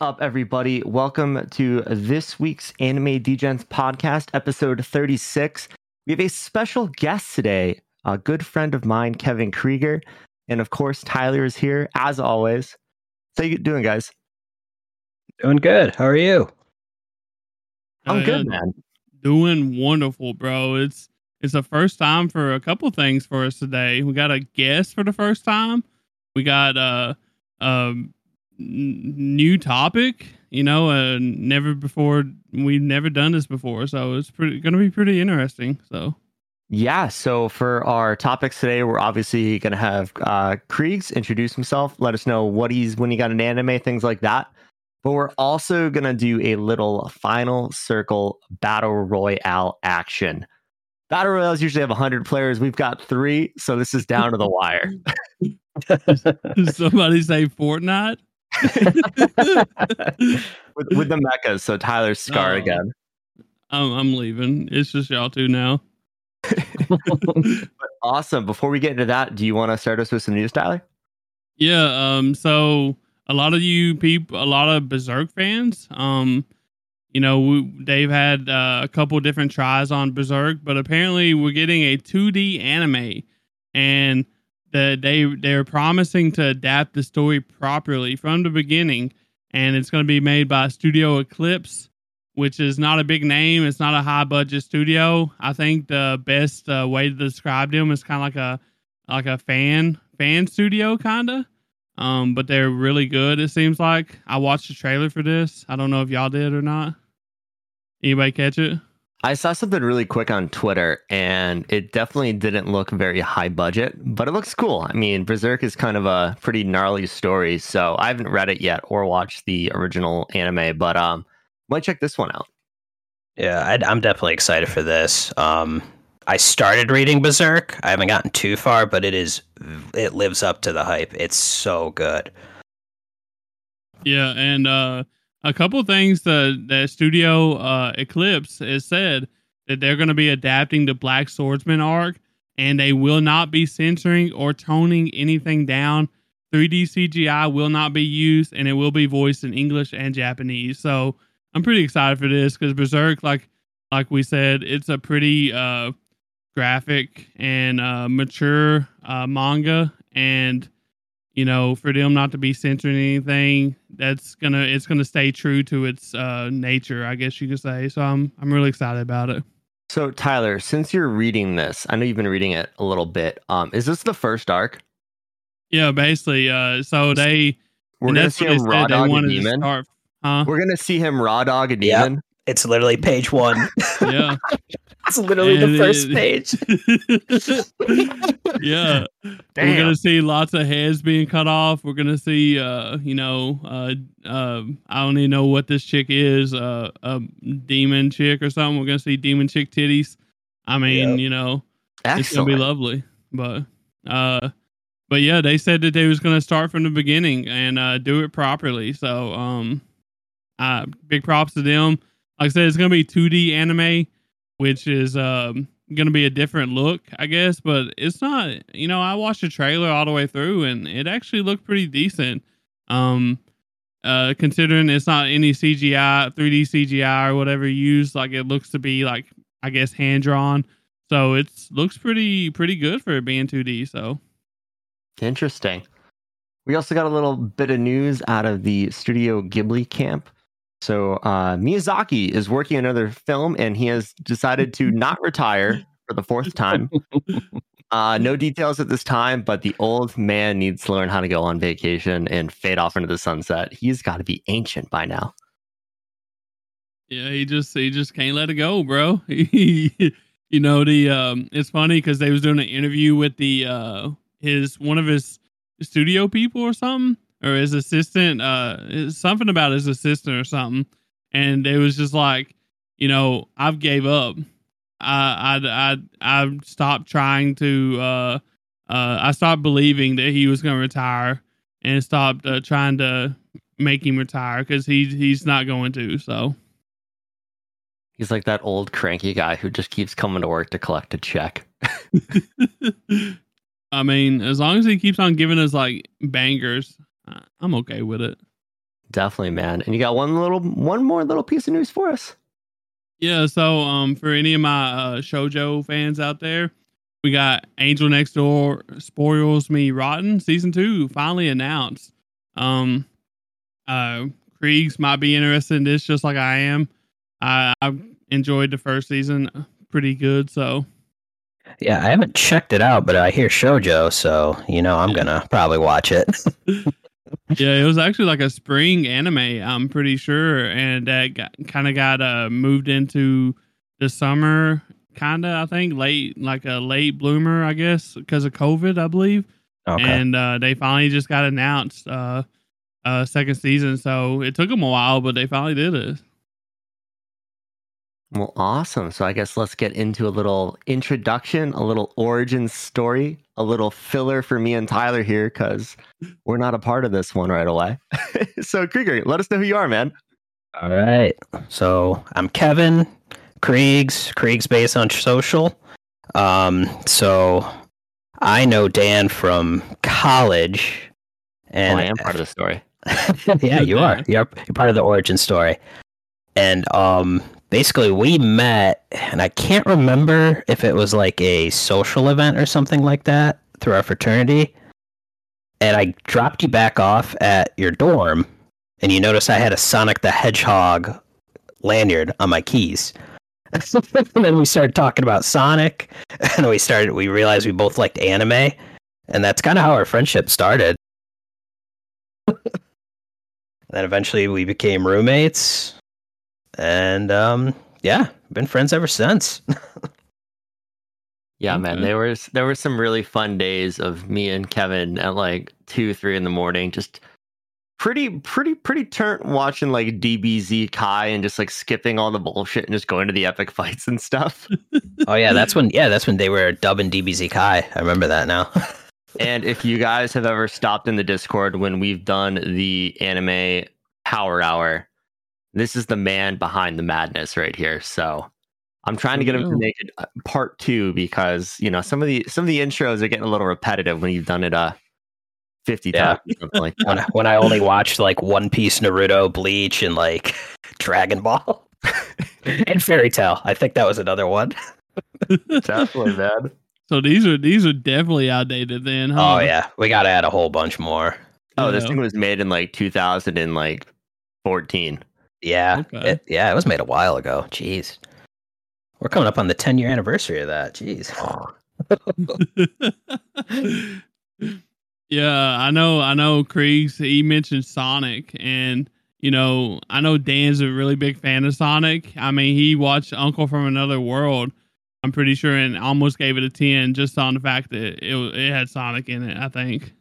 What is up, everybody? Welcome to this week's Anime Degens podcast, episode 36. We have a special guest today, a good friend of mine, Kevin Krieger. And of course, Tyler is here, as always. How you doing, guys? Doing good. How are you? I'm Uh, good, man. Doing wonderful, bro. It's it's the first time for a couple things for us today. We got a guest for the first time. We got uh, um n- new topic. You know, uh, never before we've never done this before, so it's pretty going to be pretty interesting. So Yeah, so for our topics today, we're obviously going to have uh, Creags introduce himself, let us know what he's when he got an anime, things like that. But we're also going to do a little final circle battle royale action. Battle royales usually have 100 players. We've got three, so this is down to the wire. somebody say Fortnite. with, with the mechas, so Tyler's Scar Oh. again. I'm, I'm leaving. It's just y'all two now. Awesome. Before we get into that, do you want to start us with some news, Tyler? Yeah, um, so a lot of you people, a lot of Berserk fans, um, you know, we, they've had uh, a couple different tries on Berserk, but apparently we're getting a 2D anime, and the, they they're promising to adapt the story properly from the beginning, and it's going to be made by Studio Eclypse, which is not a big name. It's not a high budget studio. I think the best uh, way to describe them is kind of like a like a fan fan studio kind of um but they're really good it seems like. I watched the trailer for this. I don't know if y'all did or not. Anybody catch it I saw something really quick on Twitter, and it definitely didn't look very high budget, but it looks cool. I mean, Berserk is kind of a pretty gnarly story, so I haven't read it yet or watched the original anime, but um, might check this one out. Yeah, I, I'm definitely excited for this. Um, I started reading Berserk. I haven't gotten too far, but it is it lives up to the hype. It's so good. yeah and uh a couple things that the studio uh eclipse has said that they're going to be adapting the black swordsman arc and they will not be censoring or toning anything down. 3d cgi will not be used and it will be voiced in english and japanese. So i'm pretty excited for this because berserk like like we said it's a pretty uh graphic and uh mature uh manga. And you know, for them not to be censoring anything, that's gonna it's gonna stay true to its uh, nature, I guess you could say. So I'm I'm really excited about it. So, Tyler, since you're reading this, I know you've been reading it a little bit. Um, is this the first arc? Yeah, basically. Uh, so they We're and gonna that's see what they him raw said. They dog a wanted to demon. start, huh? We're gonna see him raw dog a Yep. It's literally page one. Yeah, it's literally And the first it- page. yeah. We're gonna see lots of heads being cut off. We're gonna see, uh, you know, uh, uh, I don't even know what this chick is, uh, a demon chick or something. We're gonna see demon chick titties. I mean, Yep. you know, it's gonna be lovely. But uh but yeah, they said that they was gonna start from the beginning and uh do it properly. So um uh big props to them. Like I said, it's gonna be 2D anime, which is um gonna be a different look, I guess, but it's not you know, I watched the trailer all the way through and it actually looked pretty decent. Um uh considering it's not any CGI, 3D CGI or whatever used, like it looks to be like I guess hand drawn. So it's looks pretty pretty good for it being 2D. So Interesting. We also got a little bit of news out of the Studio Ghibli camp. So uh, Miyazaki is working another film, and he has decided to not retire for the fourth time. Uh, no details at this time, but the old man needs to learn how to go on vacation and fade off into the sunset. He's got to be ancient by now. yeah, he just he just can't let it go, bro. you know the um, it's funny because they was doing an interview with the uh his one of his studio people or something or his assistant uh something about his assistant or something, and it was just like you know I've gave up. I I I I stopped trying to uh uh I stopped believing that he was gonna retire and stopped uh, trying to make him retire because he he's not going to. So He's like that old cranky guy who just keeps coming to work to collect a check. I mean, as long as he keeps on giving us like bangers, I'm okay with it. Definitely, man. And you got one little, one more little piece of news for us. Yeah, so um, for any of my uh, shojo fans out there, we got Angel Next Door spoils me rotten season two finally announced. Um, uh, Creags might be interested in this just like I am. I, I enjoyed the first season pretty good, so Yeah, I haven't checked it out, but I hear shojo, so you know I'm gonna probably watch it. yeah, it was actually like a spring anime. I'm pretty sure, and that kind of got uh moved into the summer, kind of. I think late, like a late bloomer, I guess, because of COVID, I believe. Okay. And uh, they finally just got announced uh, uh second season. So it took them a while, but they finally did it. Well, awesome. So I guess let's get into a little introduction, a little origin story, a little filler for me and Tyler here because we're not a part of this one right away. so Krieger, let us know who you are, man. All right. So I'm Kevin Creags. Kriegs based on social. Um, so I know Dan from college, Oh, and I am part of the story. yeah, you are. You're, you're part of the origin story. And um, basically, we met, and I can't remember if it was like a social event or something like that through our fraternity. And I dropped you back off at your dorm, and you notice I had a Sonic the Hedgehog lanyard on my keys. and then we started talking about Sonic, and we started. We realized we both liked anime, and that's kind of how our friendship started. And then eventually we became roommates. And um yeah, been friends ever since. Yeah, man. There was there were some really fun days of me and Kevin at like two, three in the morning, just pretty, pretty, pretty turnt watching like DBZ Kai and just like skipping all the bullshit and just going to the epic fights and stuff. oh yeah, that's when yeah, that's when they were dubbing DBZ Kai. I remember that now. and if you guys have ever stopped in the Discord when we've done the anime power hour, this is the man behind the madness right here. So I'm trying to get him to make it uh, part two because you know some of the some of the intros are getting a little repetitive when you've done it uh 50 Yeah. times or something like when that. I, when I only watched like One Piece, Naruto, Bleach, and like Dragon Ball. and Fairy Tail. I think that was another one. Definitely, man. So these are these are definitely outdated then, huh? Oh yeah. We gotta add a whole bunch more. Oh, this Yeah. thing was made in like 2014. Yeah. Okay. It, yeah, it was made a while ago. Jeez. We're coming up on the 10 year anniversary of that. Jeez. yeah, I know. I know. Creags. He mentioned Sonic, and you know, I know Dan's a really big fan of Sonic. I mean, he watched Uncle from Another World. I'm pretty sure, and almost gave it a ten just on the fact that it it had Sonic in it. I think.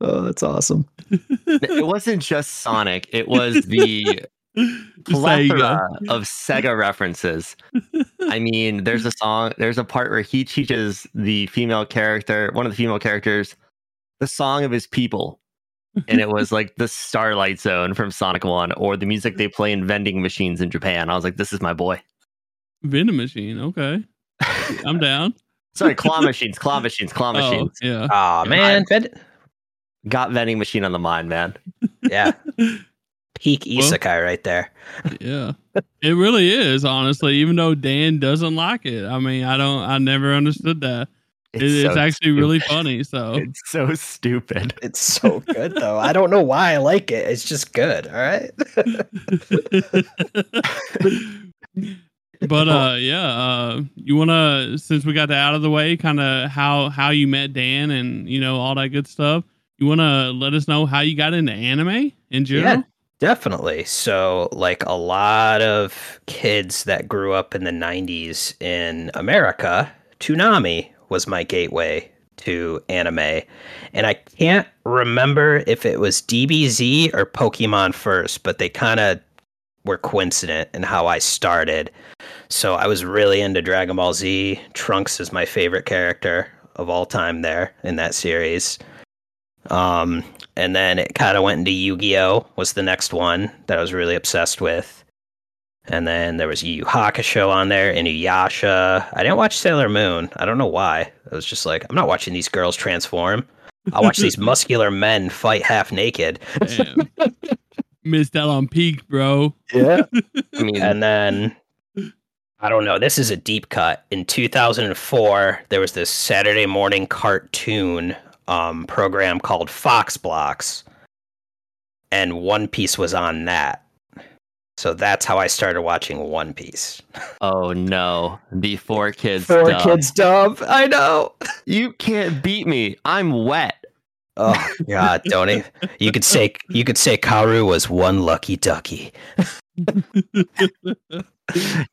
Oh, that's awesome. it wasn't just Sonic, it was the Just saying, plethora of Sega references. I mean, there's a song, there's a part where he teaches the female character, one of the female characters, the song of his people. And it was like the Starlight Zone from Sonic 1 or the music they play in vending machines in Japan. I was like, this is my boy. vending machine. Okay, I'm down. Sorry, claw machines, claw machines, claw Oh, machines. yeah. Oh man. Ven- Got vending machine on the mind, man. yeah. Peak Well- isekai right there. Yeah, it really is. Honestly, even though Dan doesn't like it, I mean, I don't. I never understood that. It- It's, so actually really funny. So It's so stupid. It's so good though. I don't know why I like it. It's just good. All right. but uh yeah uh you want to since we got that out of the way kind of how how you met dan and you know all that good stuff you want to let us know how you got into anime in general Definitely. So, like a lot of kids that grew up in the 90s in America, Toonami was my gateway to anime. And I can't remember if it was DBZ or Pokemon first, but they kind of were coincident in how I started. So, I was really into Dragon Ball Z. Trunks is my favorite character of all time there in that series. Um, and then it kind of went into Yu-Gi-Oh was the next one that I was really obsessed with. And then there was Yu Yu Hakusho on there, Inuyasha. I didn't watch Sailor Moon. I don't know why. I was just like, I'm not watching these girls transform. I'll watch these muscular men fight half naked. Missed out on peak, bro. Yeah. I mean, and then I don't know. This is a deep cut. In 2004, there was this Saturday morning cartoon um, program called Fox Box, and One Piece was on that. So that's how I started watching One Piece. oh no, the four kids. Four dub. kids dub. I know. You can't beat me. I'm wet. Oh God, don't even. You could say you could say Karu was one lucky ducky.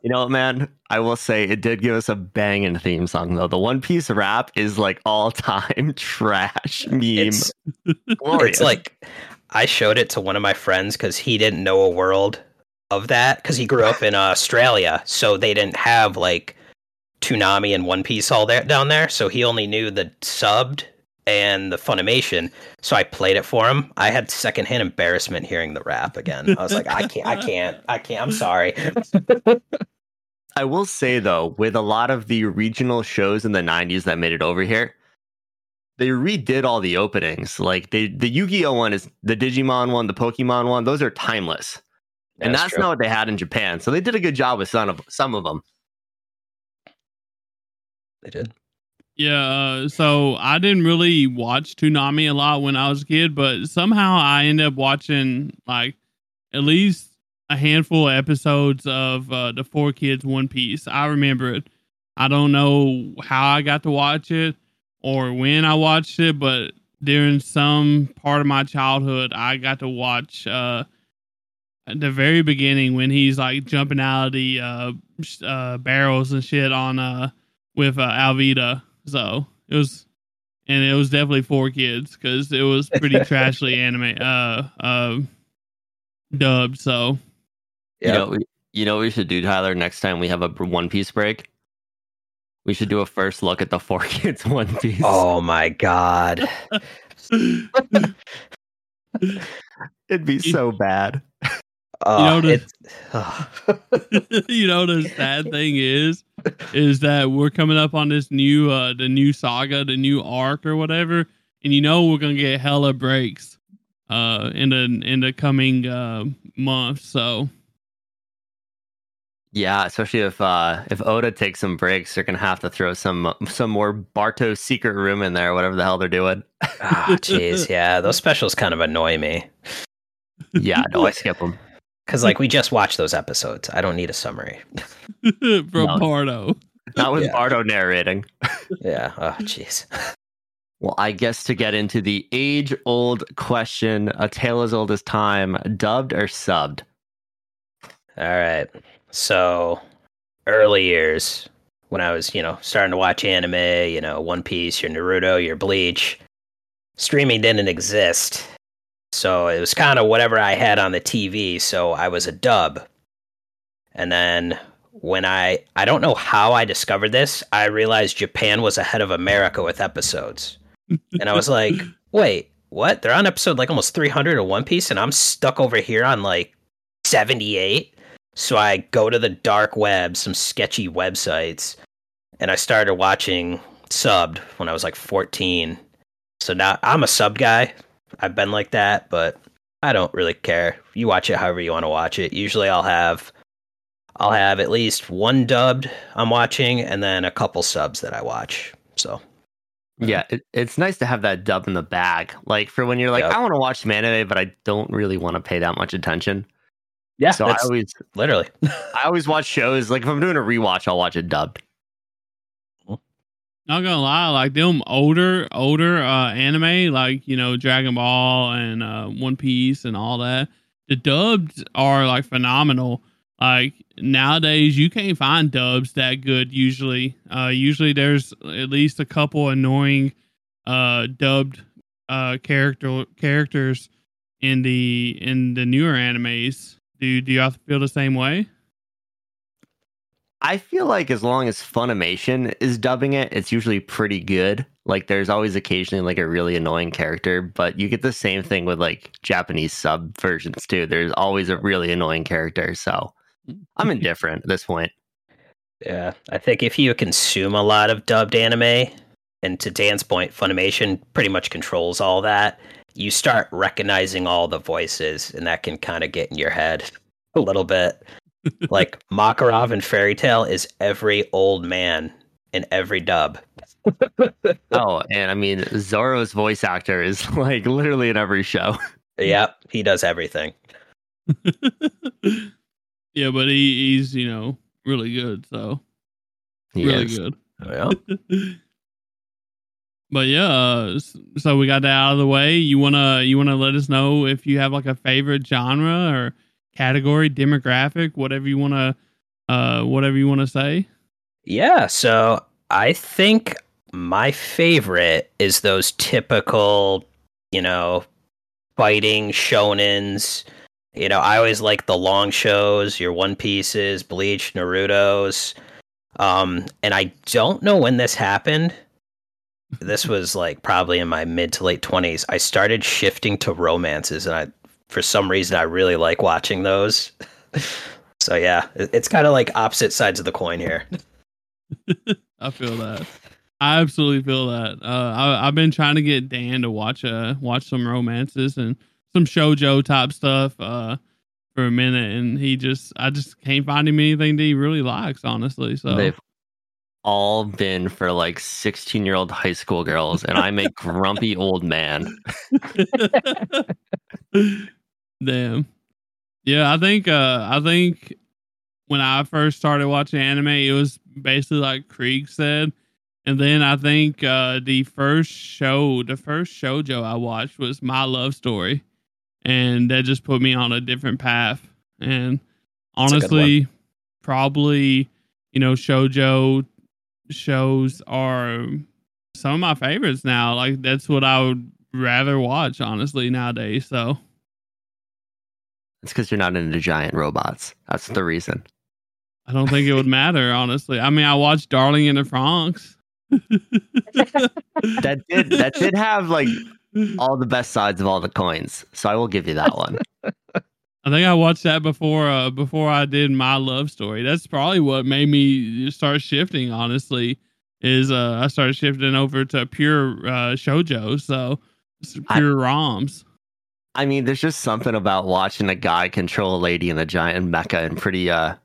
You know what, man? I will say it did give us a banging theme song though. The One Piece rap is like all time trash meme. It's, it's like I showed it to one of my friends because he didn't know a world of that because he grew up in uh, Australia, so they didn't have like Toonami and One Piece all there down there. So he only knew the subbed and the Funimation. So I played it for him. I had secondhand embarrassment hearing the rap again. I was like, I can't, I can't, I can't. I'm sorry. I will say though, with a lot of the regional shows in the '90s that made it over here, they redid all the openings. Like they, the Yu-Gi-Oh one is the Digimon one, the Pokemon one. Those are timeless, and that's true. not what they had in Japan. So they did a good job with some of some of them. they did. Yeah, uh, so I didn't really watch Toonami a lot when I was a kid, but somehow I ended up watching like at least a handful of episodes of uh, the Four Kids One Piece. I remember it. I don't know how I got to watch it or when I watched it, but during some part of my childhood, I got to watch uh, the very beginning when he's like jumping out of the uh, uh, barrels and shit on uh, with uh, Alvida. So it was, and it was definitely for kids because it was pretty trashly anime, uh, uh, dubbed. So You know, we- you know what we should do, Tyler. Next time we have a One Piece break, we should do a first look at the Four Kids One Piece. Oh my God. It'd be so bad. Uh, know, the- it's- ugh. you know the sad thing is is that we're coming up on this new uh the new saga the new arc or whatever and you know we're gonna get hella breaks uh in the in the coming uh month so Yeah, especially if uh if Oda takes some breaks, they're gonna have to throw some some more Barto's secret room in there, whatever the hell they're doing. Ah, jeez, yeah, those specials kind of annoy me Yeah, no, I skip them. Because, like, we just watched those episodes. I don't need a summary. from No. Barto. Not with Yeah. Barto narrating. Yeah. Oh, jeez. Well, I guess to get into the age old question, a tale as old as time, dubbed or subbed? All right. So, early years when I was, you know, starting to watch anime, you know, One Piece, your Naruto, your Bleach, streaming didn't exist. So it was kind of whatever I had on the TV. So I was a dub. And then when I, I don't know how I discovered this, I realized Japan was ahead of America with episodes. And I was like, wait, what? They're on episode like almost 300 of One Piece, and I'm stuck over here on like 78. So I go to the dark web, some sketchy websites, and I started watching subbed when I was like 14. So now I'm a sub guy. I've been like that, but I don't really care. You watch it however you want to watch it. Usually I'll have I'll have at least one dubbed I'm watching and then a couple subs that I watch. So Yeah, it, it's nice to have that dub in the bag. Like for when you're like, Yep. I want to watch some anime, but I don't really want to pay that much attention. yeah, so I always literally. I always watch shows. Like if I'm doing a rewatch, I'll watch it dubbed. Not gonna lie, like them older, older uh anime, like you know Dragon Ball and uh One Piece and all that. The dubs are like phenomenal. Like nowadays, you can't find dubs that good. Usually, uh, usually there's at least a couple annoying, uh, dubbed, uh, character characters in the in the newer animes. Do do y'all feel the same way? I feel like as long as Funimation is dubbing it, it's usually pretty good. Like there's always occasionally like a really annoying character, but you get the same thing with like Japanese sub versions too. There's always a really annoying character. So I'm indifferent at this point. Yeah, I think if you consume a lot of dubbed anime, and to Dan's point, Funimation pretty much controls all that, you start recognizing all the voices, and that can kind of get in your head a little bit. Like Makarov and Fairy Tail is every old man in every dub. oh, and I mean Zoro's voice actor is like literally in every show. Yep, he does everything. yeah, but he, he's you know really good. So he really is. good. Yeah. but yeah, uh, so we got that out of the way. You wanna you wanna let us know if you have like a favorite genre or category, demographic, whatever you wanna uh whatever you wanna say. Yeah, so I think my favorite is those typical, you know, fighting shonens. You know, I always like the long shows, your One Pieces, Bleach, Naruto's. Um, and I don't know when this happened. This was like probably in my mid to late 20s. I started shifting to romances, and I, for some reason, I really like watching those. so yeah, it's kind of like opposite sides of the coin here. I feel that. I absolutely feel that. Uh, I, have been trying to get Dan to watch uh watch some romances and some shojo type stuff uh for a minute, and he just I just can't find him anything that he really likes, honestly. So they've all been for like sixteen year old high school girls, and I'm a grumpy old man. Damn. Yeah, I think uh I think when I first started watching anime, it was basically like Krieg said and then I think uh, the first show, the first shojo I watched was My Love Story, and that just put me on a different path. And honestly, probably you know shojo shows are some of my favorites now. Like that's what I would rather watch, honestly, nowadays. So it's because you're not into giant robots. That's the reason. I don't think it would matter, honestly. I mean, I watched Darling in the Franxx that did that did have like all the best sides of all the coins. So I will give you that one. I think I watched that before uh, before I did my love story. That's probably what made me start shifting. Honestly, is uh, I started shifting over to pure uh, shojo, so pure I, ROMs. I mean, there's just something about watching a guy control a lady in a giant mecha in pretty uh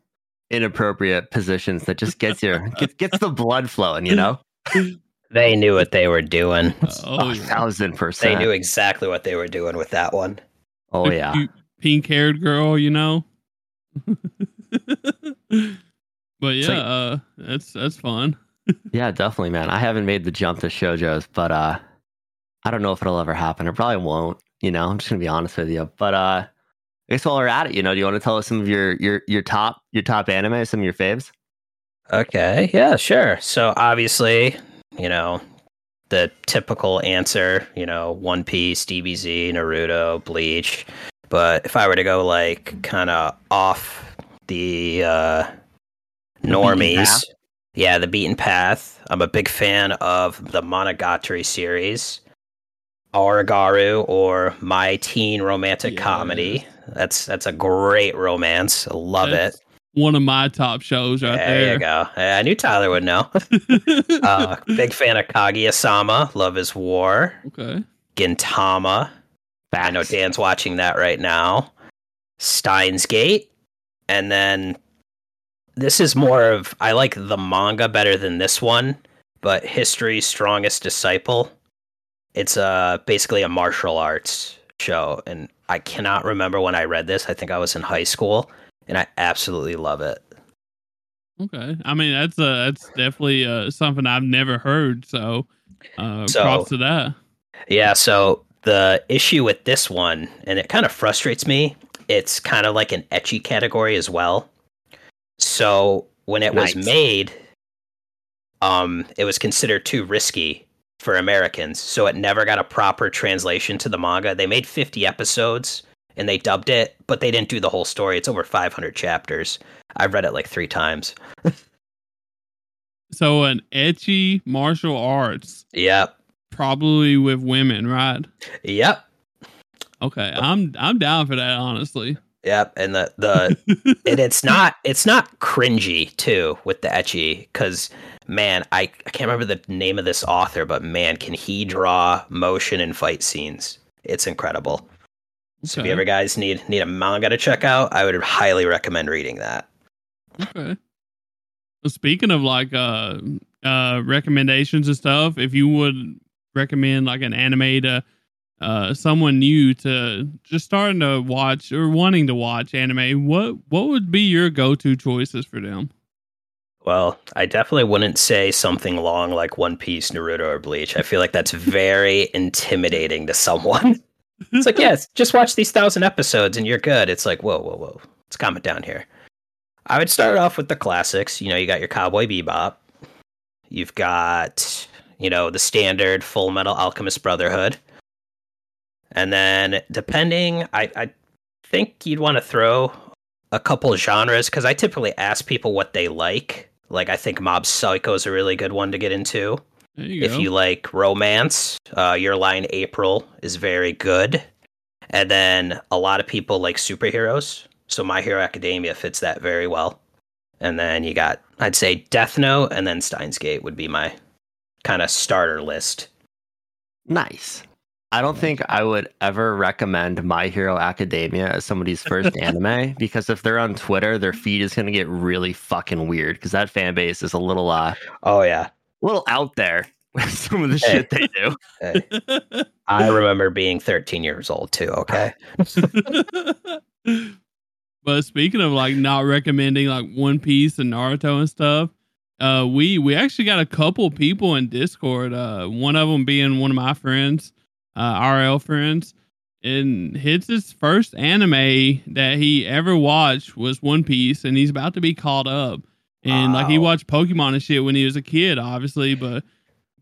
inappropriate positions that just gets your gets, gets the blood flowing. You know. They knew what they were doing. Oh, thousand percent. They knew exactly what they were doing with that one. Oh yeah, pink haired girl, you know. but yeah, like, uh, that's that's fun. yeah, definitely, man. I haven't made the jump to shojo's, but uh, I don't know if it'll ever happen. It probably won't. You know, I'm just gonna be honest with you. But uh, I guess while we're at it, you know, do you want to tell us some of your your your top your top anime, some of your faves? Okay, yeah, sure. So obviously, you know, the typical answer, you know, One Piece, DBZ, Naruto, Bleach. But if I were to go like kind of off the uh normies, the yeah, the beaten path. I'm a big fan of the Monogatari series. Oregairu or My Teen Romantic yeah. Comedy. That's that's a great romance. I love that's, it one of my top shows right there. There you go. I knew Tyler would know. uh, big fan of Kaguya-sama. Love is War. Okay. Gintama. Facts. I know Dan's watching that right now. Steins Gate. And then this is more of I like the manga better than this one, but History's Strongest Disciple. It's uh basically a martial arts show and I cannot remember when I read this. I think I was in high school and I absolutely love it. Okay, I mean that's uh that's definitely uh something I've never heard. So, uh, so, props to that. Yeah. So the issue with this one, and it kind of frustrates me. It's kind of like an ecchi category as well. So when it nice. was made, um, it was considered too risky for Americans, so it never got a proper translation to the manga. They made 50 episodes and they dubbed it, but they didn't do the whole story. It's over 500 chapters. I've read it like three times. so an ecchi martial arts. Yep. Probably with women, right? Yep. Okay, I'm I'm down for that, honestly. Yep, and the the and it's not it's not cringy too with the ecchi because man, I, I can't remember the name of this author, but man, can he draw motion and fight scenes? It's incredible. So if you ever guys need need a manga to check out, I would highly recommend reading that. Okay. Well, speaking of like uh uh recommendations and stuff, if you would recommend like an anime to uh someone new to just starting to watch or wanting to watch anime, what what would be your go to choices for them? Well, I definitely wouldn't say something long like One Piece, Naruto, or Bleach. I feel like that's very intimidating to someone. It's like, yes, just watch these thousand episodes and you're good. It's like, whoa, whoa, whoa. Let's calm it down here. I would start off with the classics. You know, you got your Cowboy Bebop. You've got, you know, the standard Full Metal Alchemist Brotherhood. And then, depending, I, I think you'd want to throw a couple genres because I typically ask people what they like. Like, I think Mob Psycho is a really good one to get into. You If go. you like romance, uh, Your Lie in April is very good. And then a lot of people like superheroes. So My Hero Academia fits that very well. And then you got, I'd say Death Note and then Steins Gate would be my kind of starter list. Nice. I don't think I would ever recommend My Hero Academia as somebody's first anime because if they're on Twitter, their feed is going to get really fucking weird because that fan base is a little uh Oh, yeah. A little out there with some of the Hey. shit they do. Hey, I remember being 13 years old too, okay? but speaking of like not recommending like One Piece and Naruto and stuff, uh, we we actually got a couple people in Discord. Uh, one of them being one of my friends, uh, RL friends, and his his first anime that he ever watched was One Piece, and he's about to be caught up. And like he watched Pokemon and shit when he was a kid, obviously, but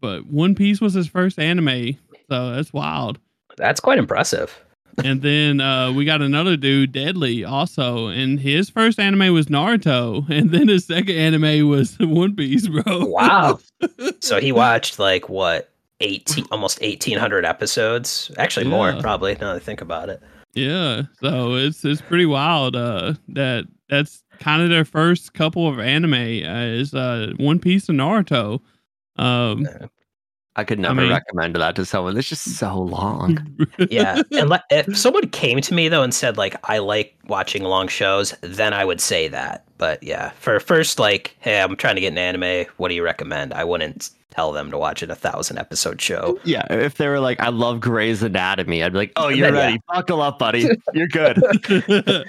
but One Piece was his first anime, so that's wild That's quite impressive. and then uh, we got another dude, Deadly, also, and his first anime was Naruto, and then his second anime was One Piece, bro. Wow. so he watched like what, 18, almost 1800 episodes? Actually, more, probably, now that I think about it. yeah, so it's it's pretty wild. Uh, that that's kind of their first couple of anime uh, is uh One Piece and Naruto. Um, I could never mean- recommend that to someone. It's just so long. Yeah. and le- if someone came to me though and said like I like watching long shows, then I would say that. But yeah, for first like, hey, I'm trying to get an anime. What do you recommend? I wouldn't tell them to watch a thousand episode show. Yeah, if they were like, I love Grey's Anatomy, I'd be like, oh, you're Then, yeah. ready. Buckle up, buddy. You're good.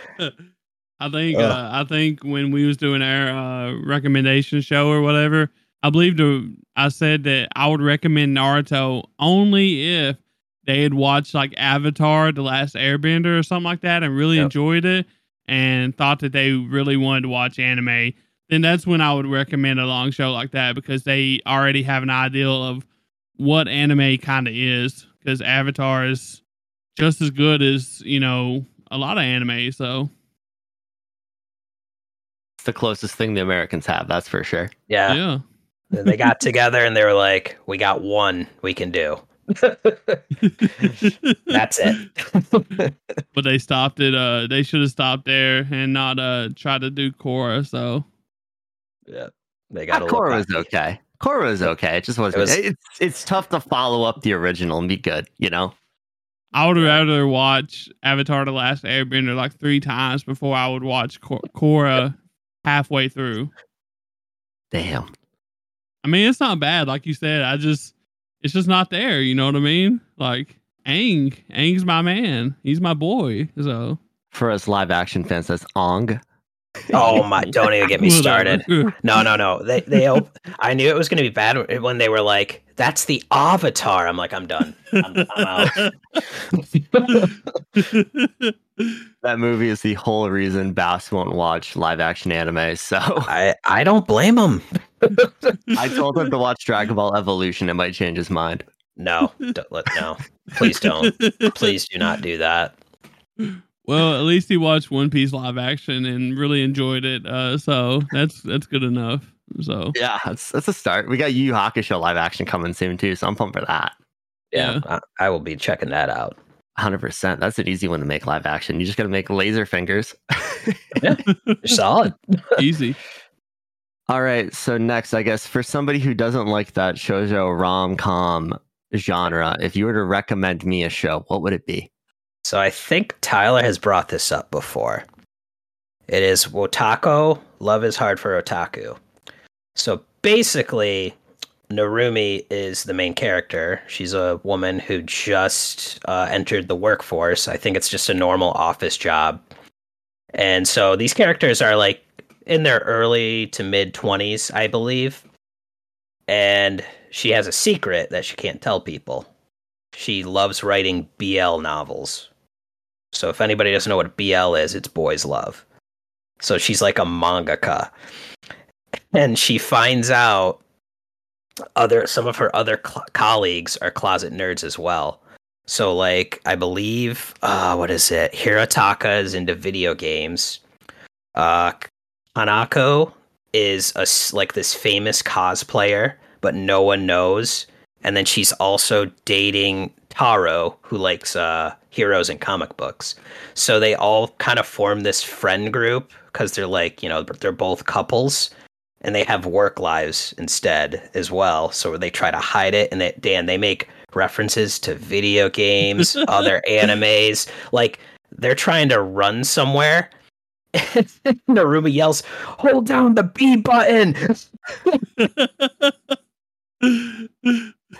I think uh, I think when we was doing our uh, recommendation show or whatever, I believe the I said that I would recommend Naruto only if they had watched like Avatar: The Last Airbender or something like that and really Yep. enjoyed it and thought that they really wanted to watch anime. Then that's when I would recommend a long show like that because they already have an idea of what anime kind of is because Avatar is just as good as you know a lot of anime. So It's the closest thing the Americans have, that's for sure. Yeah. yeah. Then they got together and they were like, we got one we can do. That's it. but they stopped it. Uh, they should have stopped there and not uh try to do Korra. So yeah. They Ah, got a Korra was okay. Korra was okay. It just wasn't. was- it's it's tough to follow up the original and be good. You know. I would rather watch Avatar: The Last Airbender like three times before I would watch Korra halfway through. Damn. I mean, it's not bad, like you said. I just, it's just not there. You know what I mean? Like Aang, Aang's my man. He's my boy. So For us live action fans, that's Ong. Oh my! Don't even get me started. No, no, no. They they. op- I knew it was going to be bad when they were like, "That's the Avatar." I'm like, I'm done. I'm, I'm out. That movie is the whole reason Bass won't watch live action anime. So I I don't blame them. I told him to watch Dragon Ball Evolution. It might change his mind. No, don't, let, no. Please don't. Please do not do that. Well, at least he watched One Piece live action and really enjoyed it. Uh, so that's that's good enough. So Yeah, that's that's a start. We got Yu Yu Hakusho live action coming soon too, so I'm pumped for that. Yeah, I, I will be checking that out. Hundred percent. That's an easy one to make live action. You just got to make laser fingers. You're solid. easy. All right. So next, I guess for somebody who doesn't like that shoujo rom com genre, if you were to recommend me a show, what would it be? So I think Tyler has brought this up before. It is Wotakoi. Love is hard for otaku. So basically, Narumi is the main character. She's a woman who just uh, entered the workforce. I think it's just a normal office job. And so these characters are like in their early to mid 20s, I believe. And she has a secret that she can't tell people. She loves writing BL novels. So if anybody doesn't know what BL is, it's boys love. So she's like a mangaka. And she finds out other some of her other cl- colleagues are closet nerds as well. So like I believe uh what is it? Hirotaka is into video games. Uh Hanako is a like this famous cosplayer, but no one knows. And then she's also dating Taro, who likes uh heroes and comic books. So they all kind of form this friend group because they're like, you know, they're both couples and they have work lives instead as well. So they try to hide it. And they, Dan, they make references to video games, other animes. Like they're trying to run somewhere. Narumi yells, "Hold down the B button!"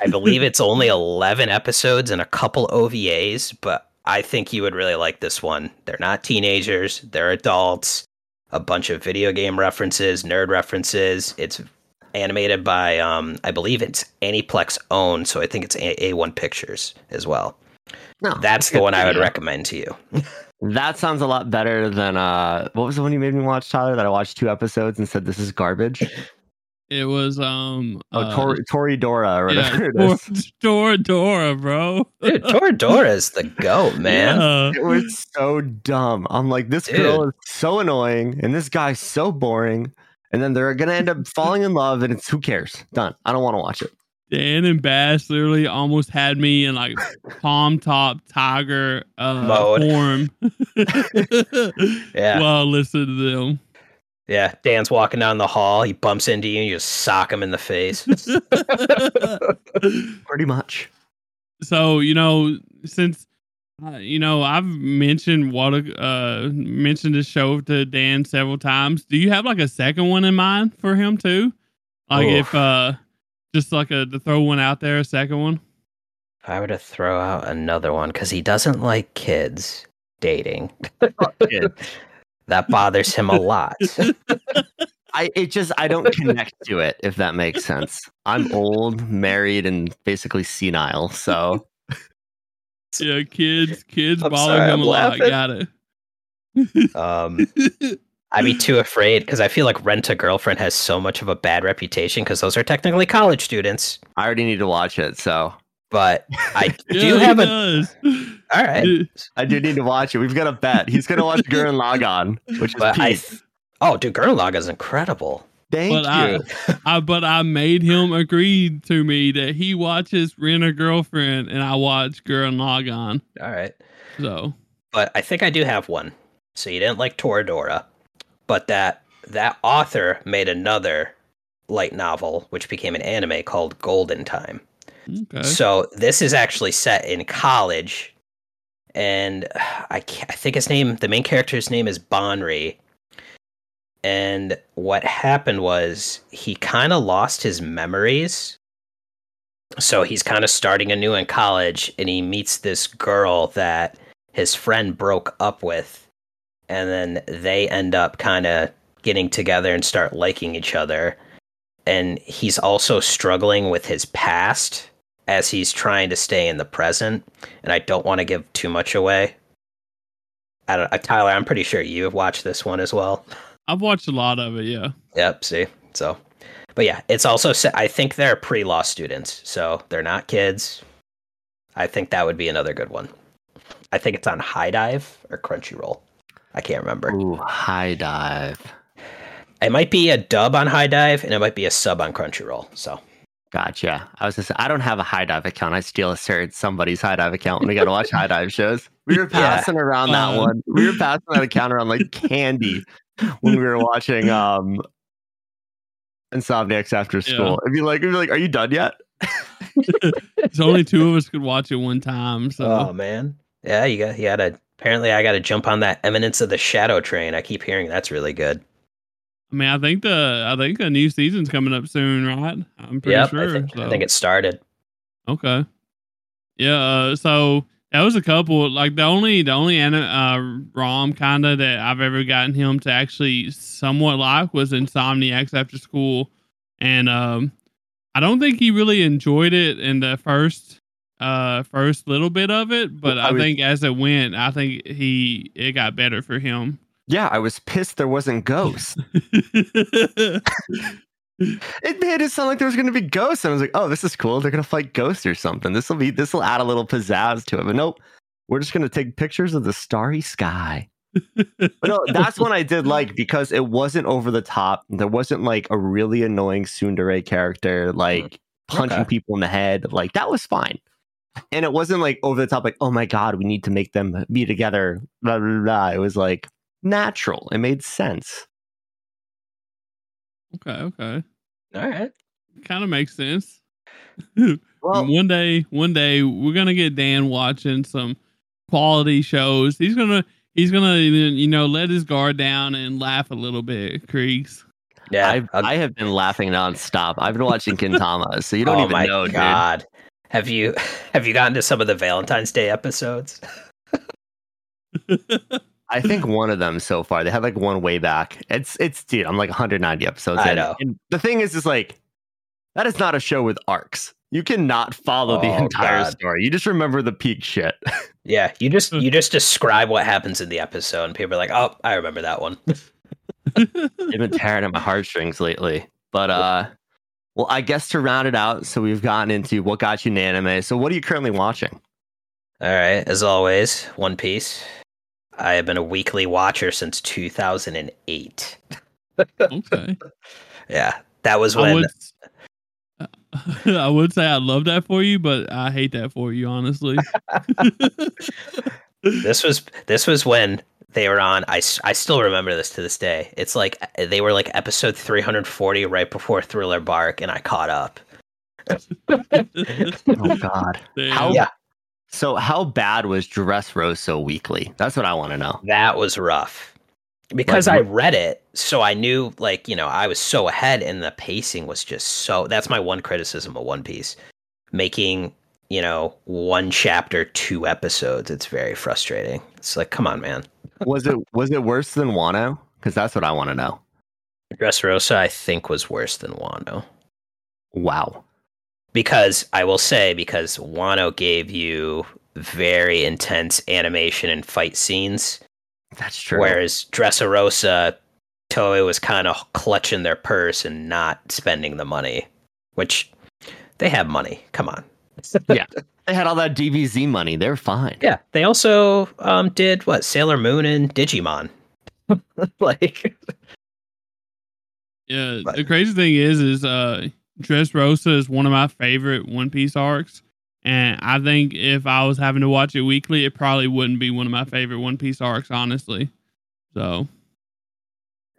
I believe it's only eleven episodes and a couple OVAs, but I think you would really like this one. They're not teenagers; they're adults. A bunch of video game references, nerd references. It's animated by, um, I believe it's Aniplex owned, so I think it's A- A1 Pictures as well. No, That's the one I would recommend to you. That sounds a lot better than uh, what was the one you made me watch, Tyler? That I watched two episodes and said this is garbage. It was um Oh, uh, Tori, Tori Dora or yeah, whatever it Tor- is. Toradora, bro. Dude, Toradora's the goat, man. Yeah. It was so dumb. I'm like, this girl is so annoying, and this guy's so boring. And then they're gonna end up falling in love, and it's who cares? Done. I don't want to watch it. Dan and Bass literally almost had me in like palm top tiger uh, Mode. form. Yeah. Well, listen to them. Yeah, Dan's walking down the hall. He bumps into you, and you just sock him in the face. Pretty much. so you know, since uh, you know, I've mentioned what a- uh mentioned this show to Dan several times. Do you have like a second one in mind for him too? Like Oof. if uh, just like a to throw one out there, a second one. if I were to throw out another one, because he doesn't like kids dating, that bothers him a lot. I it just I don't connect to it if that makes sense. I'm old, married, and basically senile. So Yeah, kids, kids I'm bother sorry, him I'm a lot. laughing. Got it. Um, I'd be too afraid because I feel like Rent a Girlfriend has so much of a bad reputation because those are technically college students. I already need to watch it. So But I Yeah, do he have a. does. All right. I do need to watch it. We've got a bet. He's gonna watch Gurren Lagann, which is But I. Oh, dude, Gurren Lagann is incredible. Thank But I- you. I, but I made him agree to me that he watches Rent a Girlfriend and I watch Gurren Lagann. All right. So but I think I do have one. So you didn't like Toradora, but that that author made another light novel which became an anime called Golden Time. okay. So this is actually set in college, and I I think his name, the main character's name is Banri. And what happened was he kind of lost his memories. So he's kind of starting anew in college, and he meets this girl that his friend broke up with, and then they end up kind of getting together and start liking each other. And he's also struggling with his past as he's trying to stay in the present. And I don't want to give too much away. I don't, uh, Tyler, I'm pretty sure you have watched this one as well. I've watched a lot of it. Yeah. Yep. See, so, but yeah, it's also. I think they're pre-law students, so they're not kids. I think that would be another good one. I think it's on HIDIVE or Crunchyroll. I can't remember. Ooh, HIDIVE. It might be a dub on HIDIVE, and it might be a sub on Crunchyroll. So Gotcha. I was gonna say I don't have a HIDIVE account. I steal a certain somebody's HIDIVE account when we gotta watch high dive shows. We were Yeah. passing around that Uh. one. We were passing that account around like candy when we were watching um Insomniacs after school. It'd be like, it'd be like, are you done yet? It's only two of us could watch it one time. So Oh man, yeah, you got you got to. Apparently, I got to jump on that Eminence of the Shadow train. I keep hearing that's really good. I mean, I think the I think the new season's coming up soon, right? I'm pretty Yep, sure. I think, I think it started. Okay. Yeah. Uh, so that was a couple. Like the only the only uh, rom kind of that I've ever gotten him to actually somewhat like was Insomniacs After School, and um, I don't think he really enjoyed it in the first uh first little bit of it, but I I, was- think as it went, I think he it got better for him. Yeah, I was pissed there wasn't ghosts. It made it sound like there was going to be ghosts. And I was like, oh, this is cool. They're going to fight ghosts or something. This will be this will add a little pizzazz to it. But nope, we're just going to take pictures of the starry sky. But no, that's one I did like because it wasn't over the top. There wasn't like a really annoying tsundere character like punching Okay. people in the head. Like that was fine. And it wasn't like over the top, like, oh my God, we need to make them be together. Blah, blah, blah. It was like natural. It made sense. okay. Okay. All right. Kind of makes sense. Well, one day, one day we're gonna get Dan watching some quality shows. He's gonna he's gonna you know let his guard down and laugh a little bit. Creags. Yeah. I've, I'll- I have been laughing nonstop. I've been watching Gintama, so you don't oh even my know, dude. God. Have you have you gotten to some of the Valentine's Day episodes? I think one of them so far. They had like one way back. It's it's dude. I'm like 190 episodes. I in. know. And the thing is, is like that is not a show with arcs. You cannot follow the Oh, entire God. story. You just remember the peak shit. Yeah, you just you just describe what happens in the episode, and people are like, "Oh, I remember that one." They've been tearing at my heartstrings lately. But uh, well, I guess to round it out, so we've gotten into what got you into anime. So what are you currently watching? All right, as always, One Piece. I have been a weekly watcher since 2008. okay. Yeah, that was I when would, I would say I love that for you, but I hate that for you, honestly. this was this was when they were on. I, I still remember this to this day. It's like uh, they were like episode 340 right before Thriller Bark, and I caught up. Oh God. How Yeah. So how bad was Dressrosa Weekly? That's what I want to know. That was rough because Like, I read it, so I knew like you know I was so ahead, and the pacing was just so. That's my one criticism of One Piece, making you know one chapter two episodes. It's very frustrating. It's like, come on, man. Was it was it worse than Wano? Because that's what I want to know. Dressrosa, I think, was worse than Wano. Wow. because I will say because Wano gave you very intense animation and fight scenes, That's true. whereas Dressrosa, Toei was kind of clutching their purse and not spending the money, which they have money. Come on. they had all that DBZ money. They're fine. Yeah, they also um, did what Sailor Moon and Digimon. like, Yeah, But- the crazy thing is, is uh, Dressrosa is one of my favorite One Piece arcs, and I think if I was having to watch it weekly, it probably wouldn't be one of my favorite One Piece arcs, honestly. So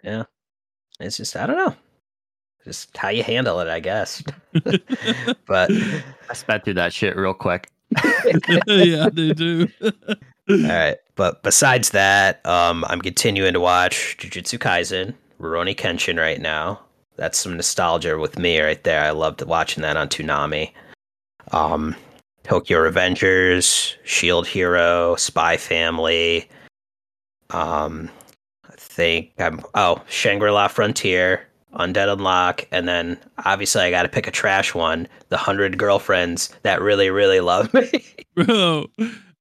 yeah, it's just I don't know, just how you handle it, I guess. but I sped through that shit real quick. yeah, they do. All right, but besides that, um, I'm continuing to watch Jujutsu Kaisen, Rurouni Kenshin right now. That's some nostalgia with me right there. I loved watching that on Toonami. Um, Tokyo Revengers, Shield Hero, Spy Family. Um, I think I'm oh Shangri La Frontier, Undead Unluck, and then obviously I got to pick a trash one: The Hundred Girlfriends that really really love me. Bro,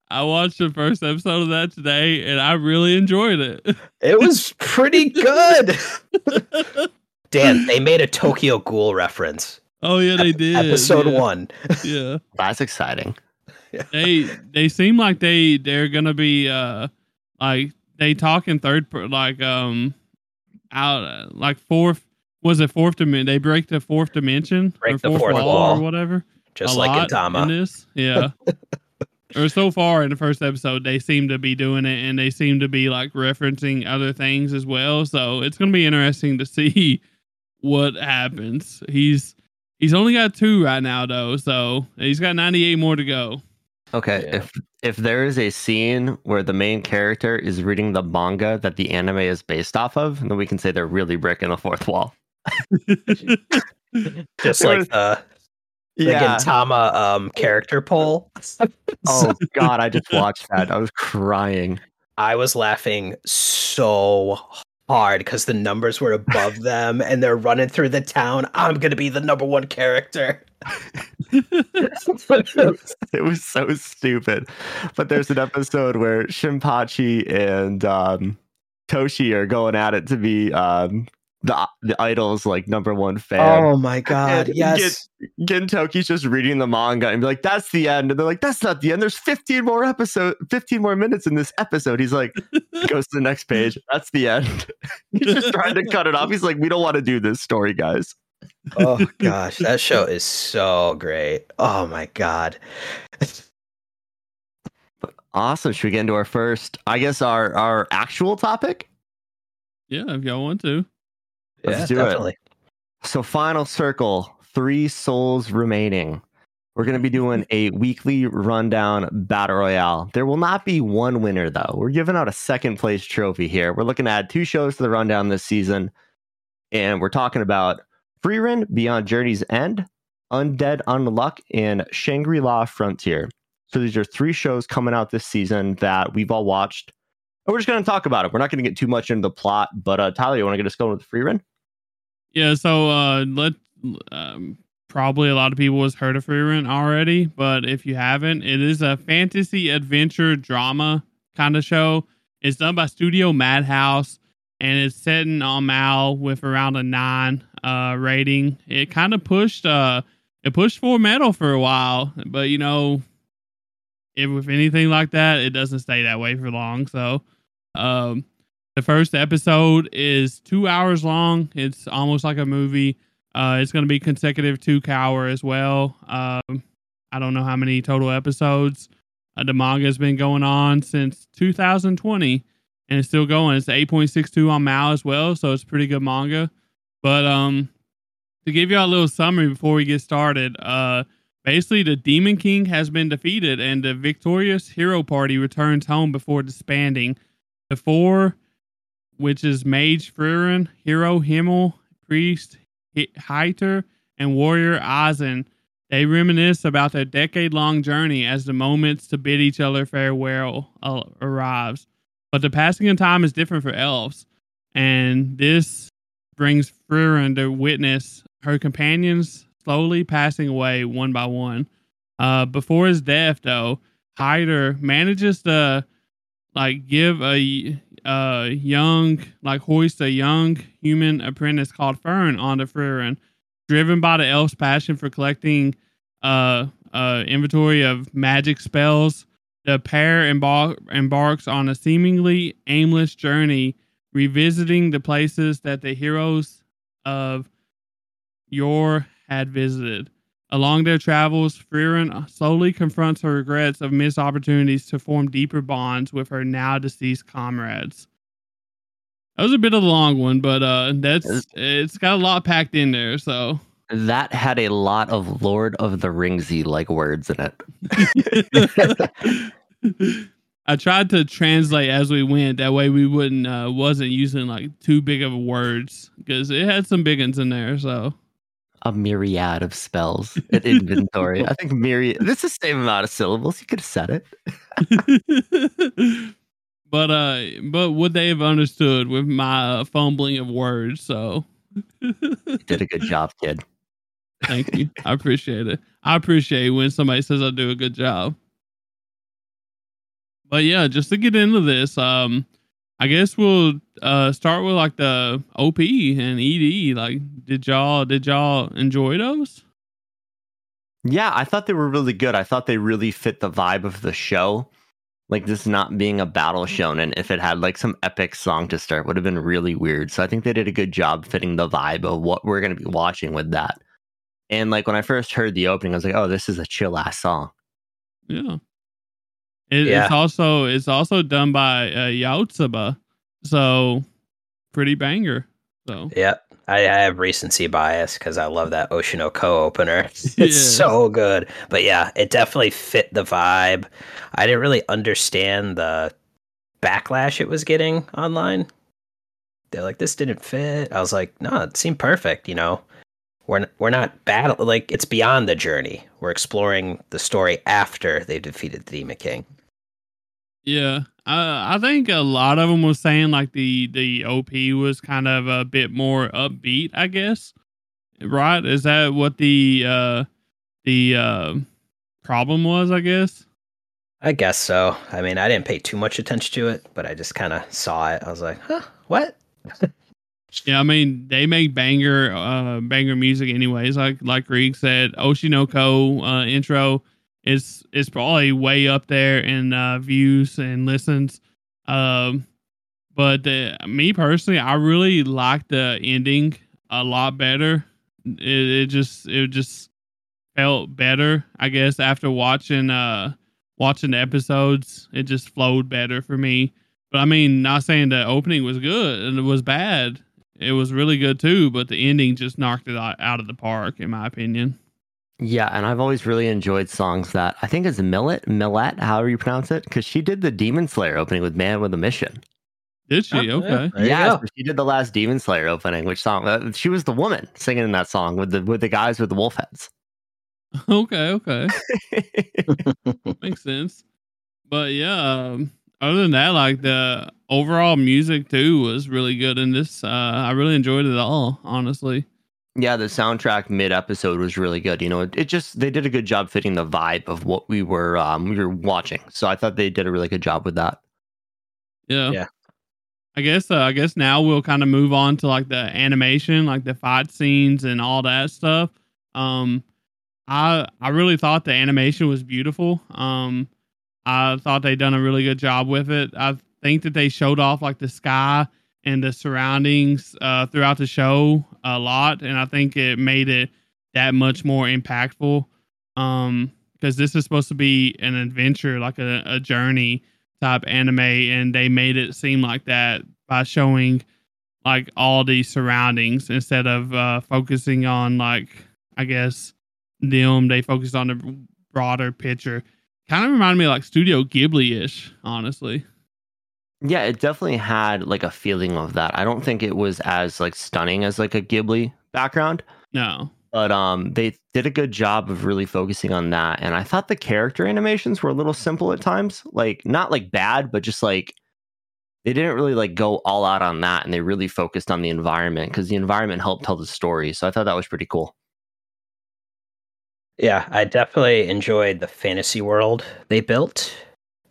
I watched the first episode of that today, and I really enjoyed it. It was pretty good. Dan, they made a Tokyo Ghoul reference. oh yeah, they did. Episode yeah, one. Yeah. That's exciting. they they seem like they they're gonna be uh like they talk in third per, like um out uh, like fourth was it fourth dimension they break the fourth dimension Break or the fourth, fourth wall, wall. or whatever Just a like in lot Tama. this yeah or so far in the first episode they seem to be doing it and they seem to be like referencing other things as well so it's gonna be interesting to see what happens he's He's only got two right now though, so he's got 98 more to go. Okay, Yeah. if if there is a scene where the main character is reading the manga that the anime is based off of, then we can say they're really breaking the fourth wall. Just like the, the Gintama um, character poll. Oh God, I just watched that. I was crying. I was laughing so hard because the numbers were above them and they're running through the town. I'm gonna be the number one character. It was, so stupid. But there's an episode where Shinpachi and um, Toshi are going at it to be um, the the idol's like number one fan. oh my god! And Yes. Gintoki's just reading the manga and be like, "That's the end," and they're like, "That's not the end. There's 15 more episode, 15 more minutes in this episode." He's like, goes to the next page. That's the end. He's just trying to cut it off. He's like, "We don't want to do this story, guys." oh gosh, that show is so great. Oh my god. Awesome. Should we get into our first? I guess our our actual topic. yeah, if y'all want to. Let's yeah, do it. So, final circle, three souls remaining. We're going to be doing a weekly rundown battle royale. There will not be one winner, though. We're giving out a second place trophy here. We're looking to add two shows to the rundown this season. And we're talking about Frieren Beyond Journey's End, Undead Unluck, and Shangri La Frontier. So, these are three shows coming out this season that we've all watched. And we're just going to talk about it. We're not going to get too much into the plot. But, uh, Tyler, you want to get us going with the Frieren? Yeah, so uh let um probably a lot of people has heard of Frieren already, but if you haven't, it is a fantasy adventure drama kind of show. It's done by Studio Madhouse and it's set in on MAL with around a nine uh rating. It kind of pushed uh it pushed for metal for a while, but you know if with anything like that, it doesn't stay that way for long. So um the first episode is two hours long. It's almost like a movie. Uh, it's going to be consecutive two hour as well. Um, I don't know how many total episodes. Uh, the manga has been going on since 2020 and it's still going. It's 8.62 on MAL as well, so it's pretty good manga. But um, to give you a little summary before we get started, uh, basically the Demon King has been defeated and the victorious hero party returns home before disbanding. The four which is Mage Frieren, Hero Himmel, Priest Heiter, and Warrior Eisen. They reminisce about their decade long journey as the moments to bid each other farewell uh, arrives. But the passing of time is different for elves, and this brings Frieren to witness her companions slowly passing away one by one. Uh, before his death, though, Heiter manages to like give a young like hoist a young human apprentice called Fern onto Frieren, driven by the elf's passion for collecting uh uh inventory of magic spells. The pair embar- embarks on a seemingly aimless journey, revisiting the places that the heroes of yore had visited. Along their travels, Frieren slowly confronts her regrets of missed opportunities to form deeper bonds with her now deceased comrades. That was a bit of a long one, but uh, that's it's got a lot packed in there. So That had a lot of Lord of the Ringsy like words in it. I tried to translate as we went. That way we wouldn't uh, wasn't using like too big of words because it had some big ones in there. So a myriad of spells in inventory. I think myriad. This is the same amount of syllables. You could have said it. but uh, but would they have understood with my uh, fumbling of words? So You did a good job, kid. thank you. I appreciate it. I appreciate when somebody says I do a good job. But yeah, just to get into this, um, I guess we'll uh start with like the OP and ED. Like, did y'all did y'all enjoy those? Yeah, I thought they were really good. I thought they really fit the vibe of the show. Like this not being a battle shonen, if it had like some epic song to start, would have been really weird. So I think they did a good job fitting the vibe of what we're gonna be watching with that. And like when I first heard the opening, I was like, "Oh, this is a chill ass song." Yeah. It, Yeah. It's also it's also done by uh, YOASOBI, so pretty banger. So Yep. I, I have recency bias because I love that Oshi no Ko opener. It's Yes. so good. But yeah, it definitely fit the vibe. I didn't really understand the backlash it was getting online. They're like, this didn't fit. I was like, no, it seemed perfect. You know, we're n- we're not battle like it's beyond the journey. We're exploring the story after they've defeated the Demon King. Yeah, I I think a lot of them was saying like the the OP was kind of a bit more upbeat. I guess, right? Is that what the uh the uh problem was? I guess. I guess so. I mean, I didn't pay too much attention to it, but I just kind of saw it. I was like, huh, what? Yeah, I mean they make banger uh banger music anyways. Like like Creags said, Oshi no Ko uh intro is is probably way up there in uh views and listens. Um but uh, me personally, I really like the ending a lot better. It, it just it just felt better, I guess, after watching uh watching the episodes. It just flowed better for me. But I mean, not saying the opening was good and it was bad. It was really good too, but the ending just knocked it out of the park, in my opinion. Yeah, and I've always really enjoyed songs that I think is milet, milet, however you pronounce it, because she did the Demon Slayer opening with Man with a Mission. Did she? Oh, okay. There yeah, so she did the last Demon Slayer opening, which song? Uh, she was the woman singing in that song with the with the guys with the wolf heads. Okay, okay. Makes sense. But yeah, um, other than that, like the overall music too was really good in this. Uh, I really enjoyed it all, honestly. Yeah, the soundtrack mid episode was really good. You know, it, it just they did a good job fitting the vibe of what we were um we were watching. So I thought they did a really good job with that. Yeah. Yeah. I guess uh, I guess now we'll kind of move on to like the animation, like the fight scenes and all that stuff. Um I I really thought the animation was beautiful. Um I thought they done a really good job with it. I think that they showed off like the sky and the surroundings uh throughout the show a lot and I think it made it that much more impactful. Um because this is supposed to be an adventure, like a, a journey type anime and they made it seem like that by showing like all the surroundings instead of uh focusing on like i guess them. They focused on the broader picture. Kind of reminded me of like studio ghibli-ish honestly Yeah, it definitely had like a feeling of that. I don't think it was as like stunning as like a Ghibli background, no but um they did a good job of really focusing on that. And I thought the character animations were a little simple at times. Like not like bad, but just like they didn't really like go all out on that and they really focused on the environment because the environment helped tell the story. So I thought that was pretty cool. Yeah, I definitely enjoyed the fantasy world they built.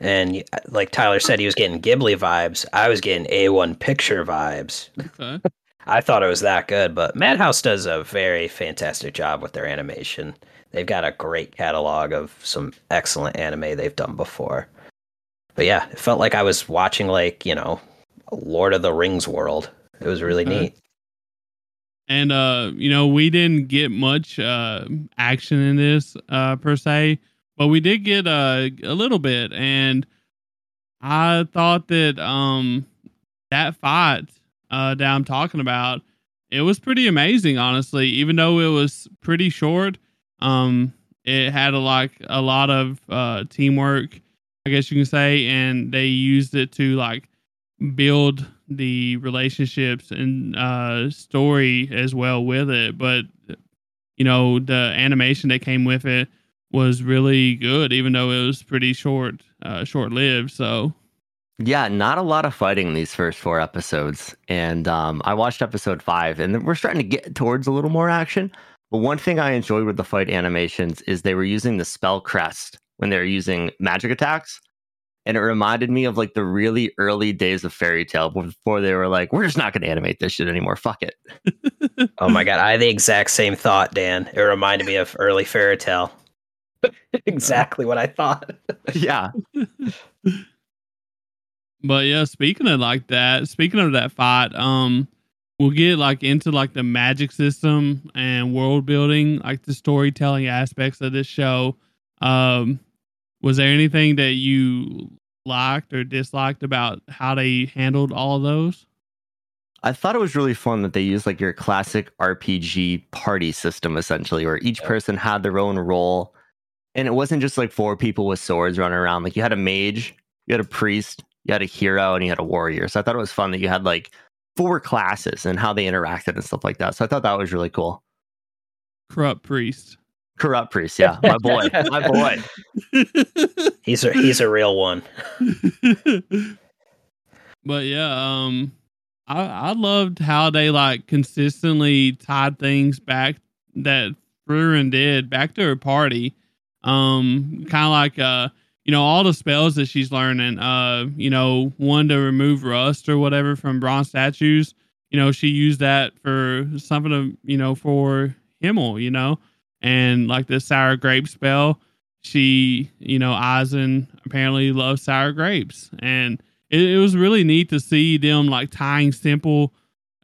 And like Tyler said, he was getting Ghibli vibes. I was getting A1 picture vibes. okay I thought it was that good, but Madhouse does a very fantastic job with their animation. They've got a great catalog of some excellent anime they've done before. But yeah, it felt like I was watching like, you know, Lord of the Rings world. It was really Okay. neat. and uh you know we didn't get much uh action in this uh per se but we did get uh, a little bit and i thought that um that fight uh that i'm talking about it was pretty amazing honestly. Even though it was pretty short um it had a like a lot of uh teamwork i guess you can say and they used it to like build the relationships and uh story as well with it. But you know the animation that came with it was really good even though it was pretty short uh short lived so Yeah, not a lot of fighting in these first four episodes. And um, I watched episode five, and we're starting to get towards a little more action. But one thing I enjoyed with the fight animations is they were using the spell crest when they were using magic attacks. And it reminded me of like the really early days of Fairy Tail before they were like, we're just not going to animate this shit anymore. Fuck it. Oh my god, I had the exact same thought, Dan. It reminded me of early Fairy Tail. exactly what I thought. yeah. But yeah, speaking of like that, speaking of that fight, um, we'll get like into like the magic system and world building, like the storytelling aspects of this show. Um, was there anything that you liked or disliked about how they handled all of those? I thought it was really fun that they used like your classic RPG party system essentially, where each person had their own role. And it wasn't just like four people with swords running around. Like you had a mage, you had a priest, you had a hero, and you had a warrior. So I thought it was fun that you had like four classes and how they interacted and stuff like that. So I thought that was really cool. Corrupt priest. Corrupt priest, yeah. My boy. my boy. He's a he's a real one. but yeah, um I I loved how they like consistently tied things back that Frieren did back to her party. Um kind of like uh you know all the spells that she's learning uh you know one to remove rust or whatever from bronze statues you know she used that for something of you know for himmel you know? And like the sour grape spell she you know Eisen apparently loves sour grapes. And it, it was really neat to see them like tying simple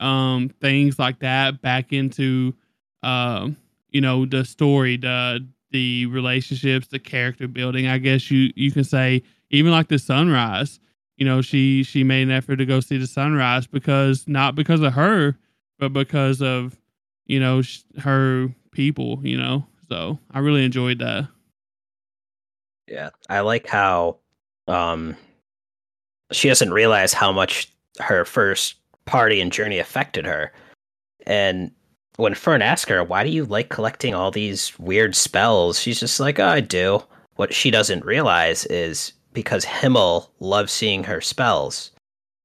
um things like that back into uh you know the story the the relationships, the character building. I guess you you can say even like the sunrise. You know, she she made an effort to go see the sunrise because not because of her, but because of you know sh- her people. You know, so I really enjoyed that. Yeah, I like how um she doesn't realize how much her first party and journey affected her, and when Fern asks her, why do you like collecting all these weird spells? She's just like, oh, I do. What she doesn't realize is because Himmel loves seeing her spells.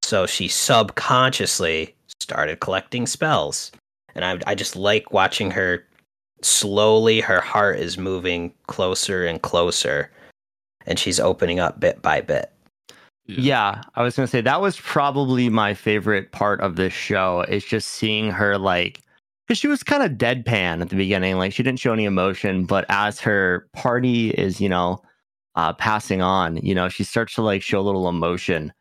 So she subconsciously started collecting spells. And I, I just like watching her slowly, her heart is moving closer and closer. And she's opening up bit by bit. Yeah, I was going to say that was probably my favorite part of this show. Is just seeing her like because she was kind of deadpan at the beginning like she didn't show any emotion but as her party is you know uh, passing on you know she starts to like show a little emotion.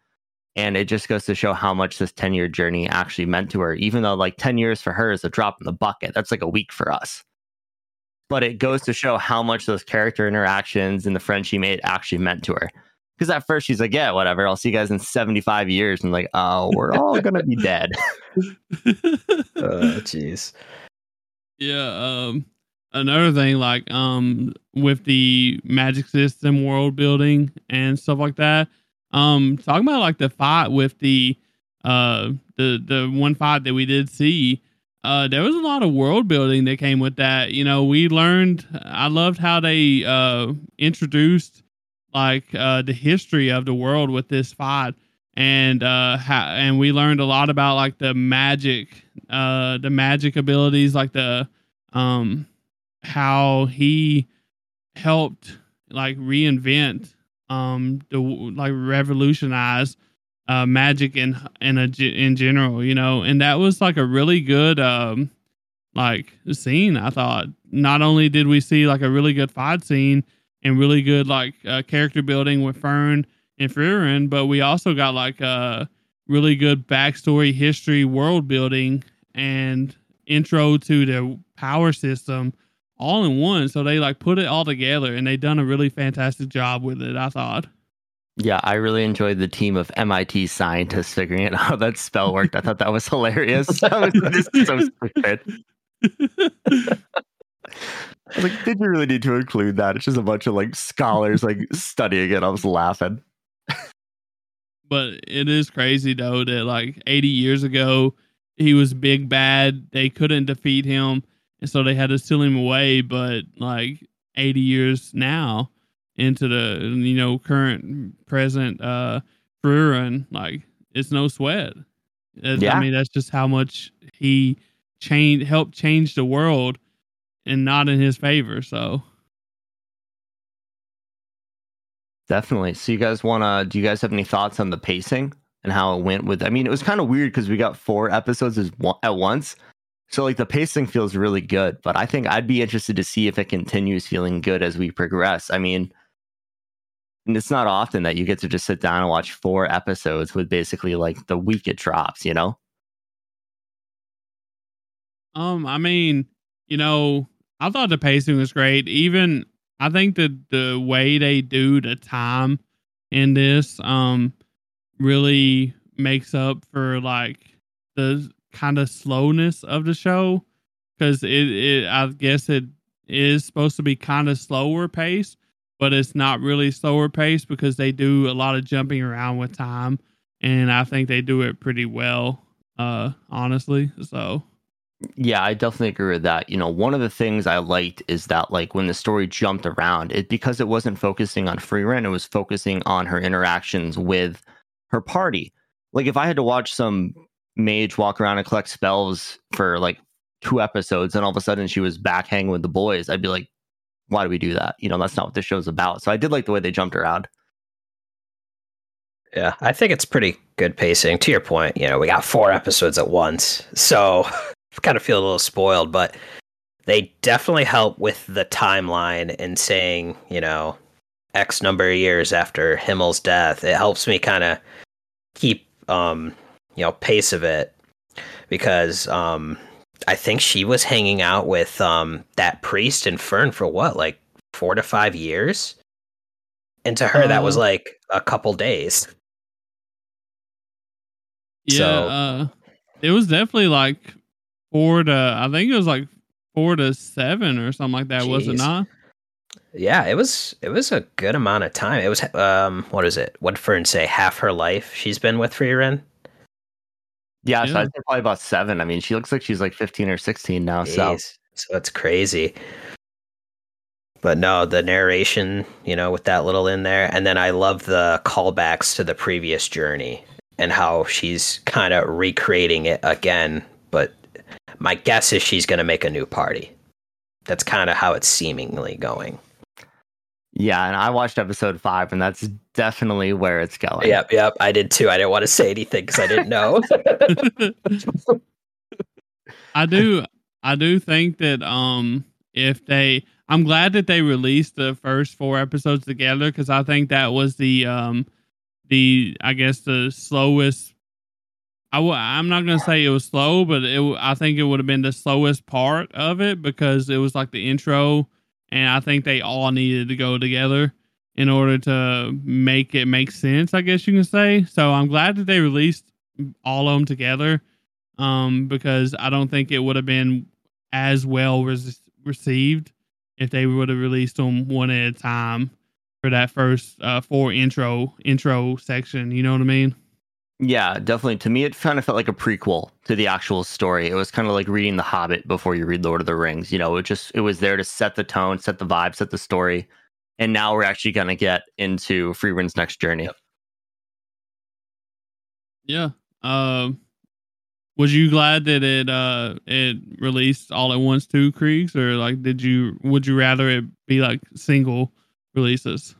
And it just goes to show how much this 10 year journey actually meant to her even though like 10 years for her is a drop in the bucket. That's like a week for us. But it goes to show how much those character interactions and the friends she made actually meant to her because at first she's like, yeah, whatever. I'll see you guys in 75 years. And like, oh, we're all going to be dead. oh, jeez. Yeah. Um, another thing, like, um, with the magic system world building and stuff like that, um, talking about like the fight with the, uh, the, the one fight that we did see, uh, there was a lot of world building that came with that. You know, we learned, I loved how they, uh, introduced, like uh, the history of the world with this fight, and uh, ha- and we learned a lot about like the magic, uh, the magic abilities, like the um, how he helped like reinvent um the like revolutionize uh magic in in a in general you know? And that was like a really good um like scene i thought. Not only did we see like a really good fight scene and really good like uh, character building with Fern and Frieren, but we also got like a uh, really good backstory, history, world building, and intro to the power system all in one. So they like put it all together, and they done a really fantastic job with it. I thought. Yeah, I really enjoyed the team of MIT scientists figuring out how that spell worked. I thought that was hilarious. was, this is so stupid. Like, did you really need to include that? It's just a bunch of like scholars like studying it. I was laughing. but it is crazy though that like 80 years ago he was big bad. They couldn't defeat him, and so they had to seal him away. But like 80 years now into the you know current present uh Frieren, like it's no sweat. yeah. I mean that's just how much he changed helped change the world and not in his favor. So definitely. So you guys want to? Do you guys have any thoughts on the pacing and how it went with? I mean, it was kind of weird because we got four episodes at once. So like the pacing feels really good, but I think I'd be interested to see if it continues feeling good as we progress. I mean, and it's not often that you get to just sit down and watch four episodes with basically like the week it drops, you know? Um, I mean, you know, I thought the pacing was great. Even I think that the way they do the time in this um really makes up for like the kind of slowness of the show because it, it I guess it is supposed to be kind of slower pace, but it's not really slower pace because they do a lot of jumping around with time, and I think they do it pretty well. Uh, honestly, so Yeah, I definitely agree with that. You know, one of the things I liked is that like when the story jumped around, it because it wasn't focusing on Frieren, it was focusing on her interactions with her party. Like if I had to watch some mage walk around and collect spells for like two episodes and all of a sudden she was back hanging with the boys, I'd be like, why do we do that? You know, that's not what this show's about. So I did like the way they jumped around. Yeah, I think it's pretty good pacing. To your point, you know, we got four episodes at once, so kind of feel a little spoiled, but they definitely help with the timeline and saying, you know, X number of years after Himmel's death. It helps me kind of keep, um, you know, pace of it because um, I think she was hanging out with um, that priest and Fern for what, like four to five years? And to her, that was Uh, like a couple days. yeah, So- uh, it was definitely like four to I think it was like four to seven or something like that. Was it not? Yeah, it was it was a good amount of time. It was um what is it? What did Fern say? Half her life she's been with Frieren. Yeah, so I'd say probably about seven. I mean, she looks like she's like 15 or 16 now. So So it's crazy. But no, the narration, you know, with that little in there, and then I love the callbacks to the previous journey and how she's kind of recreating it again. But my guess is she's going to make a new party. That's kind of how it's seemingly going. yeah, and I watched episode five, and that's definitely where it's going. Yep, yep. I did too. I didn't want to say anything because I didn't know. I do I do think that um if they I'm glad that they released the first four episodes together because I think that was the um the I guess the slowest I w- I'm not gonna say it was slow, but it w- I think it would have been the slowest part of it because it was like the intro, and I think they all needed to go together in order to make it make sense. I guess you can say. So I'm glad that they released all of them together um, because I don't think it would have been as well res- received if they would have released them one at a time for that first uh, four intro intro section. You know what I mean? Yeah, definitely. To me, it kind of felt like a prequel to the actual story. It was kind of like reading The Hobbit before you read Lord of the Rings. You know, it just it was there to set the tone, set the vibe, set the story, and now we're actually going to get into Frieren's next journey. Yeah. Um, was you glad that it uh it released all at once too, Creags, or like did you would you rather it be like single releases?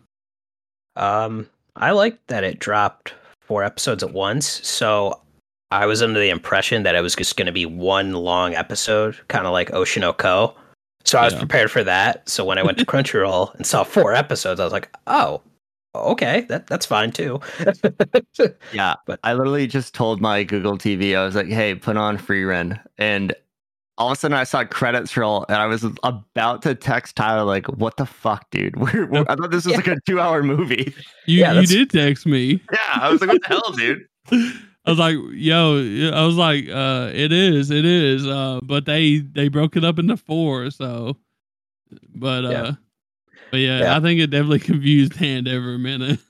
Um, I liked that it dropped four episodes at once. So I was under the impression that it was just going to be one long episode, kind of like Oshi no Ko. So I was Yeah. prepared for that. So when I went to Crunchyroll and saw four episodes, I was like, oh, okay, that that's fine too. Yeah, But- I literally just told my Google TV, I was like, "Hey, put on Frieren," and all of a sudden I saw credits roll, and I was about to text Tyler like, "What the fuck, dude? We're, we're- I thought this was like a two-hour movie." You Yeah, you did text me. Yeah, I was like, "What the hell, dude?" I was like, yo, I was like, uh, it is, it is. Uh, but they they broke it up into four, so but uh Yeah. but yeah, Yeah. I think it definitely confused hand every minute.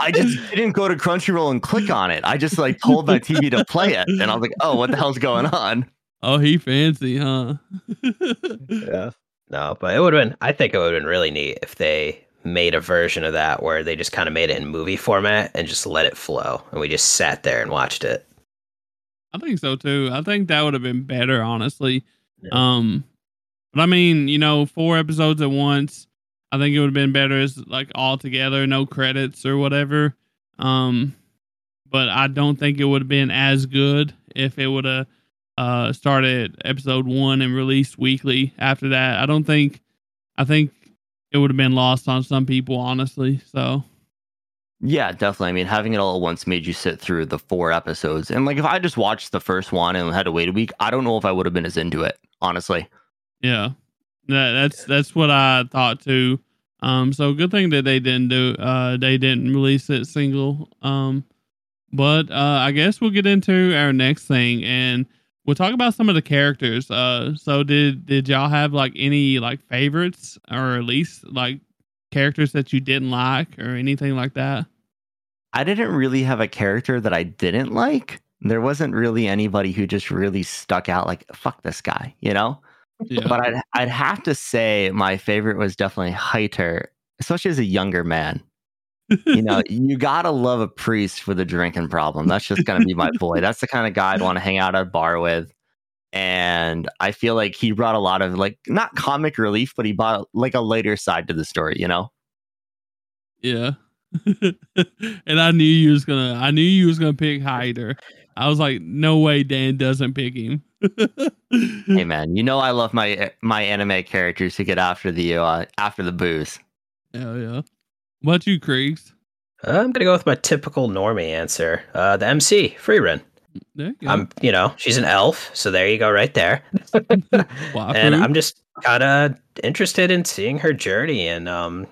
I just didn't go to Crunchyroll and click on it. I just like told my TV to play it, and I was like, "Oh, what the hell's going on?" Oh, he fancy, huh? yeah. No, but it would have been, I think it would have been really neat if they made a version of that where they just kind of made it in movie format and just let it flow. And we just sat there and watched it. I think so too. I think that would have been better, honestly. Yeah. Um, but I mean, you know, four episodes at once. I think it would have been better as like all together, no credits or whatever. Um, but I don't think it would have been as good if it would have uh started episode one and released weekly after that. I don't think. I think it would have been lost on some people, honestly. So Yeah, definitely. I mean, having it all at once made you sit through the four episodes, and like if I just watched the first one and had to wait a week, I don't know if I would have been as into it, honestly. Yeah, that, that's that's what I thought too. Um, so good thing that they didn't do. Uh, they didn't release it single. Um, But uh, I guess we'll get into our next thing and we'll talk about some of the characters. Uh, so did did y'all have like any like favorites or at least like characters that you didn't like or anything like that? I didn't really have a character that I didn't like. There wasn't really anybody who just really stuck out like fuck this guy, you know? Yeah. But I'd I'd have to say my favorite was definitely Heiter, especially as a younger man. You know, you gotta love a priest for the drinking problem. That's just gonna be my boy. That's the kind of guy I'd want to hang out at a bar with. And I feel like he brought a lot of like not comic relief, but he brought like a lighter side to the story, you know? Yeah. and I knew you was gonna I knew you was gonna pick Heiter. I was like, no way Dan doesn't pick him. Hey man, you know I love my my anime characters who get after the uh, after the booze. Hell yeah. What about you, Creags? I'm gonna go with my typical normie answer. Uh, the MC, Frieren. There you. I'm, you know, she's an elf, so there you go, right there. And I'm just kind of interested in seeing her journey and um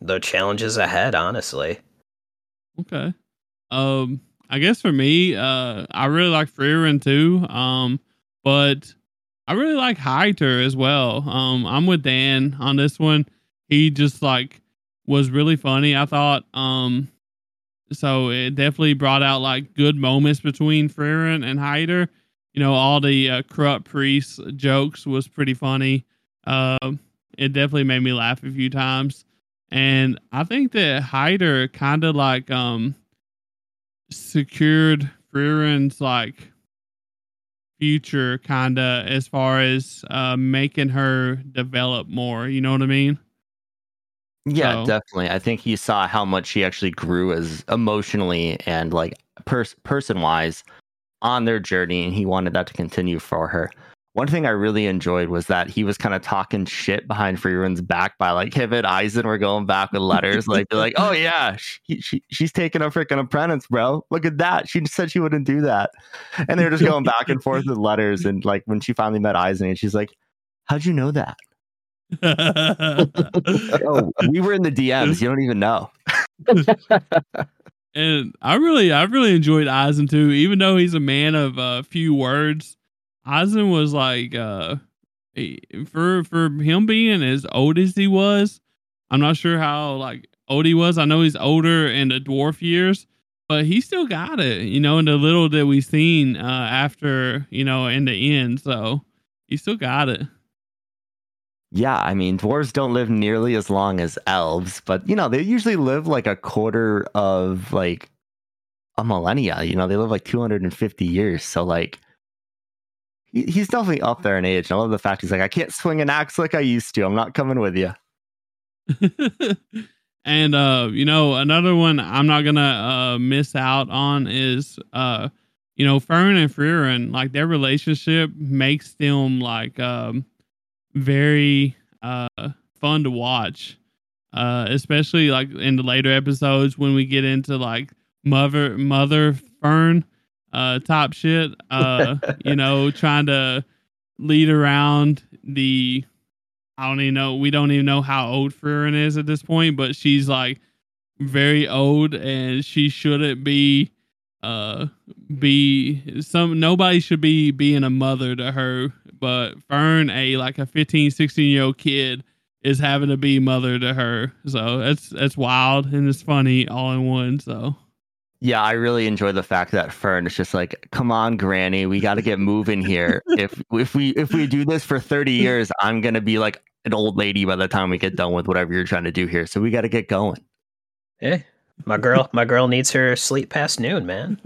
the challenges ahead. Honestly, Okay. Um, I guess for me, uh, I really like Frieren too. Um, but I really like Heiter as well. Um, I'm with Dan on this one. He just like was really funny. I thought. Um, so it definitely brought out like good moments between Frieren and Heiter. You know, all the uh, corrupt priest jokes was pretty funny. Um, it definitely made me laugh a few times. And I think that Heiter kind of like um secured Frieren's like future kind of as far as uh making her develop more, you know what I mean? Yeah, So- definitely. I think he saw how much she actually grew as emotionally and like pers- person wise on their journey, and he wanted that to continue for her. One thing I really enjoyed was that he was kind of talking shit behind Frieren's back by like him and Eisen were going back with letters, like they're like, "Oh yeah, she, she she's taking a freaking apprentice, bro. Look at that. She said she wouldn't do that," and they were just going back and forth with letters. And like when she finally met Eisen, and she's like, "How'd you know that?" Oh, we were in the DMs. You don't even know. and I really, I really enjoyed Eisen too. Even though he's a man of a few words, Eisen was like, uh, he- for for him being as old as he was, I'm not sure how like old he was. I know he's older in the dwarf years, but he still got it. You know, in the little that we've seen uh, after, you know, in the end. So he still got it. Yeah, I mean, dwarves don't live nearly as long as elves, but you know, they usually live like a quarter of like a millennia. You know, they live like 250 years. So, like, he's definitely up there in age. And I love the fact he's like, I can't swing an axe like I used to. I'm not coming with you. and uh you know another one i'm not gonna uh miss out on is uh you know fern and Frieren, like their relationship makes them like um very uh fun to watch uh especially like in the later episodes when we get into like mother mother fern uh top shit uh you know trying to lead around the I don't even know. We don't even know how old Frieren is at this point, but she's like very old and she shouldn't be uh be some nobody should be being a mother to her but fern a like a 15 16 year old kid is having to be mother to her so that's that's wild and it's funny all in one so Yeah, I really enjoy the fact that Fern is just like, "Come on, Granny, we got to get moving here. if if we if we do this for 30 years, I'm gonna be like an old lady by the time we get done with whatever you're trying to do here. So we got to get going." eh, my girl, my girl needs her sleep past noon, man.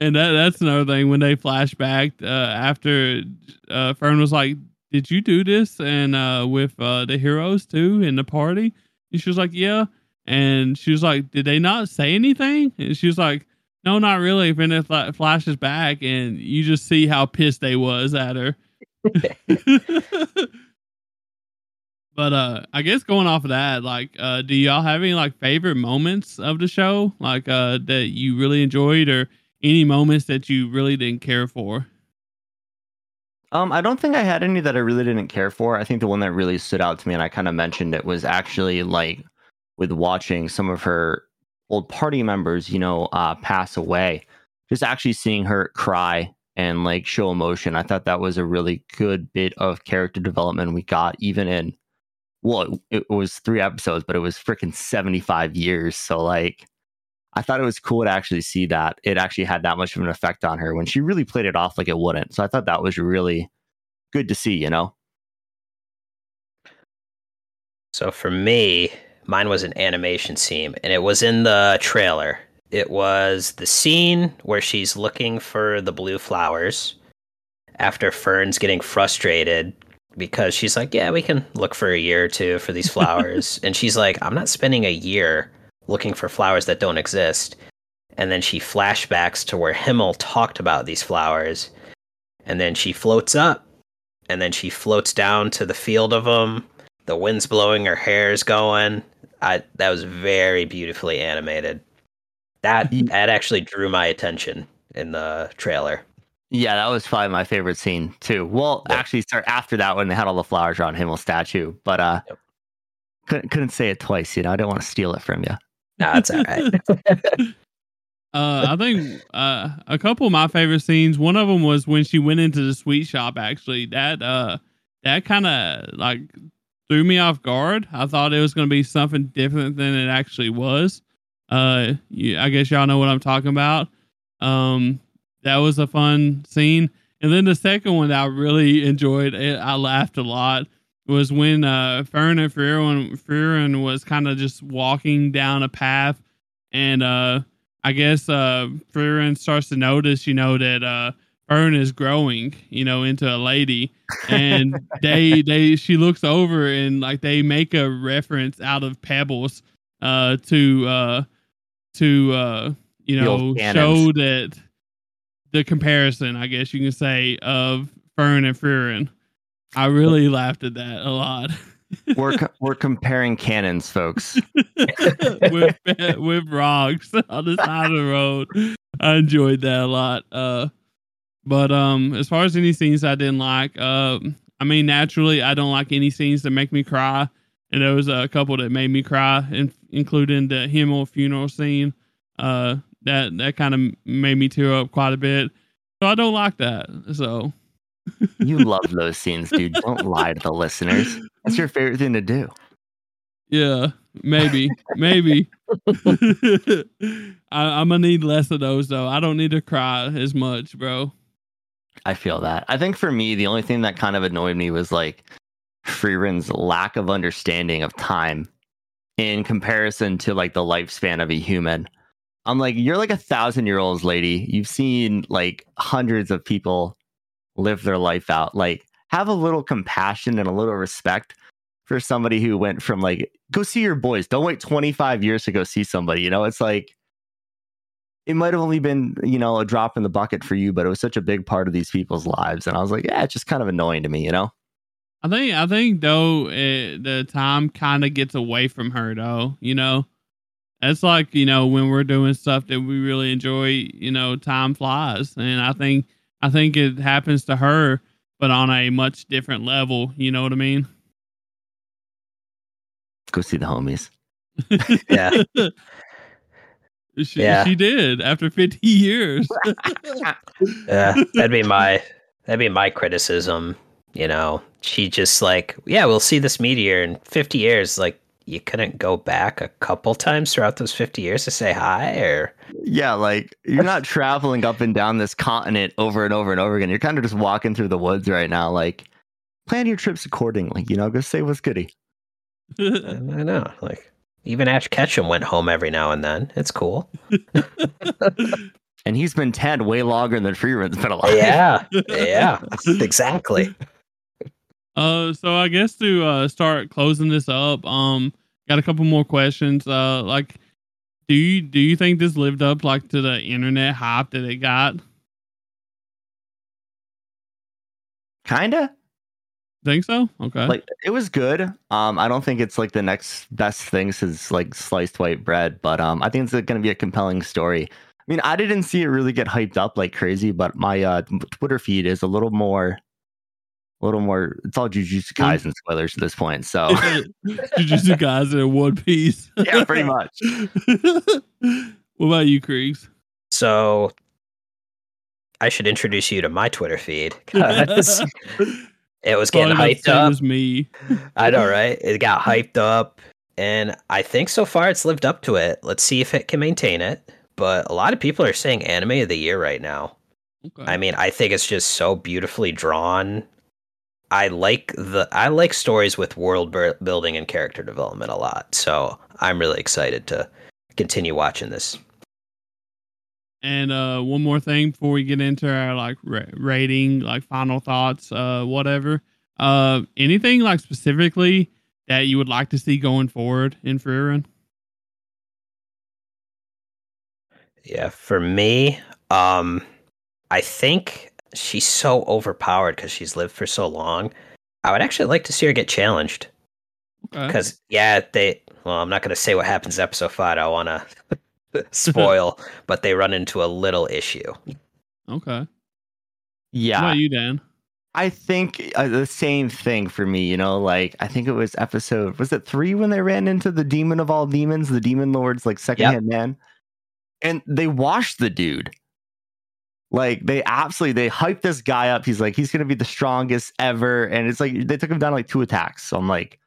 and that that's another thing when they flash back uh, after uh, Fern was like, "Did you do this?" and uh, with uh, the heroes too in the party, and she was like, "Yeah," and she was like, "Did they not say anything?" And she was like, "No, not really." And it fla- flashes back, and you just see how pissed they was at her. But uh I guess going off of that, like uh do y'all have any like favorite moments of the show? Like uh that you really enjoyed or any moments that you really didn't care for? Um, I don't think I had any that I really didn't care for. I think the one that really stood out to me, and I kind of mentioned it, was actually like with watching some of her old party members, you know, uh, pass away. Just actually seeing her cry and like show emotion. I thought that was a really good bit of character development we got, even in well, it, it was three episodes, but it was freaking 75 years. So like I thought it was cool to actually see that it actually had that much of an effect on her when she really played it off like it wouldn't. So I thought that was really good to see, you know? So for me, mine was an animation scene, and it was in the trailer. It was the scene where she's looking for the blue flowers after Fern's getting frustrated because she's like, Yeah, we can look for a year or two for these flowers. and she's like, I'm not spending a year looking for flowers that don't exist. And then she flashbacks to where Himmel talked about these flowers. And then she floats up. And then she floats down to the field of them. The wind's blowing, her hair's going. I, that was very beautifully animated. That that actually drew my attention in the trailer. Yeah, that was probably my favorite scene too. Well, yep. actually, start after that when they had all the flowers on Himmel's statue, but uh, yep. couldn't couldn't say it twice. You know, I didn't want to steal it from you. No, that's all right. uh, I think uh, a couple of my favorite scenes. One of them was when she went into the sweet shop. Actually, that uh, that kind of like threw me off guard. I thought it was going to be something different than it actually was. Uh, you, I guess y'all know what I'm talking about. Um, that was a fun scene. And then the second one that I really enjoyed, it, I laughed a lot, was when uh, Fern and Frieren, was kind of just walking down a path, and uh, I guess uh, starts to notice, you know, that uh, Fern is growing, you know, into a lady, and they they she looks over and like they make a reference out of pebbles uh, to uh, to uh, you know show that the comparison, I guess you can say, of Fern and Frieren. I really laughed at that a lot. we're co- we're comparing cannons, folks. with with rocks on the side of the road. I enjoyed that a lot. Uh, but um, as far as any scenes I didn't like, um, I mean, naturally, I don't like any scenes that make me cry, and there was a couple that made me cry, in, including the Himmel funeral scene. Uh, that that kind of made me tear up quite a bit. So I don't like that. So you love those scenes, dude. Don't lie to the listeners. That's your favorite thing to do. Yeah, maybe, maybe. I, I'm gonna need less of those though. I don't need to cry as much, bro. I feel that. I think for me, the only thing that kind of annoyed me was like Frieren's lack of understanding of time in comparison to like the lifespan of a human. I'm like, you're like a thousand year olds lady. You've seen like hundreds of people live their life out. Like, have a little compassion and a little respect for somebody who went from like, go see your boys. Don't wait 25 years to go see somebody. You know, it's like, it might have only been, you know, a drop in the bucket for you, but it was such a big part of these people's lives. And I was like, yeah, it's just kind of annoying to me, you know? I think, I think though, it, the time kind of gets away from her though, you know? It's like, you know, when we're doing stuff that we really enjoy, you know, time flies. And I think I think it happens to her, but on a much different level. You know what I mean? Go see the homies. yeah. She, yeah. she did after 50 years. yeah, that'd be my that'd be my criticism. You know, she just like, yeah, we'll see this meteor in 50 years. Like, you couldn't go back a couple times throughout those 50 years to say hi or? Yeah like you're not traveling up and down this continent over and over and over again. You're kind of just walking through the woods right now like plan your trips accordingly you know go say what's goody. I know like even ash ketchum went home every now and then. It's cool. And he's been dead way longer than Frieren's been alive. Yeah yeah exactly uh, so I guess to uh, start closing this up, um, got a couple more questions. Uh, like, do you do you think this lived up like to the internet hype that it got? Kinda. Think so? Okay. Like it was good. Um, I don't think it's like the next best thing since like sliced white bread, but um, I think it's going to be a compelling story. I mean, I didn't see it really get hyped up like crazy, but my uh, Twitter feed is a little more a little more. It's all Jujutsu Kaisen spoilers at this point. So Jujutsu Kaisen in One Piece. yeah, pretty much. what about you, Creags? So I should introduce you to my Twitter feed because it was getting Probably hyped same up. as me. I know, right? It got hyped up, and I think so far it's lived up to it. Let's see if it can maintain it. But a lot of people are saying anime of the year right now. Okay. I mean, I think it's just so beautifully drawn. I like the I like stories with world building and character development a lot. So I'm really excited to continue watching this. And uh, one more thing before we get into our like ra- rating, like final thoughts, uh, whatever. Uh, anything like specifically that you would like to see going forward in Frieren? Yeah, for me, um, I think she's so overpowered because she's lived for so long. I would actually like to see her get challenged. Okay. Because yeah, they. Well, I'm not going to say what happens in episode five. I want to spoil, but they run into a little issue. Okay. What Yeah, about you, Dan? I think uh, the same thing for me. You know, like I think it was episode was it three when they ran into the demon of all demons, the demon lord's like second hand man, and they washed the dude. Like they absolutely they hype this guy up. He's like he's gonna be the strongest ever, and it's like they took him down like two attacks. So I'm like,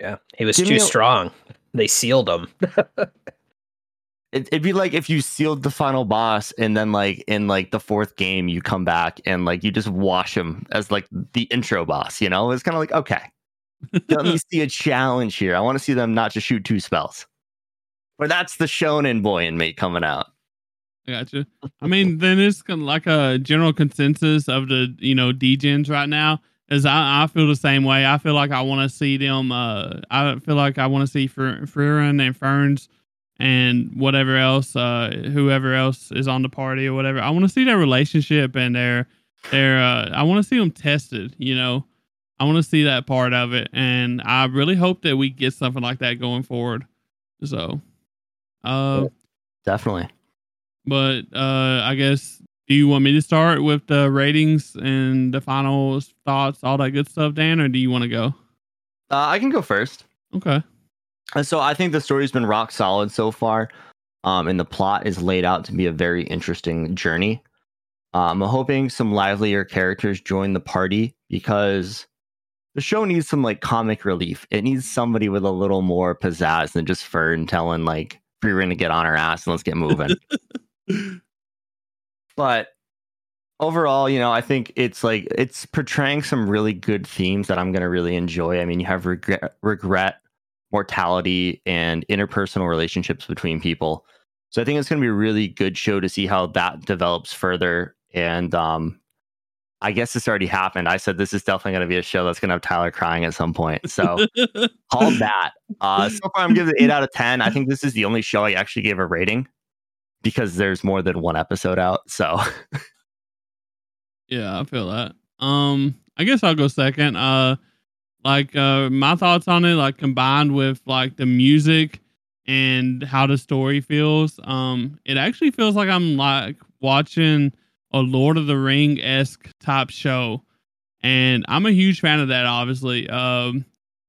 Yeah, he was too me a- strong. They sealed him. it, it'd be like if you sealed the final boss, and then like in like the fourth game you come back and like you just wash him as like the intro boss. You know, it's kind of like okay, let me see a challenge here. I want to see them not just shoot two spells. But that's the shonen boy in me coming out. I gotcha. I mean, then it's kind of like a general consensus of the you know degens right now. Is I, I feel the same way. I feel like I want to see them. Uh, I feel like I want to see Fr- and Ferns and whatever else, uh, whoever else is on the party or whatever. I want to see their relationship and their their. Uh, I want to see them tested. You know, I want to see that part of it, and I really hope that we get something like that going forward. So, uh, Definitely. But uh I guess do you want me to start with the ratings and the final thoughts, all that good stuff, Dan, or do you want to go? Uh, I can go first. Okay. And so I think the story's been rock solid so far. Um, and the plot is laid out to be a very interesting journey. Um, I'm hoping some livelier characters join the party because the show needs some like comic relief. It needs somebody with a little more pizzazz than just Fern telling like we're gonna get on our ass and let's get moving. but overall, you know, I think it's like it's portraying some really good themes that I'm gonna really enjoy. I mean, you have regret, regret, mortality, and interpersonal relationships between people. So I think it's gonna be a really good show to see how that develops further. And um, I guess this already happened. I said this is definitely gonna be a show that's gonna have Tyler crying at some point. So called that. Uh, so far, I'm giving it eight out of ten. I think this is the only show I actually gave a rating because there's more than one episode out. So Yeah, I feel that. Um, I guess I'll go second. Uh, like uh, my thoughts on it, like combined with like the music and how the story feels. Um, it actually feels like I'm like watching a Lord of the Ring esque type show, and I'm a huge fan of that. Obviously, um,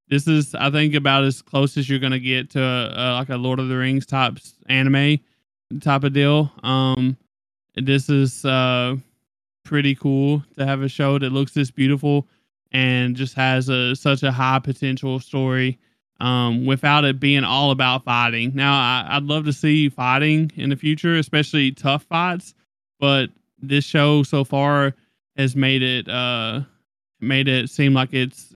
this is I think about as close as you're gonna get to uh, like a Lord of the Rings type anime type of deal. Um, this is uh pretty cool to have a show that looks this beautiful and just has a such a high potential story um, without it being all about fighting. Now, I, I'd love to see fighting in the future, especially tough fights, but this show so far has made it uh, made it seem like it's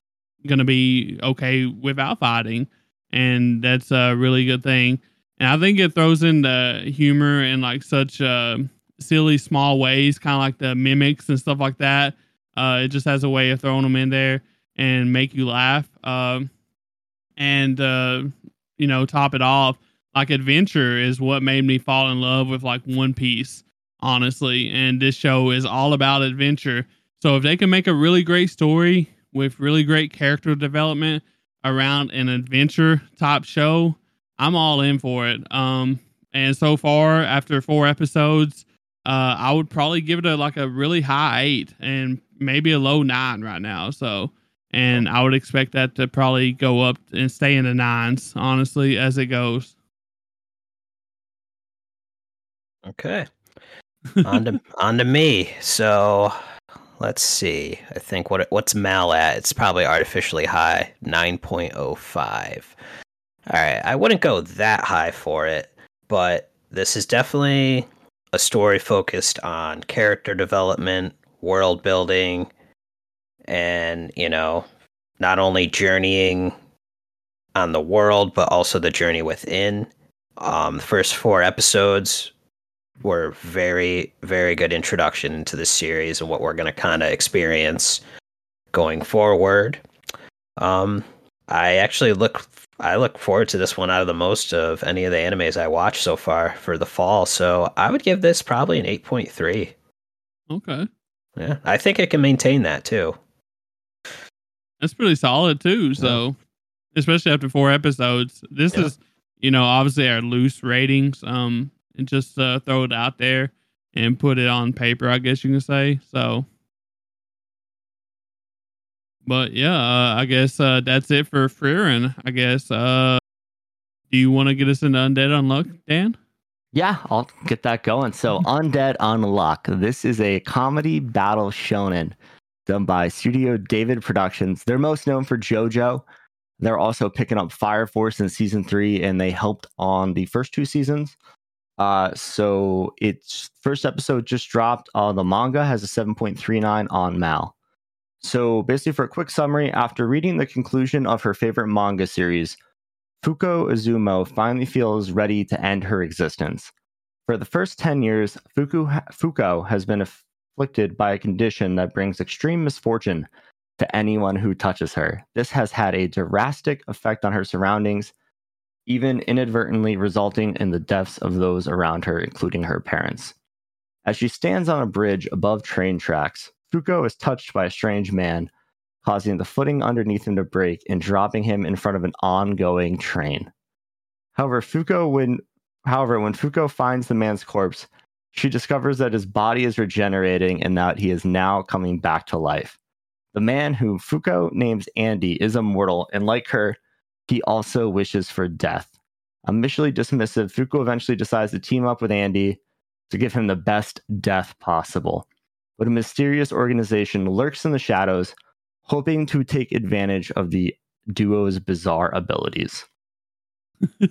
going to be okay without fighting, and that's a really good thing. And I think it throws in the humor in like such uh, silly small ways, kind of like the mimics and stuff like that. Uh, it just has a way of throwing them in there and make you laugh. Um, and uh, you know, top it off, like adventure is what made me fall in love with like One Piece, honestly. And this show is all about adventure. So if they can make a really great story with really great character development around an adventure type show, I'm all in for it. Um, and so far, after four episodes, uh, I would probably give it a like a really high eight, and maybe a low nine right now. So, and I would expect that to probably go up and stay in the nines, honestly, as it goes. Okay. on to on to me. So let's see. I think what what's MAL at? It's probably artificially high, nine point oh five. All right, I wouldn't go that high for it, but this is definitely a story focused on character development, world building, and you know, not only journeying on the world, but also the journey within. Um, the first four episodes were very, very good introduction to this series and what we're going to kind of experience going forward. Um, I actually look I look forward to this one out of the most of any of the animes I watched so far for the fall. So I would give this probably an eight point three. Okay. Yeah, I think it can maintain that too. That's pretty solid too. So, yeah. especially after four episodes, this yeah. is you know obviously our loose ratings. Um, and just uh, throw it out there and put it on paper, I guess you can say. So, but yeah, uh, I guess uh, that's it for Frieren. I guess. Uh, do you want to get us into Undead Unluck, Dan? Yeah, I'll get that going. So, Undead Unluck. This is a comedy battle shonen done by Studio David Productions. They're most known for JoJo. They're also picking up Fire Force in season three, and they helped on the first two seasons. Uh, so its first episode just dropped. Uh, the manga has a 7.39 on MAL. So basically, for a quick summary, after reading the conclusion of her favorite manga series, Fuko Izumo finally feels ready to end her existence. For the first 10 years, Fuku Fuko has been afflicted by a condition that brings extreme misfortune to anyone who touches her. This has had a drastic effect on her surroundings even inadvertently resulting in the deaths of those around her, including her parents. As she stands on a bridge above train tracks, Fuko is touched by a strange man, causing the footing underneath him to break and dropping him in front of an ongoing train. However, Fuko when however, when Fuko finds the man's corpse, she discovers that his body is regenerating and that he is now coming back to life. The man who Fuko names Andy is immortal, and like her, he also wishes for death. Initially dismissive, Fuko eventually decides to team up with Andy to give him the best death possible. But a mysterious organization lurks in the shadows, hoping to take advantage of the duo's bizarre abilities. it's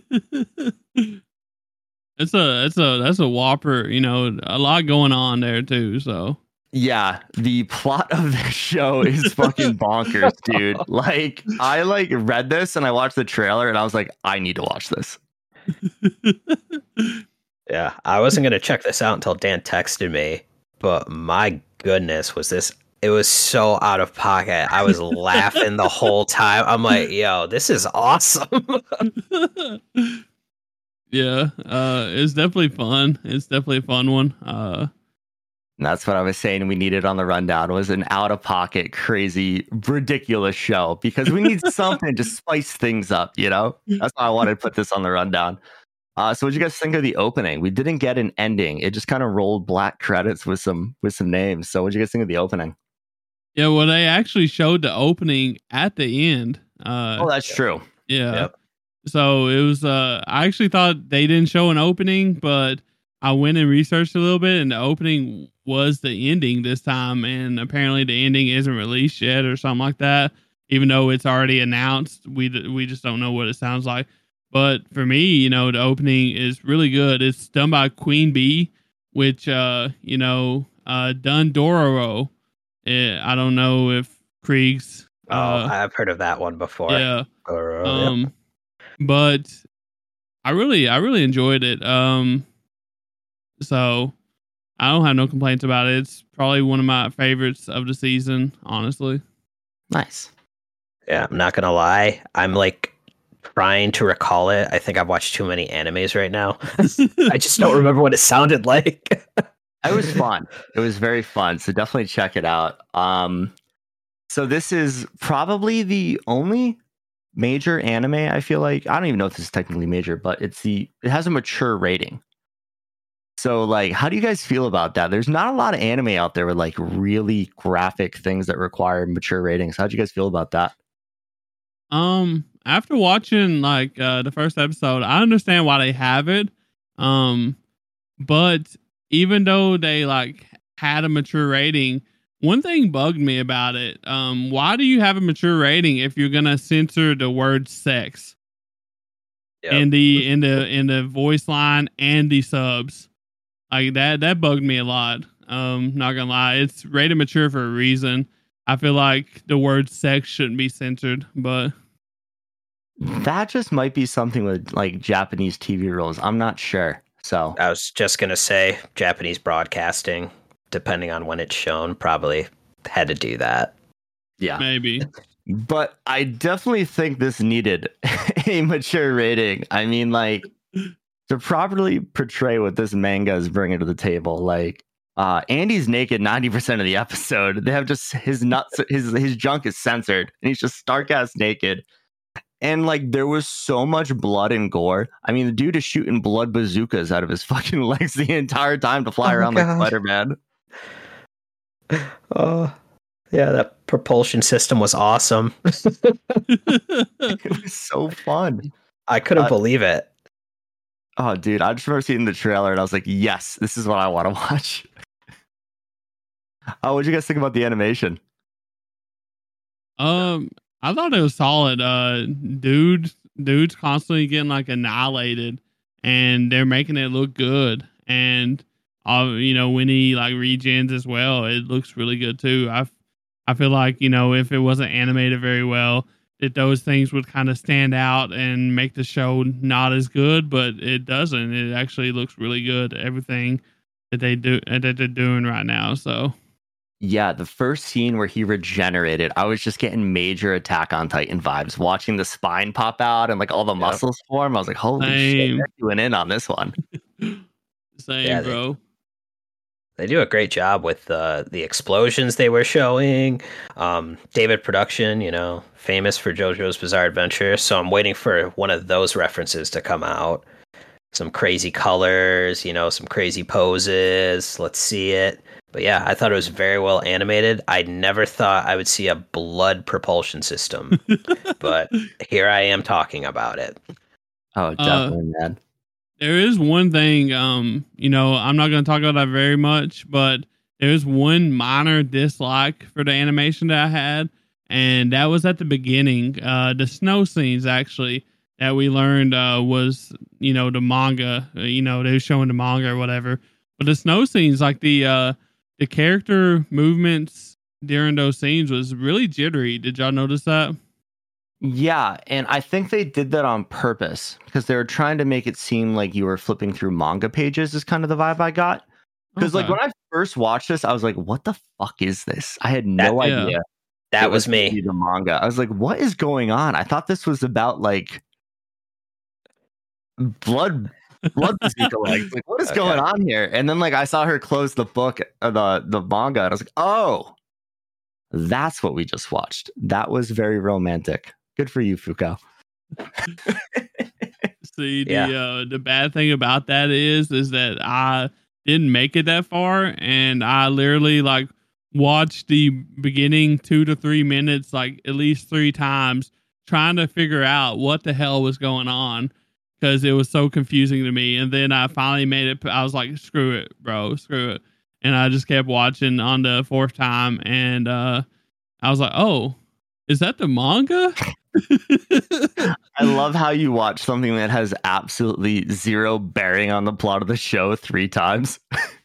a it's a that's a whopper, you know, a lot going on there too, so yeah, the plot of this show is fucking bonkers, dude. Like, I like read this and I watched the trailer and I was like, I need to watch this. yeah, I wasn't gonna check this out until Dan texted me, but my goodness, was this it was so out of pocket. I was laughing the whole time. I'm like, yo, this is awesome. yeah, uh, it's definitely fun. It's definitely a fun one. Uh, and that's what I was saying we needed on the rundown was an out of pocket, crazy, ridiculous show because we need something to spice things up, you know? That's why I wanted to put this on the rundown. Uh, so what you guys think of the opening? We didn't get an ending. It just kind of rolled black credits with some with some names. So what you guys think of the opening? Yeah, well they actually showed the opening at the end. Uh, oh, that's true. Yeah. Yep. So it was uh I actually thought they didn't show an opening, but I went and researched a little bit, and the opening was the ending this time, and apparently the ending isn't released yet or something like that. Even though it's already announced, we we just don't know what it sounds like. But for me, you know, the opening is really good. It's done by Queen Bee, which uh, you know, uh, done Dororo. Eh, I don't know if Creags. Oh, uh, I've heard of that one before. Yeah. Dororo, um, yep. but I really, I really enjoyed it. Um, so I don't have no complaints about it. It's probably one of my favorites of the season, honestly. Nice. Yeah, I'm not gonna lie. I'm like trying to recall it. I think I've watched too many animes right now. I just don't remember what it sounded like. it was fun. It was very fun. So definitely check it out. Um, so this is probably the only major anime I feel like. I don't even know if this is technically major, but it's the it has a mature rating. So, like, how do you guys feel about that? There's not a lot of anime out there with like really graphic things that require mature ratings. How do you guys feel about that? Um, after watching like uh the first episode, I understand why they have it. Um, but even though they like had a mature rating, one thing bugged me about it. Um, why do you have a mature rating if you're gonna censor the word sex Yep. in the in the in the voice line and the subs? Like that that bugged me a lot. Um, not gonna lie, it's rated mature for a reason. I feel like the word sex shouldn't be censored, but That just might be something with like Japanese TV rules. I'm not sure. So, I was just gonna say Japanese broadcasting, depending on when it's shown, probably had to do that. yeah. maybe. But I definitely think this needed a mature rating. I mean, like to properly portray what this manga is bringing to the table. Like, uh, Andy's naked ninety percent of the episode. They have just his nuts, his his junk is censored, and he's just stark ass naked. And like, there was so much blood and gore. I mean, the dude is shooting blood bazookas out of his fucking legs the entire time to fly Oh my around like gosh. Spider Man. Oh, yeah, that propulsion system was awesome. It was so fun. I couldn't Uh, believe it. Oh, dude, I just remember seeing the trailer and I was like, yes, this is what I want to watch. oh, what'd you guys think about the animation? Um, I thought it was solid. Uh, dude, dude's constantly getting like annihilated, and they're making it look good. And uh, you know, when he like regens as well, it looks really good too. I, I feel like you know, if it wasn't animated very well, that those things would kind of stand out and make the show not as good. But it doesn't. It actually looks really good. Everything that they do that they're doing right now. So Yeah, the first scene where he regenerated, I was just getting major Attack on Titan vibes. Watching the spine pop out and like all the Yep. muscles form, I was like, holy shit, Same. they're doing in on this one. same, Yeah, they- bro. They do a great job with uh, the explosions they were showing. Um, David Production, you know, famous for JoJo's Bizarre Adventure. So I'm waiting for one of those references to come out. Some crazy colors, you know, some crazy poses. Let's see it. But yeah, I thought it was very well animated. I never thought I would see a blood propulsion system, but here I am talking about it. Oh, definitely, man. there is one thing um you know i'm not going to talk about that very much but there's one minor dislike for the animation that i had and that was at the beginning uh the snow scenes actually that we learned uh was you know the manga uh, you know they were showing the manga or whatever but the snow scenes like the uh the character movements during those scenes was really jittery did y'all notice that Yeah, and I think they did that on purpose because they were trying to make it seem like you were flipping through manga pages, is kind of the vibe I got. Because like when I first watched this, I was like, "What the fuck is this?" I had no That- yeah. idea. That it was me. The manga. I was like, "What is going on?" I thought this was about like blood, blood bazooka legs. Like, what is Okay. going on here? And then like I saw her close the book, uh, the the manga, and I was like, "Oh, that's what we just watched." That was very romantic. Good for you, Fuko. See, the Yeah. uh, the bad thing about that is is that I didn't make it that far, and I literally like watched the beginning two to three minutes like at least three times, trying to figure out what the hell was going on because it was so confusing to me. And then I finally made it. I was like, "Screw it, bro, screw it," and I just kept watching on the fourth time, and uh, I was like, "Oh, is that the manga?" I love how you watch something that has absolutely zero bearing on the plot of the show three times.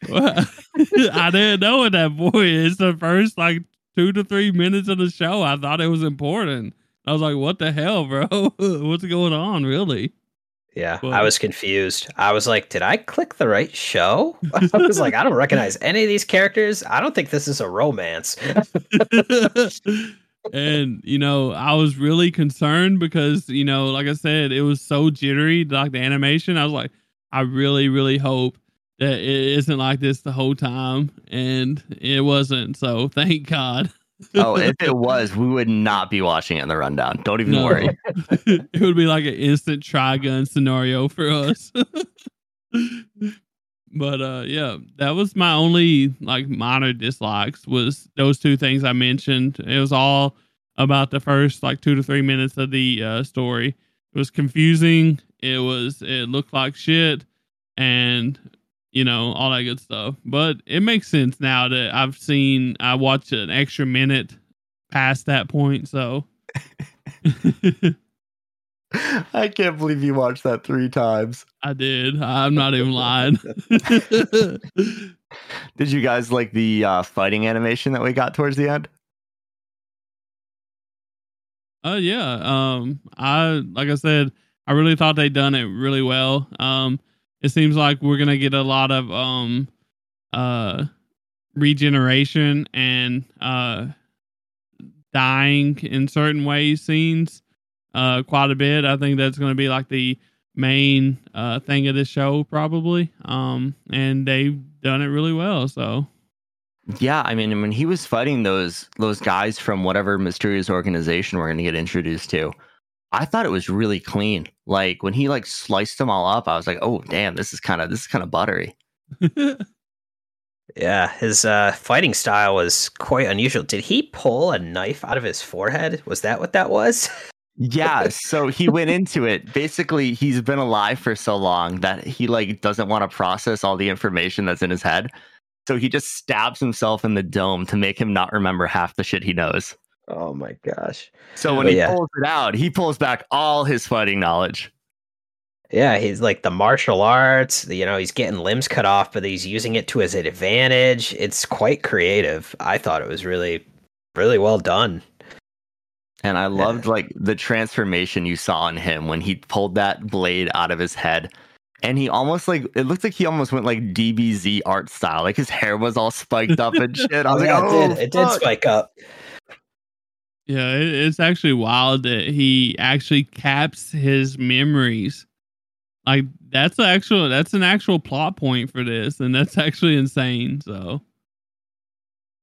Well, I didn't know what that boy is. the first like two to three minutes of the show. I thought it was important. I was like, "What the hell, bro? What's going on?" Really? Yeah, Well- I was confused. I was like, did I click the right show? I was like, I don't recognize any of these characters. I don't think this is a romance. and you know, I was really concerned because you know, like I said, it was so jittery, like the animation. I was like, I really, really hope that it isn't like this the whole time, and it wasn't. So thank God. Oh, if it was, we would not be watching it in the rundown. Don't even No. worry. it would be like an instant trigun scenario for us. but uh yeah, that was my only like minor dislikes was those two things I mentioned. It was all about the first like 2 to 3 minutes of the uh story. It was confusing. It was it looked like shit and you know, all that good stuff. But it makes sense now that I've seen I watched an extra minute past that point, so I can't believe you watched that three times. I did. I'm not even lying. Did you guys like the uh, fighting animation that we got towards the end? Oh uh, yeah. Um I like I said, I really thought they'd done it really well. Um it seems like we're gonna get a lot of um uh regeneration and uh dying in certain ways scenes uh quite a bit. I think that's gonna be like the main uh thing of this show probably. Um and they've done it really well, so Yeah, I mean, when he was fighting those those guys from whatever mysterious organization we're to get introduced to, I thought it was really clean. Like when he like sliced them all up, I was like, "Oh, damn, this is kind of this is kind of buttery." Yeah, his uh, fighting style was quite unusual. Did he pull a knife out of his forehead? Was that what that was? yeah, so he went into it. Basically, he's been alive for so long that he like doesn't want to process all the information that's in his head. So he just stabs himself in the dome to make him not remember half the shit he knows. Oh my gosh. So when But he yeah. pulls it out, he pulls back all his fighting knowledge. Yeah, he's like the martial arts, you know, he's getting limbs cut off, but he's using it to his advantage. It's quite creative. I thought it was really, really well done. And I loved like the transformation you saw in him when he pulled that blade out of his head. And he almost like it looked like he almost went like DBZ art style. Like his hair was all spiked up and shit. I oh, was yeah, like, oh, it did. It did spike up. Yeah, it's actually wild that he actually caps his memories. Like that's a actual that's an actual plot point for this, and that's actually insane. So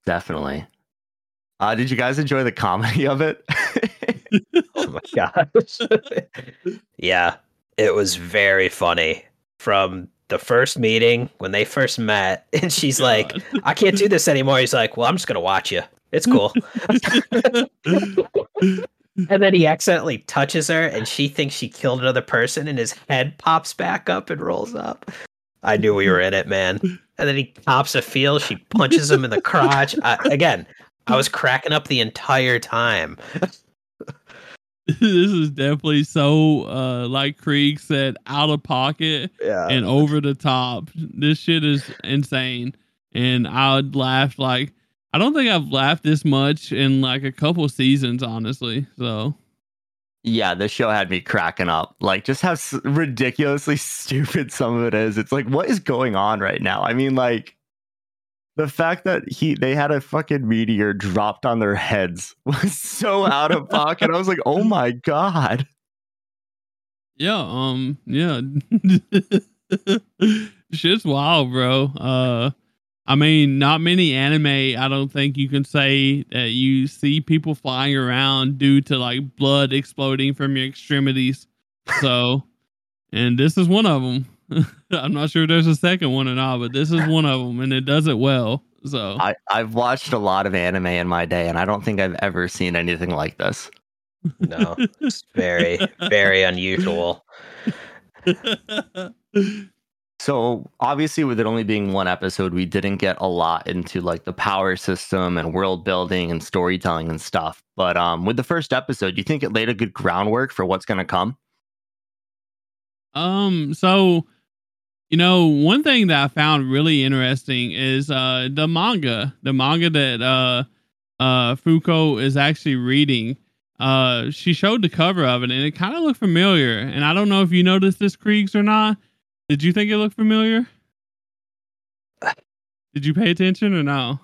Definitely. Uh, did you guys enjoy the comedy of it? Oh my gosh. yeah, it was very funny. From the first meeting when they first met, and she's like, I can't do this anymore. He's like, Well, I'm just gonna watch you. It's cool. and then he accidentally touches her and she thinks she killed another person and his head pops back up and rolls up. I knew we were in it, man. And then he cops a feel, she punches him in the crotch. I, again, I was cracking up the entire time. this is definitely so uh like Krieg said, out of pocket Yeah. and over the top. This shit is insane. And I would laugh like I don't think I've laughed this much in like a couple seasons, honestly. So yeah, the show had me cracking up. Like just how s- ridiculously stupid some of it is. It's like, what is going on right now? I mean, like the fact that he they had a fucking meteor dropped on their heads was so out of pocket. I was like, oh my god. Yeah, um, yeah. Shit's wild, bro. Uh I mean, not many anime I don't think you can say that you see people flying around due to like blood exploding from your extremities. So, and this is one of them. I'm not sure if there's a second one or not, but this is one of them and it does it well. So, I, I've watched a lot of anime in my day, and I don't think I've ever seen anything like this. No, it's very, very unusual. So obviously, with it only being one episode, we didn't get a lot into like the power system and world building and storytelling and stuff. But um, with the first episode, do you think it laid a good groundwork for what's going to come? Um, so you know, one thing that I found really interesting is uh the manga. The manga that uh uh Fuko is actually reading. Uh she showed the cover of it and it kind of looked familiar. And I don't know if you noticed this Creags or not. Did you think it looked familiar? Did you pay attention or no?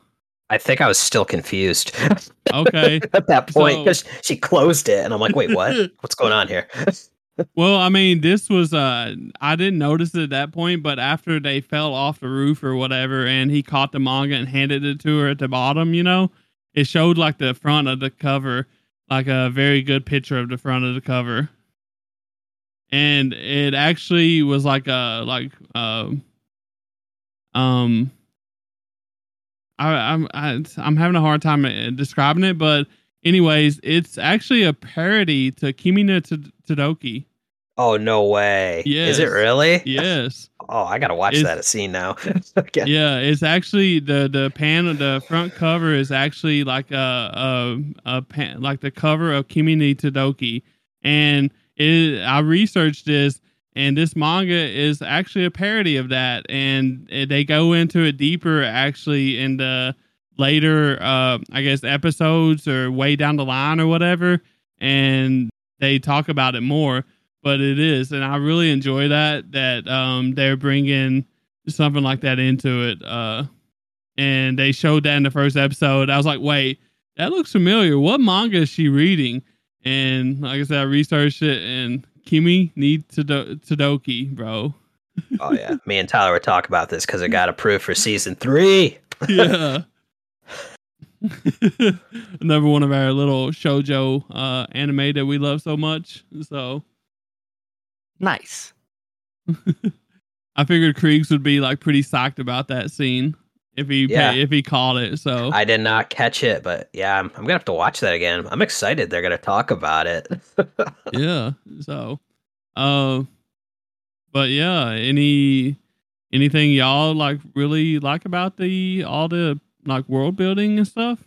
I think I was still confused Okay. at that point So- because she closed it, and I'm like, "Wait, what? What's going on here?" Well, I mean, this was uh I didn't notice it at that point, but after they fell off the roof or whatever and he caught the manga and handed it to her at the bottom, you know, it showed like the front of the cover, like a very good picture of the front of the cover. And it actually was like a like um um I, I'm I, I'm having a hard time uh, describing it, but anyways, it's actually a parody to Kimi no Todoke. Oh no way! Is it really? Yes. Oh, I gotta watch It's- that scene now. Okay. Yeah, it's actually the the pan the front cover is actually like a a, a pan, like the cover of Kimi ni Todoke, and it, I researched this, and this manga is actually a parody of that, and they go into it deeper actually in the later uh I guess episodes or way down the line or whatever, and they talk about it more. But it is, and I really enjoy that that um they're bringing something like that into it. Uh, and they showed that in the first episode. I was like, wait, that looks familiar. What manga is she reading? And like I said, I researched it, and Kimi ni Todo- Todoki, bro. Oh yeah. Me and Tyler would talk about this because it got approved for season three. yeah. Another one of our little shojo uh, anime that we love so much. So Nice. I figured Creags would be like pretty psyched about that scene if he Yeah. if he caught it. So I did not catch it, but yeah, I'm, I'm gonna have to watch that again. I'm excited. They're gonna talk about it. yeah so uh but yeah any anything y'all like really like about the all the like world building and stuff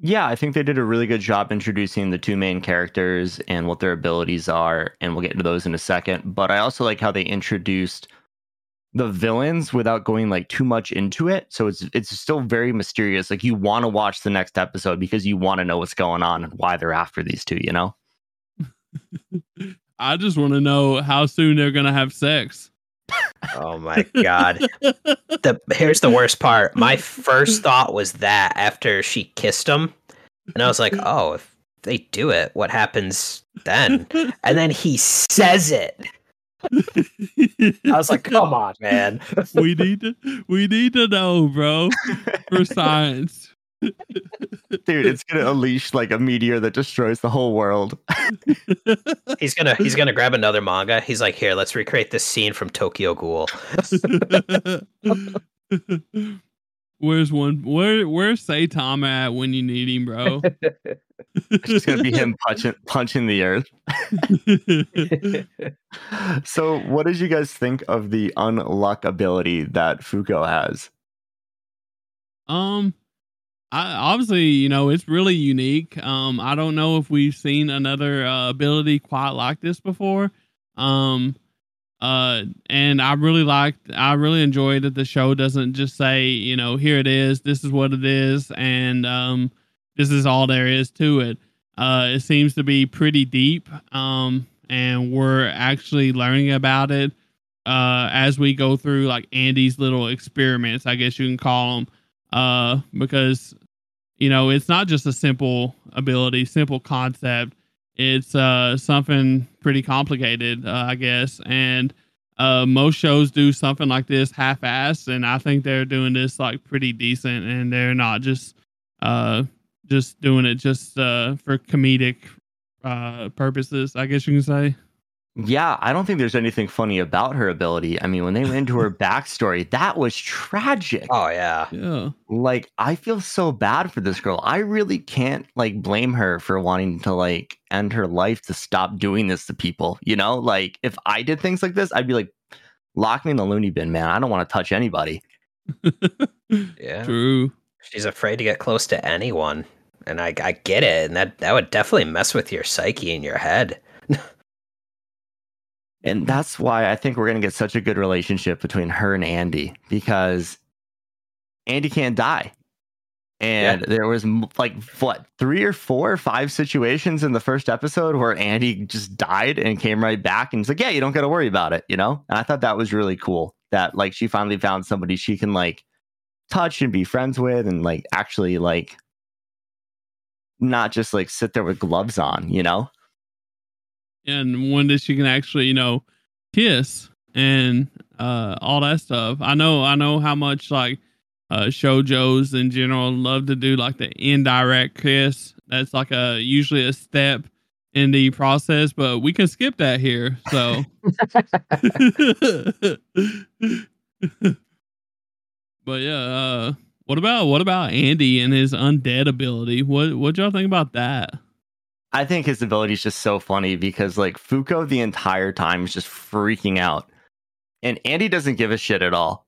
Yeah, I think they did a really good job introducing the two main characters and what their abilities are, and we'll get into those in a second. But I also like how they introduced the villains without going like too much into it. So it's it's still very mysterious. Like you want to watch the next episode because you want to know what's going on and why they're after these two, you know? i just want to know how soon they're gonna have sex oh my god. The here's the worst part. My first thought was that after she kissed him, and I was like, oh, if they do it, what happens then? And then he says it. I was like, come on, man. we need to we need to know bro for science Dude, it's gonna unleash like a meteor that destroys the whole world. He's gonna he's gonna grab another manga. He's like, here, let's recreate this scene from Tokyo Ghoul. Where's one where where's Saitama at when you need him bro It's just gonna be him punching punching the earth. so what did you guys think of the unluck ability that Fuko has? Um, I obviously, you know, it's really unique. Um, I don't know if we've seen another uh, ability quite like this before. Um, uh, and I really liked, I really enjoyed that the show doesn't just say, you know, here it is, this is what it is, and um, this is all there is to it. Uh, it seems to be pretty deep. Um, and we're actually learning about it uh as we go through like Andy's little experiments, I guess you can call them uh, because you know it's not just a simple ability, simple concept. It's uh, something pretty complicated, uh, I guess, and uh, most shows do something like this half-assed, and I think they're doing this like pretty decent, and they're not just uh, just doing it just uh, for comedic uh, purposes, I guess you can say. Yeah, I don't think there's anything funny about her ability. I mean, when they went into her backstory, that was tragic. Oh yeah. Yeah. Like, I feel so bad for this girl. I really can't like blame her for wanting to like end her life to stop doing this to people. You know, like if I did things like this, I'd be like, lock me in the loony bin, man. I don't want to touch anybody. Yeah. True. She's afraid to get close to anyone. And I, I get it. And that, that would definitely mess with your psyche and your head. And that's why I think we're going to get such a good relationship between her and Andy because Andy can't die. And there was like what three or four or five situations in the first episode where Andy just died and came right back and he's like, "Yeah, you don't got to worry about it," you know. And I thought that was really cool that like she finally found somebody she can like touch and be friends with and like actually like not just like sit there with gloves on, you know. and one that she can actually, you know, kiss and uh all that stuff. I know I know how much like uh shojos in general love to do like the indirect kiss. That's like a usually a step in the process, but we can skip that here. So but yeah, uh, what about what about Andy and his undead ability? What what y'all think about that? I think his ability is just so funny because like Fuko the entire time is just freaking out. And Andy doesn't give a shit at all.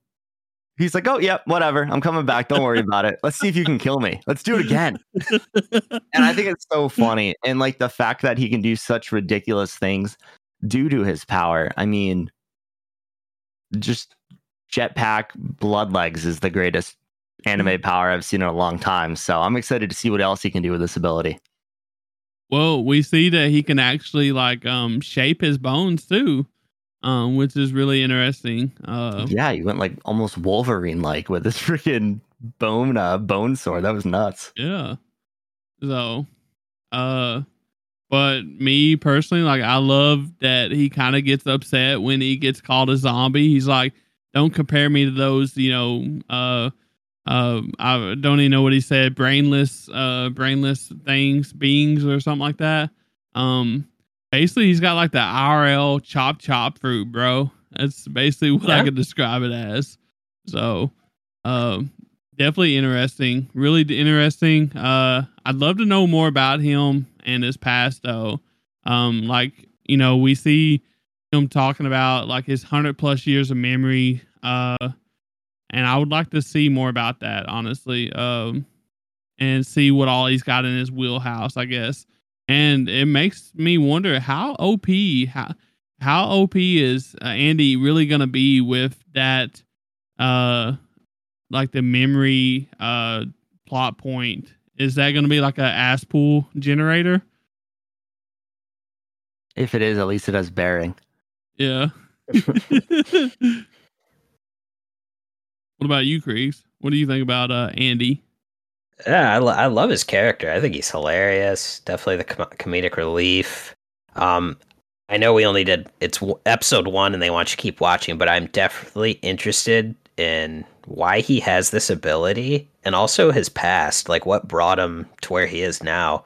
He's like, oh, yep, whatever. I'm coming back. Don't worry about it. Let's see if you can kill me. Let's do it again. and I think it's so funny. And like the fact that he can do such ridiculous things due to his power. I mean, just jetpack blood legs is the greatest anime power I've seen in a long time. So I'm excited to see what else he can do with this ability. Well, we see that he can actually like um shape his bones too, um, which is really interesting. Uh, yeah, he went like almost Wolverine like with his freaking bone uh, bone sword. That was nuts. Yeah. So, uh, but me personally, like I love that he kind of gets upset when he gets called a zombie. He's like, "Don't compare me to those," you know, uh uh, I don't even know what he said, brainless, uh, brainless things, beings, or something like that. Um, basically, he's got like the IRL chop chop fruit, bro. That's basically what yeah. I could describe it as. So, um, definitely interesting, really interesting. Uh, I'd love to know more about him and his past, though. Um, like you know, we see him talking about like his hundred plus years of memory. Uh and I would like to see more about that, honestly, um, and see what all he's got in his wheelhouse, I guess. And it makes me wonder how OP how how OP is uh, Andy really gonna be with that, uh, like the memory uh plot point? Is that gonna be like a ass pool generator? If it is, at least it has bearing. Yeah. What about you, Creags? What do you think about uh, Andy? Yeah, I, lo- I love his character. I think he's hilarious. Definitely the com- comedic relief. Um, I know we only did it's w- episode one, and they want you to keep watching, but I'm definitely interested in why he has this ability and also his past, like what brought him to where he is now.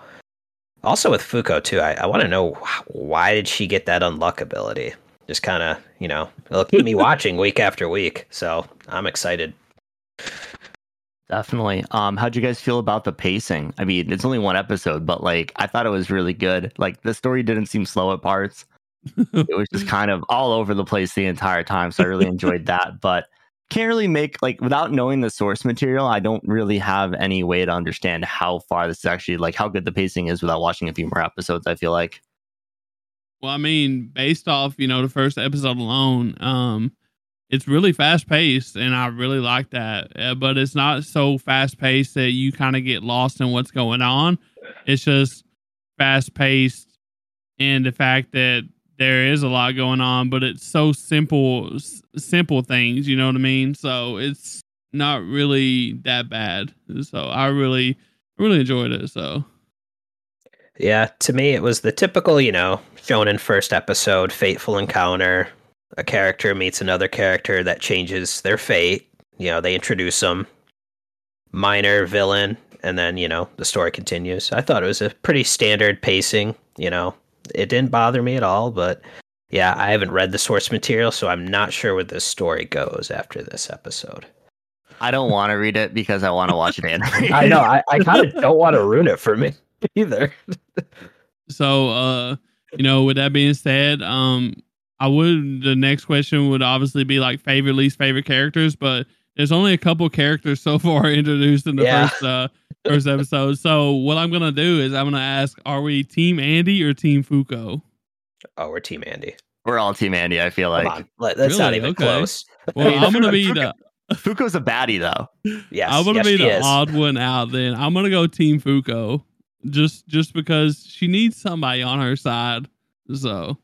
Also with Fuko too, I, I want to know why did she get that unluck ability? just kind of you know it'll keep me watching week after week. So I'm excited. Definitely. Um, how'd you guys feel about the pacing? I mean, it's only one episode, but like I thought it was really good. Like the story didn't seem slow at parts. it was just kind of all over the place the entire time. So I really enjoyed that. But can't really make like without knowing the source material, I don't really have any way to understand how far this is actually like how good the pacing is without watching a few more episodes, I feel like. Well, I mean, based off, you know, the first episode alone, um, it's really fast paced and I really like that. Uh, but it's not so fast paced that you kind of get lost in what's going on. It's just fast paced and the fact that there is a lot going on, but it's so simple, s- simple things, you know what I mean? So it's not really that bad. So I really, really enjoyed it. So yeah, to me, it was the typical, you know, shown in first episode, fateful encounter. A character meets another character that changes their fate. You know, they introduce them, minor villain, and then, you know, the story continues. I thought it was a pretty standard pacing. You know, it didn't bother me at all, but yeah, I haven't read the source material, so I'm not sure where this story goes after this episode. I don't want to read it because I want to watch it animated. I know. I, I kind of don't want to ruin it for me. either. so, uh, you know, with that being said, um, I would the next question would obviously be like favorite least favorite characters, but there's only a couple characters so far introduced in the yeah. first uh first episode. So what I'm gonna do is I'm gonna ask, are we team Andy or team Fuko? Oh, we're team Andy. We're all team Andy. I feel like that's really? not even okay. close. Well, I am gonna be Fuko, the Fuko's a baddie though. Yes, I'm gonna yes, be the is. odd one out. Then I'm gonna go team Fuko just just because she needs somebody on her side. So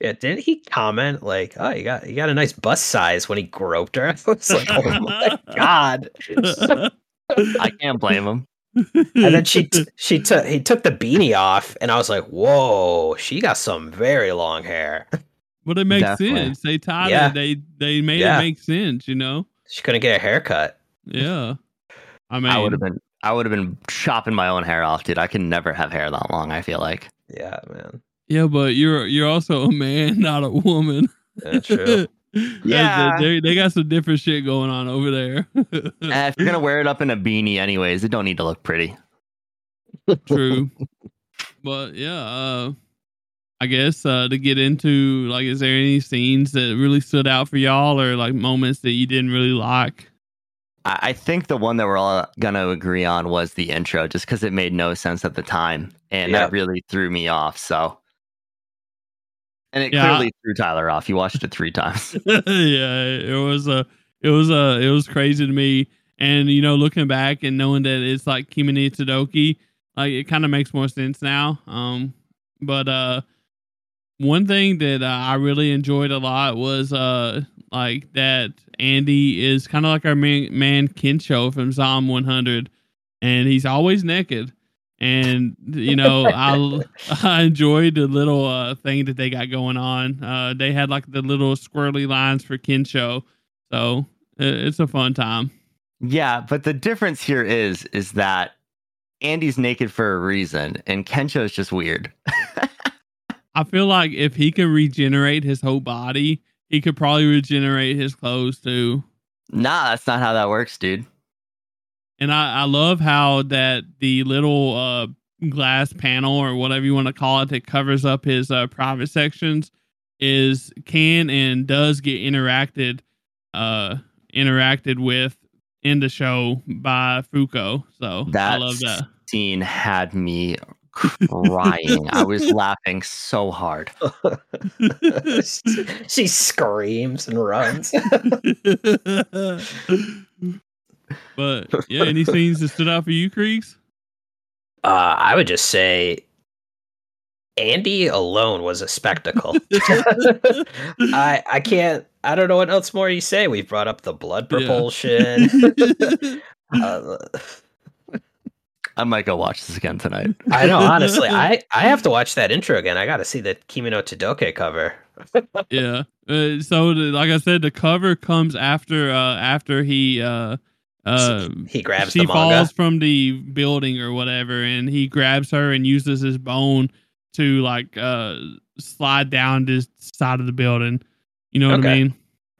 yeah, didn't he comment like, "Oh, you got you got a nice bust size" when he groped her? I was like, "Oh my god!" I can't blame him. and then she t- she took he took the beanie off, and I was like, "Whoa, she got some very long hair." But it makes Definitely. sense. They tied yeah. it. They they made yeah. it make sense. You know. She couldn't get a haircut. Yeah. I mean, I would have been I would have been chopping my own hair off, dude. I can never have hair that long. I feel like. Yeah, man. Yeah, but you're you're also a man, not a woman. Yeah, true. Yeah. they, they got some different shit going on over there. Eh, if you're gonna wear it up in a beanie, anyways, it don't need to look pretty. True. but yeah, uh I guess uh to get into like is there any scenes that really stood out for y'all or like moments that you didn't really like? I, I think the one that we're all gonna agree on was the intro, just because it made no sense at the time, and Yeah. that really threw me off. So, and it Yeah. clearly threw Tyler off. He watched it three times. yeah, it was a it was a it was crazy to me. And you know, looking back and knowing that it's like Kimi ni Todoke, like it kind of makes more sense now. Um, but uh, one thing that uh, I really enjoyed a lot was uh, like that Andy is kind of like our man, man Kencho from Zom 100, and he's always naked. And you know, I I enjoyed the little uh, thing that they got going on. Uh, they had like the little squirrely lines for Kencho, so it, it's a fun time. yeah, but the difference here is is that Andy's naked for a reason, and Kencho's just weird. I feel like if he could regenerate his whole body, he could probably regenerate his clothes too. nah, that's not how that works, dude. And I, I love how that the little uh, glass panel or whatever you want to call it that covers up his uh, private sections is can and does get interacted uh interacted with in the show by Fuko. So I love that. scene had me crying. I was laughing so hard. she screams and runs. but yeah, any scenes that stood out for you, Creags? Uh, I would just say Andy alone was a spectacle. I I can't. I don't know what else more you say. We've brought up the blood Yeah. propulsion. uh, I might go watch this again tonight. I know. Honestly, I I have to watch that intro again. I got to see the Kimi ni Todoke cover. yeah. Uh, so, the, like I said, the cover comes after uh after he uh uh He grabs she the manga. falls from the building or whatever, and he grabs her and uses his bone to like uh slide down this side of the building. You know what I mean?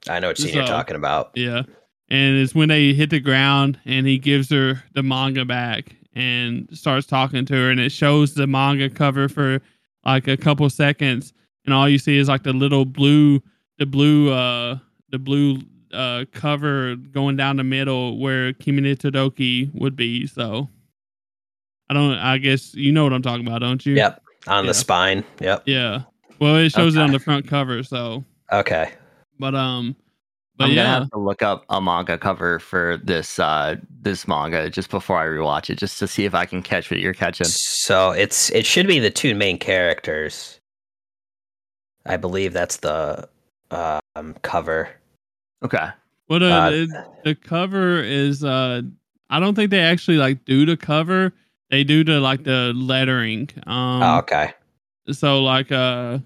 I know what scene you're talking about. Yeah. And it's when they hit the ground and he gives her the manga back and starts talking to her and it shows the manga cover for like a couple seconds and all you see is like the little blue the blue uh the blue uh cover going down the middle where Kimi ni Todoke would be. So I don't I guess you know what I'm talking about, don't you? Yep, on Yeah. the spine. Yep. Yeah. Well it shows it on the front cover, so Okay. but um but I'm yeah. gonna have to look up a manga cover for this uh this manga just before I rewatch it, just to see if I can catch what you're catching. So it's it should be the two main characters. I believe that's the um, cover. Okay. What uh, Uh, the, the cover is uh I don't think they actually like do the cover. They do the like the lettering. Um oh, okay. so like uh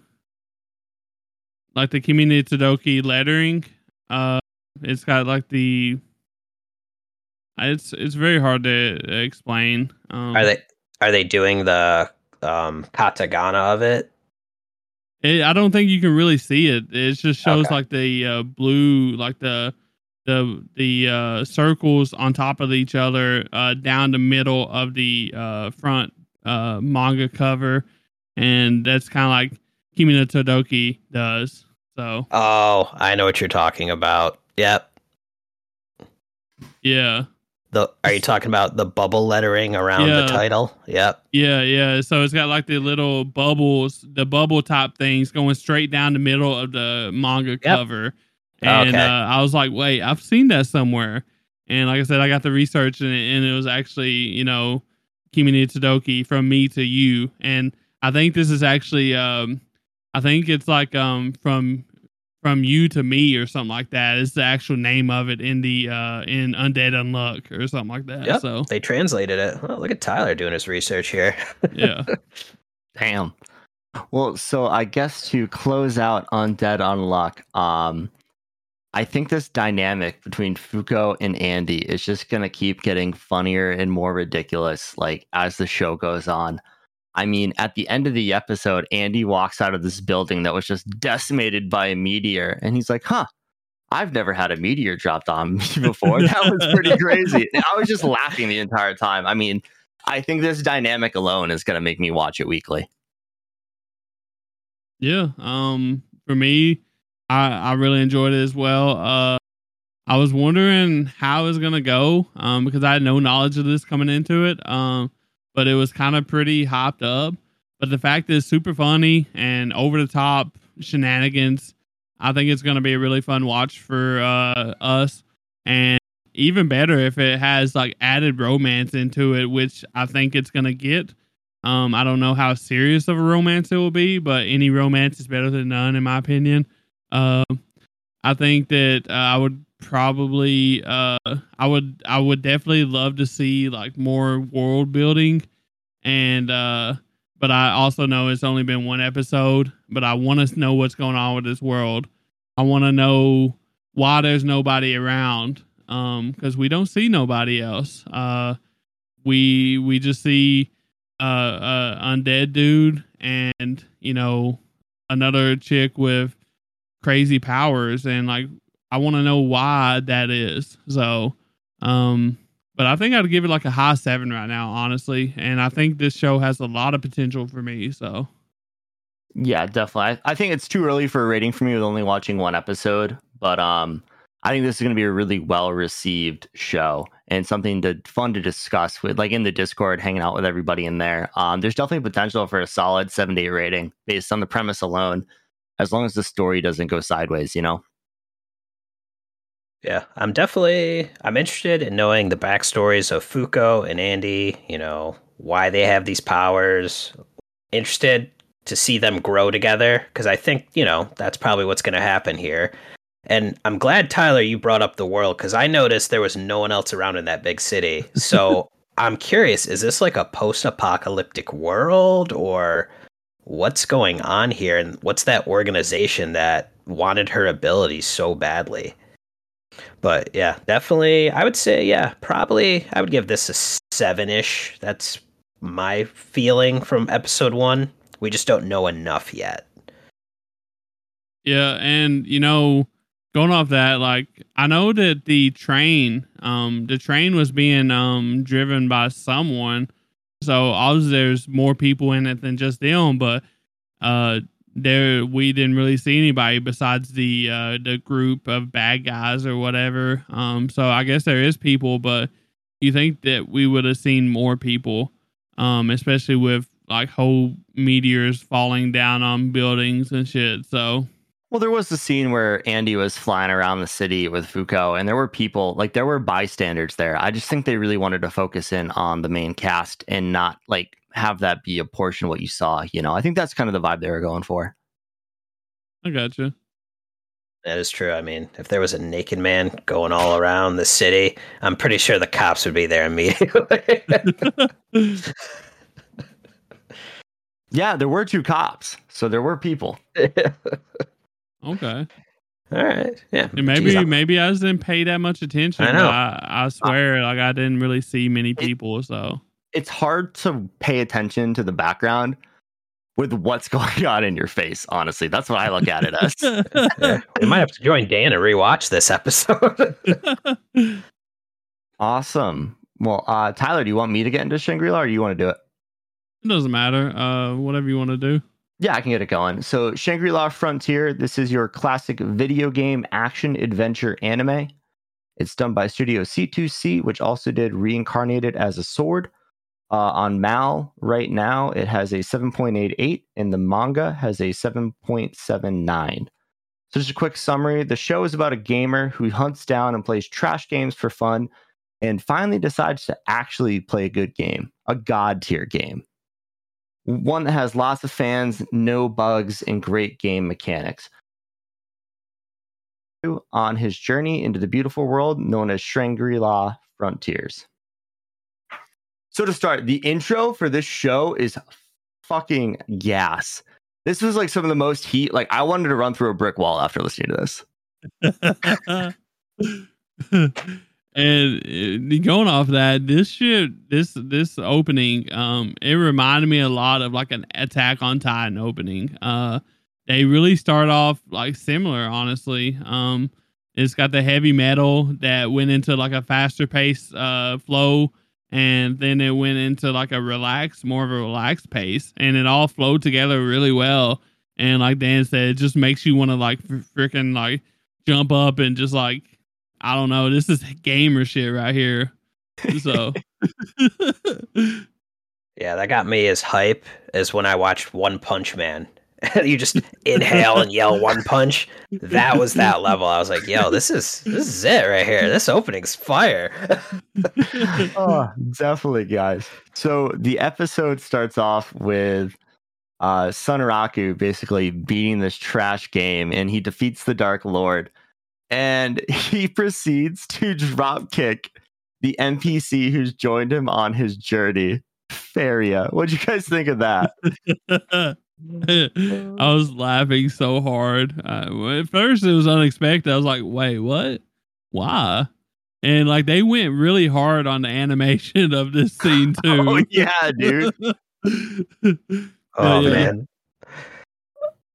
like the Kimi ni Todoke lettering. Uh it's got like the it's it's very hard to explain. Um Are they are they doing the um, katakana of it? It, I don't think you can really see it. It just shows Okay. like the uh, blue, like the the the uh, circles on top of each other uh, down the middle of the uh, front uh, manga cover, and that's kind of like Kimi ni Todoke does. So Oh, I know what you're talking about. Yep. yeah, The are you talking about the bubble lettering around Yeah. the title? Yep. yeah, yeah. So it's got like the little bubbles, the bubble top things going straight down the middle of the manga cover. And Okay. uh, I was like, wait, I've seen that somewhere. And like I said, I got the research and it, and it was actually, you know, Kimi Todoke from me to you. And I think this is actually, um, I think it's like um, from from you to me or something like that. Is the actual name of it in the uh, in Undead Unluck or something like that. Yep. So They translated it. Oh, look at Tyler doing his research here. yeah, Damn. Well, so I guess to close out on Dead Unluck, um, I think this dynamic between Fuko and Andy is just gonna keep getting funnier and more ridiculous, like as the show goes on. I mean, at the end of the episode, Andy walks out of this building that was just decimated by a meteor, and he's like, "Huh." I've never had a meteor dropped on me before. That was pretty crazy. I was just laughing the entire time. I mean, I think this dynamic alone is going to make me watch it weekly. Yeah. Um. For me, I I really enjoyed it as well. Uh, I was wondering how it was gonna go. Um, because I had no knowledge of this coming into it. Um, but it was kind of pretty hopped up. But the fact is super funny and over the top shenanigans. I think it's gonna be a really fun watch for uh us. And even better if it has like added romance into it, which I think it's gonna get. Um, I don't know how serious of a romance it will be, but any romance is better than none, in my opinion. Um, I think that uh, I would probably, uh, I would, I would definitely love to see like more world building, and uh, but I also know it's only been one episode, but I want to know what's going on with this world. I want to know why there's nobody around, um, because we don't see nobody else. Uh, we we just see uh, uh undead dude and you know another chick with crazy powers and like I want to know why that is. So um but I think I'd give it like a high 7 right now honestly and I think this show has a lot of potential for me so Yeah, definitely. I, I think it's too early for a rating for me with only watching one episode, but um I think this is going to be a really well received show and something to fun to discuss with like in the Discord, hanging out with everybody in there. Um, there's definitely potential for a solid seven to eight rating based on the premise alone, as long as the story doesn't go sideways, you know. Yeah, I'm definitely I'm interested in knowing the backstories of Fuko and Andy. You know why they have these powers. Interested to see them grow together because I think you know that's probably what's going to happen here. And I'm glad Tyler you brought up the world because I noticed there was no one else around in that big city. So I'm curious, is this like a post-apocalyptic world or what's going on here? And what's that organization that wanted her abilities so badly? But yeah, definitely, I would say yeah, probably I would give this a seven-ish. That's my feeling from episode one. We just don't know enough yet. Yeah, and you know, going off that, like I know that the train, um, the train was being um driven by someone. So obviously there's more people in it than just them, but uh there we didn't really see anybody besides the uh the group of bad guys or whatever. Um so I guess there is people, but you think that we would have seen more people, um, especially with like whole meteors falling down on buildings and shit. So Well, there was the scene where Andy was flying around the city with Fuko, and there were people, like there were bystanders there. I just think they really wanted to focus in on the main cast and not like have that be a portion of what you saw. You know, I think that's kind of the vibe they were going for. I gotcha. That is true. I mean, if there was a naked man going all around the city, I'm pretty sure the cops would be there immediately. Yeah, there were two cops, so there were people. Okay. All right. Yeah. And maybe Jeez, I'm- maybe I just didn't pay that much attention. I know. But I, I swear, like I didn't really see many people. So It's hard to pay attention to the background with what's going on in your face. Honestly, that's what I look at it as. yeah. We might have to join Dan and rewatch this episode. awesome. Well, uh, Tyler, do you want me to get into Shangri La, or do you want to do it? it doesn't matter. Uh, whatever you want to do. Yeah, I can get it going. So, Shangri La Frontier, this is your classic video game action adventure anime. It's done by Studio C2C, which also did Reincarnated as a Sword. Uh, on MAL right now, it has a 7.88, and the manga has a 7.79. So, just a quick summary the show is about a gamer who hunts down and plays trash games for fun and finally decides to actually play a good game, a god tier game one that has lots of fans, no bugs, and great game mechanics. On his journey into the beautiful world known as Shangri La Frontiers. So, to start, the intro for this show is fucking gas. This was like some of the most heat. Like, I wanted to run through a brick wall after listening to this. and uh, going off that, this shit, this this opening, um, it reminded me a lot of like an Attack on Titan opening. Uh, they really start off like similar, honestly. Um, it's got the heavy metal that went into like a faster pace uh flow, and then it went into like a relaxed, more of a relaxed pace, and it all flowed together really well. And like Dan said, it just makes you want to like freaking like jump up and just like I don't know. This is gamer shit right here. So, yeah, that got me as hype as when I watched One Punch Man. you just inhale and yell one punch. That was that level. I was like, yo, this is this is it right here. This opening's fire. oh, definitely, guys. So the episode starts off with uh Sunraku basically beating this trash game and he defeats the Dark Lord and he proceeds to drop kick the NPC who's joined him on his journey. Faria. What'd you guys think of that? I was laughing so hard. Uh, at first, it was unexpected. I was like, wait, what? Why? And like they went really hard on the animation of this scene too. oh yeah, dude. oh yeah. man.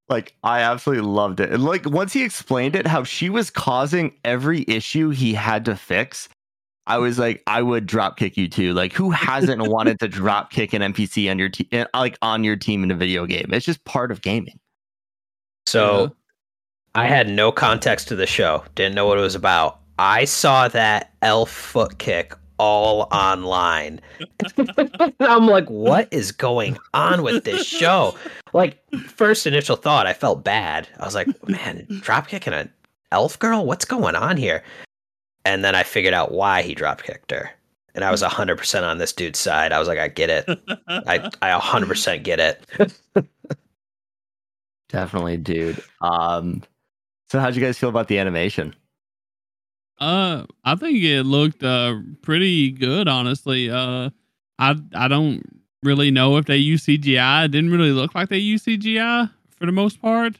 Like I absolutely loved it. And like once he explained it, how she was causing every issue he had to fix, I was like, I would drop kick you too. Like, who hasn't wanted to drop kick an NPC on your team, eh, like on your team in a video game? It's just part of gaming. So, yeah. I had no context to the show. Didn't know what it was about. I saw that elf foot kick all online. I'm like, what is going on with this show? Like, first initial thought, I felt bad. I was like, man, drop kicking an elf girl? What's going on here? And then I figured out why he drop kicked her. And I was 100% on this dude's side. I was like, I get it. I, I 100% get it. Definitely, dude. Um, so how'd you guys feel about the animation? Uh, I think it looked uh pretty good, honestly. Uh, I I don't really know if they use CGI. It didn't really look like they used CGI for the most part.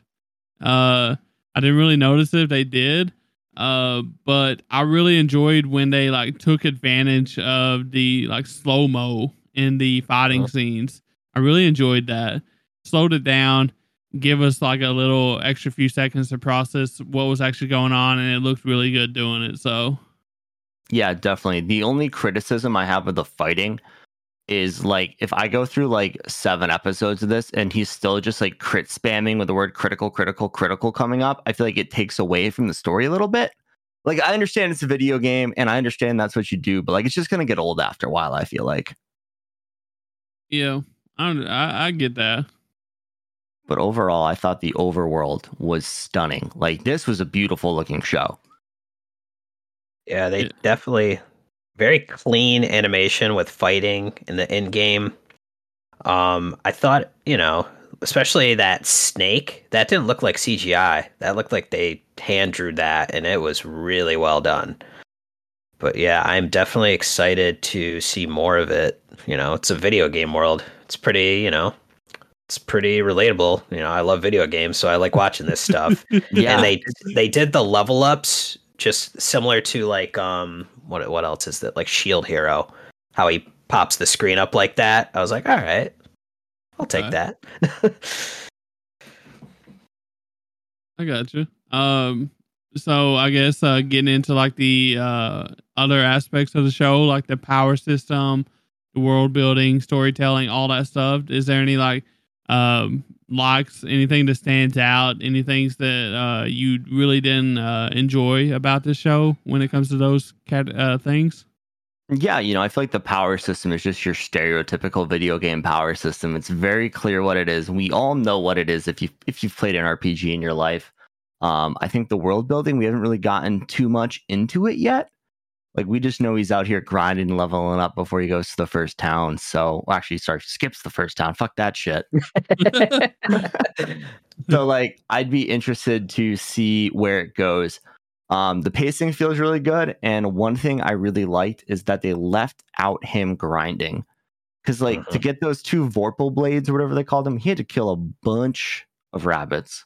Uh, I didn't really notice if they did. Uh, but I really enjoyed when they like took advantage of the like slow mo in the fighting uh-huh. scenes. I really enjoyed that. Slowed it down, give us like a little extra few seconds to process what was actually going on, and it looked really good doing it. So, yeah, definitely. The only criticism I have of the fighting is like if I go through like seven episodes of this and he's still just like crit spamming with the word critical, critical, critical coming up, I feel like it takes away from the story a little bit. Like I understand it's a video game and I understand that's what you do, but like it's just gonna get old after a while, I feel like. Yeah, I I, I get that. But overall, I thought the overworld was stunning. Like this was a beautiful looking show. Yeah, they definitely very clean animation with fighting in the end game. Um, I thought, you know, especially that snake, that didn't look like CGI. That looked like they hand drew that, and it was really well done. But yeah, I'm definitely excited to see more of it. You know, it's a video game world. It's pretty, you know, it's pretty relatable. You know, I love video games, so I like watching this stuff. yeah. And they they did the level ups just similar to like um what what else is that like Shield Hero, how he pops the screen up like that. I was like, all right, I'll take that. I got you. Um, so I guess uh, getting into like the uh, other aspects of the show, like the power system, the world building, storytelling, all that stuff. Is there any like um, likes, anything that stands out, any things that uh, you really didn't uh, enjoy about this show when it comes to those cat, uh, things? Yeah, you know, I feel like the power system is just your stereotypical video game power system. It's very clear what it is. We all know what it is if you if you've played an RPG in your life. Um, I think the world building we haven't really gotten too much into it yet. Like we just know he's out here grinding, and leveling up before he goes to the first town. So well, actually, sorry, skips the first town. Fuck that shit. so like, I'd be interested to see where it goes. Um, the pacing feels really good, and one thing I really liked is that they left out him grinding. Because like to mm-hmm. get those two Vorpal blades or whatever they called them, he had to kill a bunch of rabbits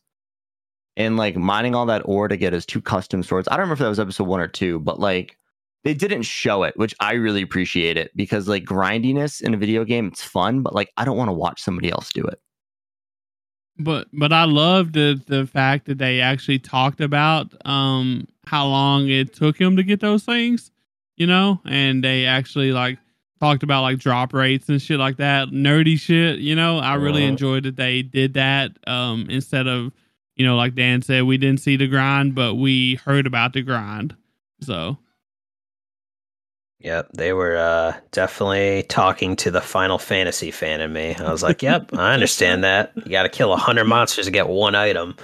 and like mining all that ore to get his two custom swords. I don't remember if that was episode one or two, but like they didn't show it, which I really appreciate it because like grindiness in a video game, it's fun, but like I don't want to watch somebody else do it. But but I love the the fact that they actually talked about um how long it took him to get those things, you know, and they actually like talked about like drop rates and shit like that, nerdy shit, you know. I really enjoyed that they did that um instead of you know like Dan said we didn't see the grind but we heard about the grind. So Yep, they were uh, definitely talking to the Final Fantasy fan in me. I was like, "Yep, I understand that. You got to kill a hundred monsters to get one item."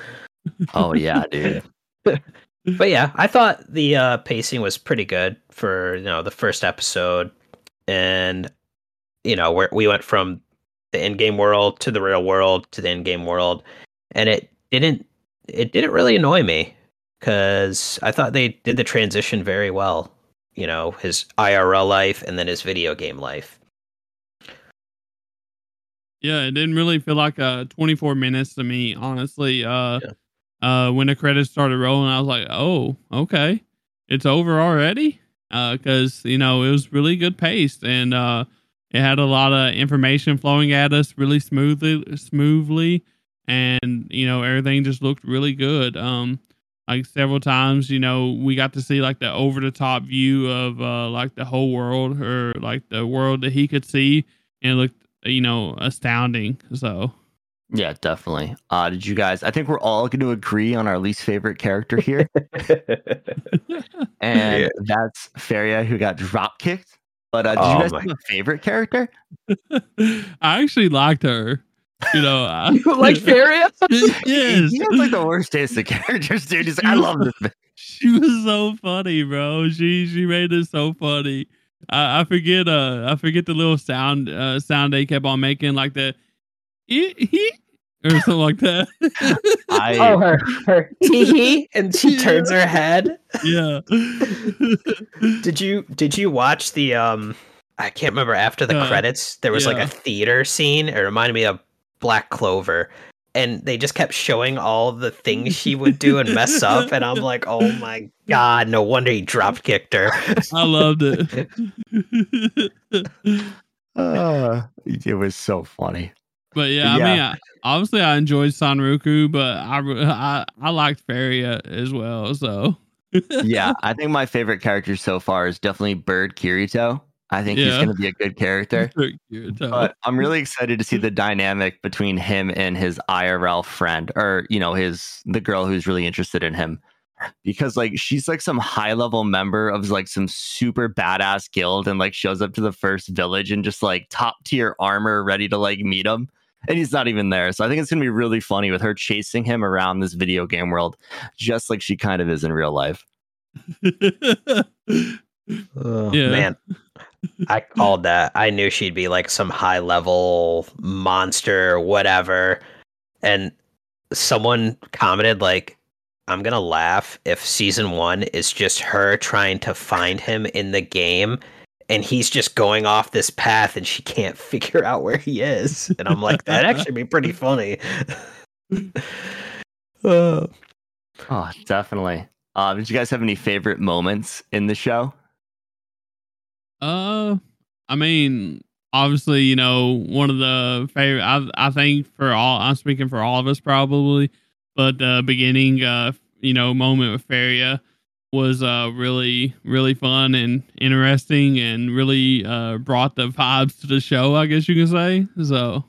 Oh yeah, dude. But yeah, I thought the uh, pacing was pretty good for you know the first episode, and you know where we went from the in-game world to the real world to the in-game world, and it didn't it didn't really annoy me because I thought they did the transition very well. You know, his IRL life and then his video game life. Yeah, it didn't really feel like uh 24 minutes to me, honestly. Uh uh when the credits started rolling, I was like, "Oh, okay. It's over already?" Uh cuz you know, it was really good paced and uh it had a lot of information flowing at us really smoothly smoothly and you know, everything just looked really good. Um like several times, you know, we got to see like the over the top view of uh like the whole world or like the world that he could see and it looked you know astounding so Yeah, definitely. Uh, did you guys? I think we're all going to agree on our least favorite character here, and Yeah. that's Feria, who got drop kicked. But uh, did Oh you guys my- have a favorite character? i actually liked her you know I, you like Feria? yes He has like the worst taste of characters, dude. He's like, I love this. bitch." she was so funny bro she she made it so funny i, I forget uh i forget the little sound uh sound they kept on making like the "ee, hee," or something like that I Oh, her, her tee and she turns her head. yeah Did you did you watch the um? I can't remember after the Uh, credits. There was like yeah. a theater scene. It reminded me of Black Clover, and they just kept showing all the things she would do and mess up. And I'm like, oh my god, no wonder he drop kicked her. i loved it uh, it was so funny. But yeah, I mean, I, obviously I enjoyed Sunraku, but I I, I liked Faria as well. So Yeah, I think my favorite character so far is definitely Bird Kirito. I think he's going to be a good character. Kirito. But I'm really excited to see the dynamic between him and his IRL friend, or you know, his the girl who's really interested in him, because like she's like some high level member of like some super badass guild, and like shows up to the first village and just like top tier armor, ready to like meet him, and he's not even there. So I think it's gonna be really funny with her chasing him around this video game world, just like she kind of is in real life. Oh, Yeah. Man, I called that. I knew she'd be like some high level monster whatever. And someone commented like, I'm gonna laugh if season one is just her trying to find him in the game and he's just going off this path and she can't figure out where he is. And I'm like, that'd actually be pretty funny. Uh, Oh, definitely. Uh, did you guys have any favorite moments in the show? Uh, I mean, obviously, you know, one of the favorite. I I think for all, I'm speaking for all of us probably, but the beginning, uh, you know, moment with Faria was uh really really fun and interesting and really uh brought the vibes to the show. I guess you can say so.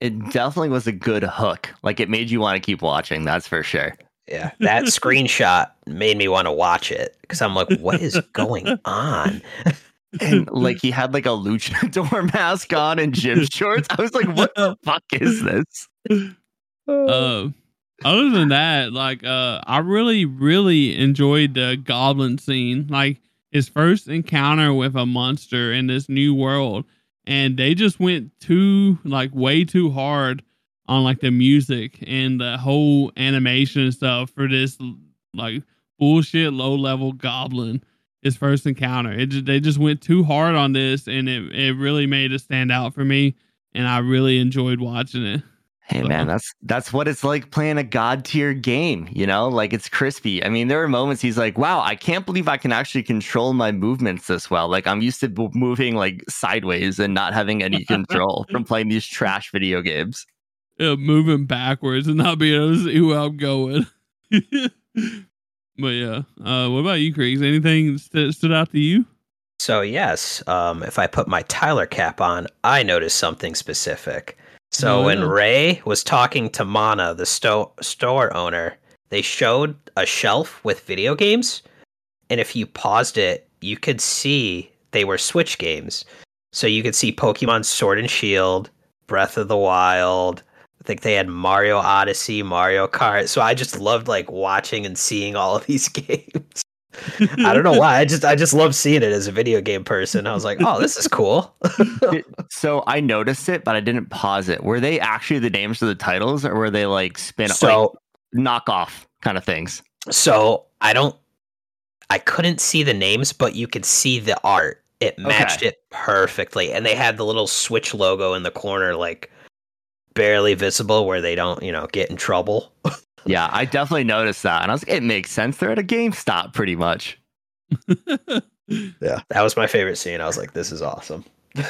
It definitely was a good hook. Like it made you want to keep watching. That's for sure. yeah, that screenshot made me want to watch it because I'm like, what is going on? And like he had like a luchador mask on and gym shorts. I was like, what the fuck is this? uh other than that like uh i really really enjoyed the goblin scene like his first encounter with a monster in this new world and they just went too like way too hard on like the music and the whole animation and stuff for this like bullshit low level goblin his first encounter it just, they just went too hard on this and it, it really made it stand out for me and i really enjoyed watching it Hey man, that's that's what it's like playing a god tier game, you know? Like it's crispy. I mean, there are moments he's like, "Wow, I can't believe I can actually control my movements this well." Like I'm used to b- moving like sideways and not having any control from playing these trash video games. Yeah, moving backwards and not being able to see where I'm going. but yeah, uh, what about you, Craig? Anything st- stood out to you? So yes, um, if I put my Tyler cap on, I noticed something specific. So Oh, when. Ray was talking to Mana, the sto- store owner, they showed a shelf with video games, and if you paused it, you could see they were Switch games. So you could see Pokemon Sword and Shield, Breath of the Wild. I think they had Mario Odyssey, Mario Kart. So I just loved like watching and seeing all of these games. I don't know why. I just I just love seeing it as a video game person. I was like, oh, this is cool. so I noticed it, but I didn't pause it. Were they actually the names of the titles, or were they like spin so like knockoff kind of things? so I don't I couldn't see the names, but you could see the art. It matched it perfectly. And they had the little Switch logo in the corner, like barely visible where they don't, you know, get in trouble. Yeah, I definitely noticed that, and I was like, it makes sense. They're at a GameStop, pretty much. Yeah. That was my favorite scene. I was like, this is awesome.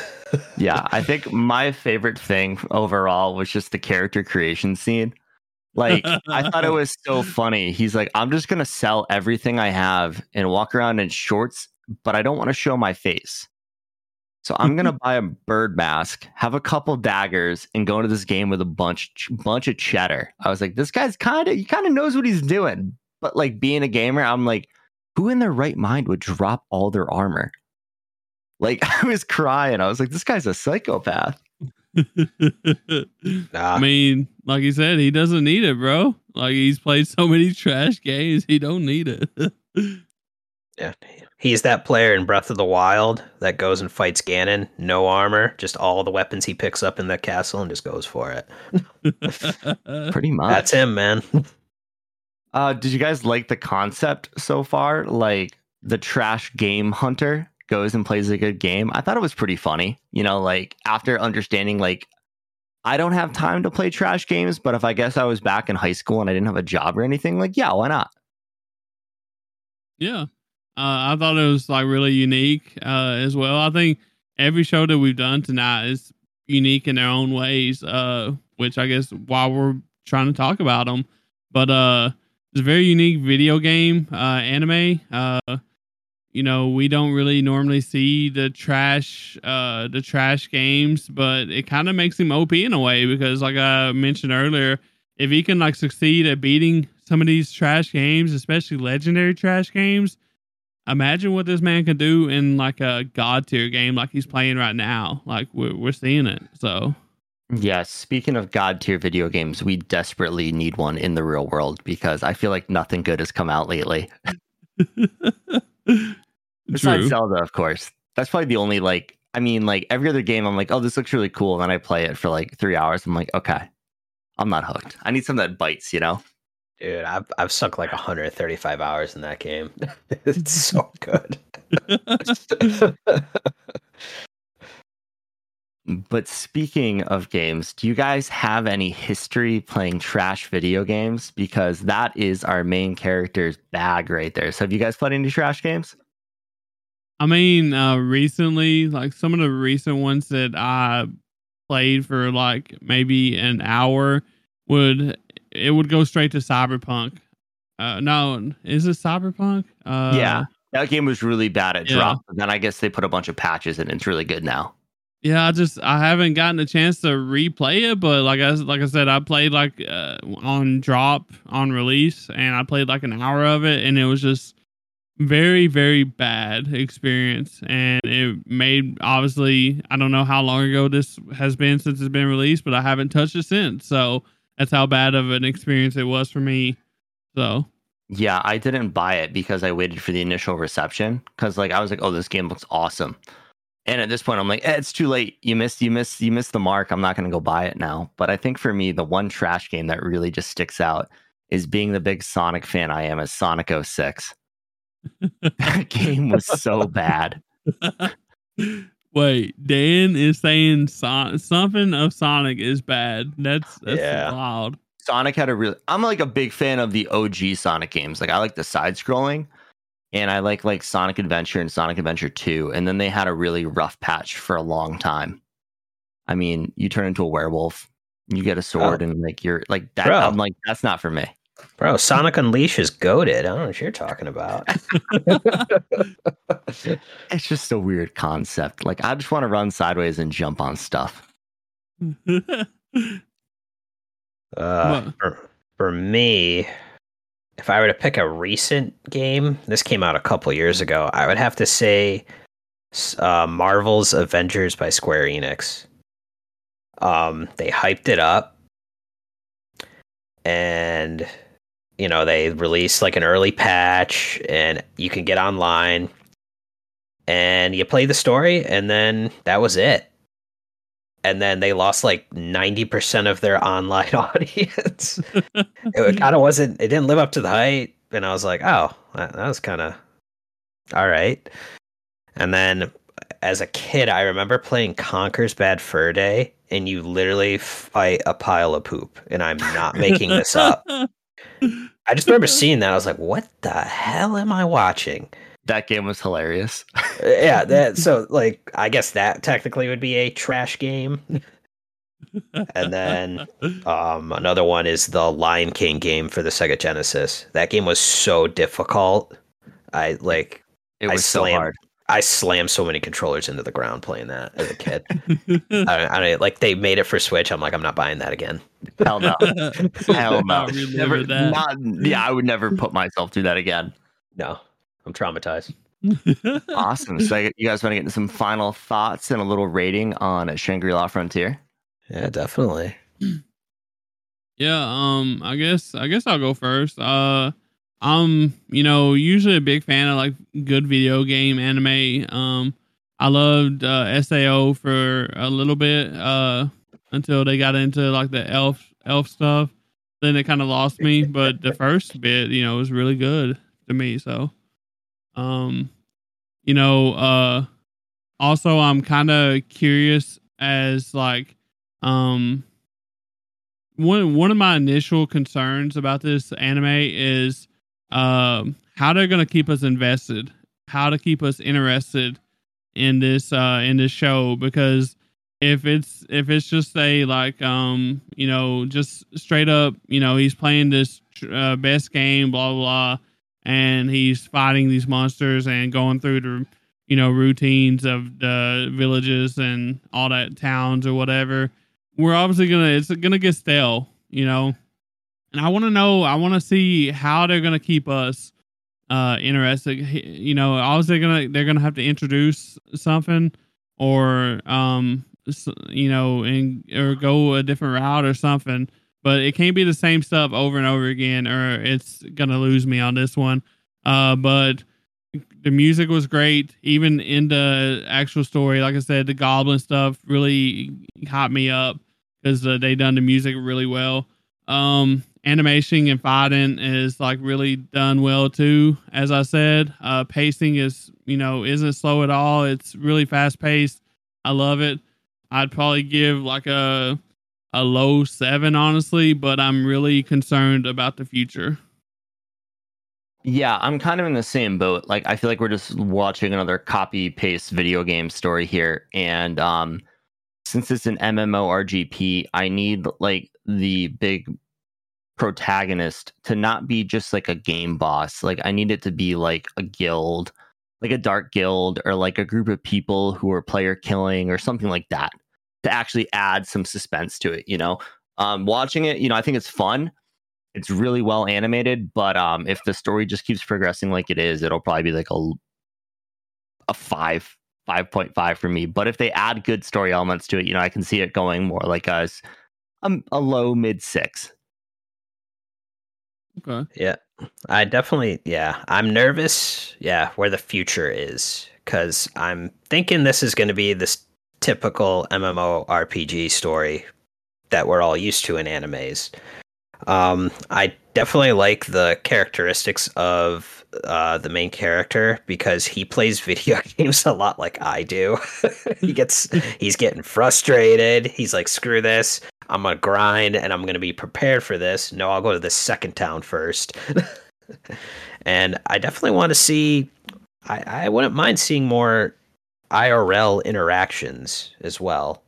Yeah, I think my favorite thing overall was just the character creation scene. Like, I thought it was so funny. He's like, I'm just gonna sell everything I have and walk around in shorts, but I don't want to show my face. So I'm gonna buy a bird mask, have a couple daggers, and go into this game with a bunch bunch of cheddar. I was like, this guy's kind of he kind of knows what he's doing. But like being a gamer, I'm like, who in their right mind would drop all their armor? Like I was crying. I was like, this guy's a psychopath. Nah. I mean, like he said, he doesn't need it, bro. Like he's played so many trash games, he don't need it. Yeah. He's that player in Breath of the Wild that goes and fights Ganon, no armor, just all the weapons he picks up in the castle and just goes for it. Pretty much. That's him, man. Uh, did you guys like the concept so far? Like the trash game hunter goes and plays a good game. I thought it was pretty funny. You know, like after understanding, like I don't have time to play trash games, but if I guess I was back in high school and I didn't have a job or anything, like yeah, why not? yeah, uh, I thought it was like really unique uh, as well. I think every show that we've done tonight is unique in their own ways, uh, which I guess while we're trying to talk about them, but uh, it's a very unique video game uh, anime. Uh, you know, we don't really normally see the trash, uh, the trash games, but it kind of makes him OP in a way because, like I mentioned earlier, if he can like succeed at beating some of these trash games, especially legendary trash games, imagine what this man can do in like a god tier game like he's playing right now. Like we're we're seeing it. So Yes. Speaking of god tier video games, we desperately need one in the real world because I feel like nothing good has come out lately. Besides true. Zelda, of course. That's probably the only like. I mean, like every other game, I'm like, oh, this looks really cool. And then I play it for like three hours. I'm like, okay, I'm not hooked. I need something that bites, you know. Dude, I've I've sunk like 135 hours in that game. it's so good. But speaking of games, do you guys have any history playing trash video games? Because that is our main character's bag right there. So have you guys played any trash games? I mean, uh, recently, like some of the recent ones that I played for like maybe an hour would it would go straight to Cyberpunk. Uh, no, is it Cyberpunk? Uh, yeah. That game was really bad at Yeah. drop. But then I guess they put a bunch of patches and it's really good now. Yeah, I just I haven't gotten a chance to replay it, but like I like I said, I played like uh, on drop on release, and I played like an hour of it, and it was just very very bad experience, and it made obviously I don't know how long ago this has been since it's been released, but I haven't touched it since, so that's how bad of an experience it was for me. So Yeah, I didn't buy it because I waited for the initial reception because like I was like, oh, this game looks awesome. And at this point, I'm like, eh, it's too late. You missed, you missed, you missed the mark. I'm not going to go buy it now. But I think for me, the one trash game that really just sticks out is being the big Sonic fan I am, is Sonic 06. that game was so bad. Wait, Dan is saying Son- something of Sonic is bad. That's that's Yeah. wild. Sonic had a really. I'm like a big fan of the OG Sonic games. Like I like the side scrolling, and I like like Sonic Adventure and Sonic Adventure Two. And then they had a really rough patch for a long time. I mean, you turn into a werewolf, you get a sword, oh. and like you're like that. Bro. I'm like that's not for me. Bro, Sonic Unleashed is goaded. I don't know what you're talking about. It's just a weird concept. Like I just want to run sideways and jump on stuff. Uh, for, for me, if I were to pick a recent game, this came out a couple years ago, I would have to say uh, Marvel's Avengers by Square Enix. Um, they hyped it up, and you know they released like an early patch, and you can get online, and you play the story, and then that was it and then they lost like 90% of their online audience. it kind of wasn't, it didn't live up to the hype. And I was like, oh, that, that was kind of all right. And then as a kid, I remember playing Conker's Bad Fur Day, and you literally fight a pile of poop. And I'm not making this up. I just remember seeing that. I was like, what the hell am I watching? That game was hilarious. yeah that so like i guess that technically would be a trash game and then um another one is the lion king game for the sega genesis that game was so difficult i like It I was so slammed- hard. I slammed so many controllers into the ground playing that as a kid I, I like they made it for switch i'm like i'm not buying that again Hell no. Hell no. Not Never, that. not, yeah, I would never put myself through that again. no i'm traumatized Awesome. So, you guys want to get into some final thoughts and a little rating on Shangri La Frontier? yeah definitely Yeah, um, I guess I guess I'll go first. Uh, I'm you know usually a big fan of like good video game anime. Um, I loved uh, Sao for a little bit. Uh, until they got into like the elf elf stuff, then it kind of lost me. But the first bit, you know, was really good to me. So, um, you know, uh, also I'm kind of curious as like, um one one of my initial concerns about this anime is um how they're going to keep us invested, how to keep us interested in this uh in this show because if it's if it's just a like um you know just straight up you know he's playing this uh, best game blah blah blah and he's fighting these monsters and going through the you know routines of the villages and all that towns or whatever we're obviously gonna it's gonna get stale, you know. And I want to know, I want to see how they're gonna keep us uh interested. You know, obviously gonna they're gonna have to introduce something or um you know and or go a different route or something. But it can't be the same stuff over and over again, or it's gonna lose me on this one. Uh, but the music was great even in the actual story like i said the goblin stuff really caught me up because uh, they done the music really well um animation and fighting is like really done well too as i said. Uh pacing is you know isn't slow at all. It's really fast paced i love it. I'd probably give like a a low seven honestly but i'm really concerned about the future. Yeah, I'm kind of in the same boat. Like I feel like we're just watching another copy paste video game story here and um since it's an MMORPG, I need like the big protagonist to not be just like a game boss. Like I need it to be like a guild, like a dark guild or like a group of people who are player killing or something like that to actually add some suspense to it, you know. Um watching it, you know, I think it's fun it's really well animated but um if the story just keeps progressing like it is it'll probably be like a a 5 5.5 for me but if they add good story elements to it you know i can see it going more like a s- um, a low mid 6 okay Yeah, I definitely. Yeah, I'm nervous. Yeah, where the future is because I'm thinking this is going to be this typical MMORPG story that we're all used to in animes. Um, I definitely like the characteristics of uh, the main character because he plays video games a lot like I do. he gets he's getting frustrated. He's like, screw this. I'm gonna grind and I'm gonna be prepared for this. No, I'll go to the second town first. and I definitely want to see I, I wouldn't mind seeing more IRL interactions as well.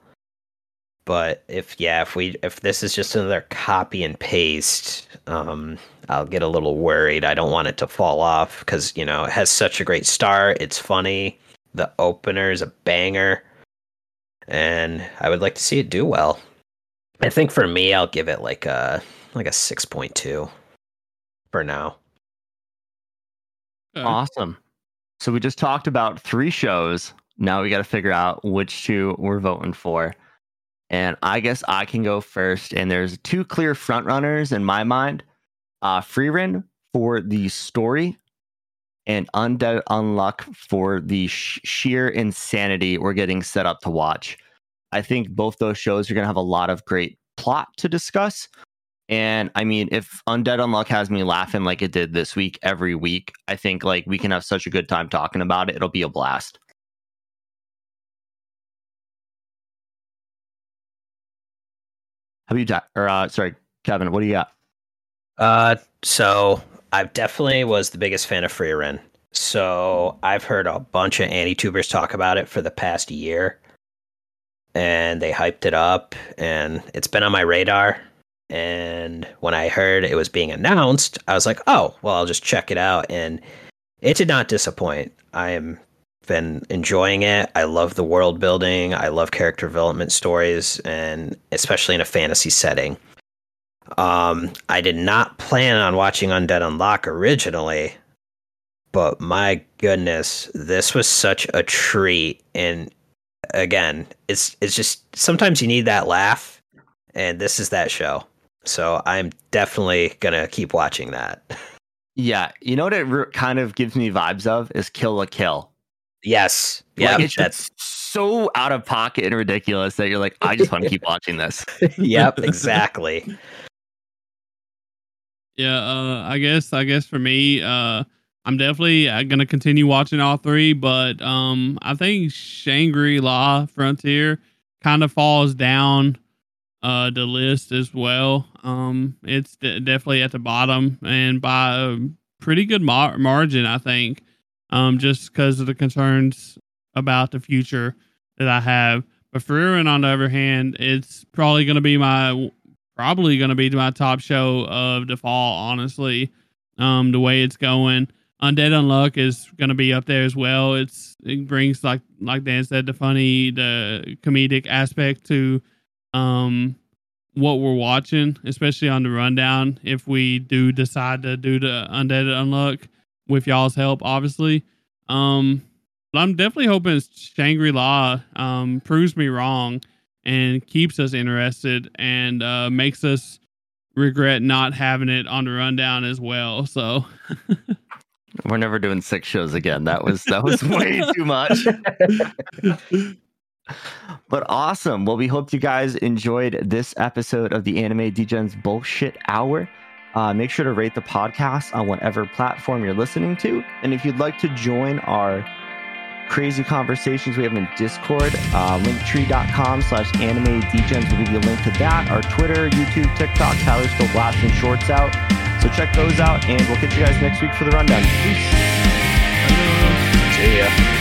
But if yeah, if we if this is just another copy and paste, um, I'll get a little worried. I don't want it to fall off because you know it has such a great start. It's funny. The opener is a banger, and I would like to see it do well. I think for me, I'll give it like a like a six point two for now. Awesome. So we just talked about three shows. Now we got to figure out which two we're voting for. And I guess I can go first. And there's two clear front runners in my mind. Uh, Frieren for the story, and Undead Unluck for the sh- sheer insanity we're getting set up to watch. I think both those shows are going to have a lot of great plot to discuss. And I mean, if Undead Unluck has me laughing like it did this week every week, I think like we can have such a good time talking about it. It'll be a blast. About you, Jack? Or uh, sorry, Kevin, what do you got? Uh, so I definitely was the biggest fan of Frieren. So I've heard a bunch of AniTubers talk about it for the past year, and they hyped it up, and it's been on my radar. And when I heard it was being announced, I was like, "Oh, well, I'll just check it out." And it did not disappoint. I am been enjoying it. I love the world building. I love character development stories, and especially in a fantasy setting. Um, I did not plan on watching Undead Unluck originally, but my goodness, this was such a treat. And again, it's it's just sometimes you need that laugh, and this is that show. So I'm definitely gonna keep watching that. Yeah, you know what it kind of gives me vibes of is Kill la Kill. Yes, yeah, like, it's that's so out of pocket and ridiculous that you're like, I just want to keep watching this. yep, exactly. Yeah, uh, I guess I guess for me, uh, I'm definitely uh, gonna continue watching all three, but um, I think Shangri La Frontier kind of falls down uh, the list as well. Um, it's de- definitely at the bottom and by a pretty good mar- margin, I think. Um, just because of the concerns about the future that I have. But Frieren, on the other hand, it's probably going to be my probably going to be my top show of the fall. Honestly, um, the way it's going, Undead Unluck is going to be up there as well. It's it brings like like Dan said, the funny, the comedic aspect to um what we're watching, especially on the rundown. If we do decide to do the Undead Unluck with y'all's help, obviously. Um, but I'm definitely hoping Shangri La um proves me wrong and keeps us interested and uh, makes us regret not having it on the rundown as well. So We're never doing six shows again. That was that was way too much. but awesome. Well, we hope you guys enjoyed this episode of the Anime Degens Bullshit Hour. Uh, make sure to rate the podcast on whatever platform you're listening to. And if you'd like to join our crazy conversations we have in Discord, uh, linktree.com slash anime degens will give you a link to that. Our Twitter, YouTube, TikTok, Tyler's still blasting shorts out. So check those out, and we'll catch you guys next week for the rundown. Peace. See ya.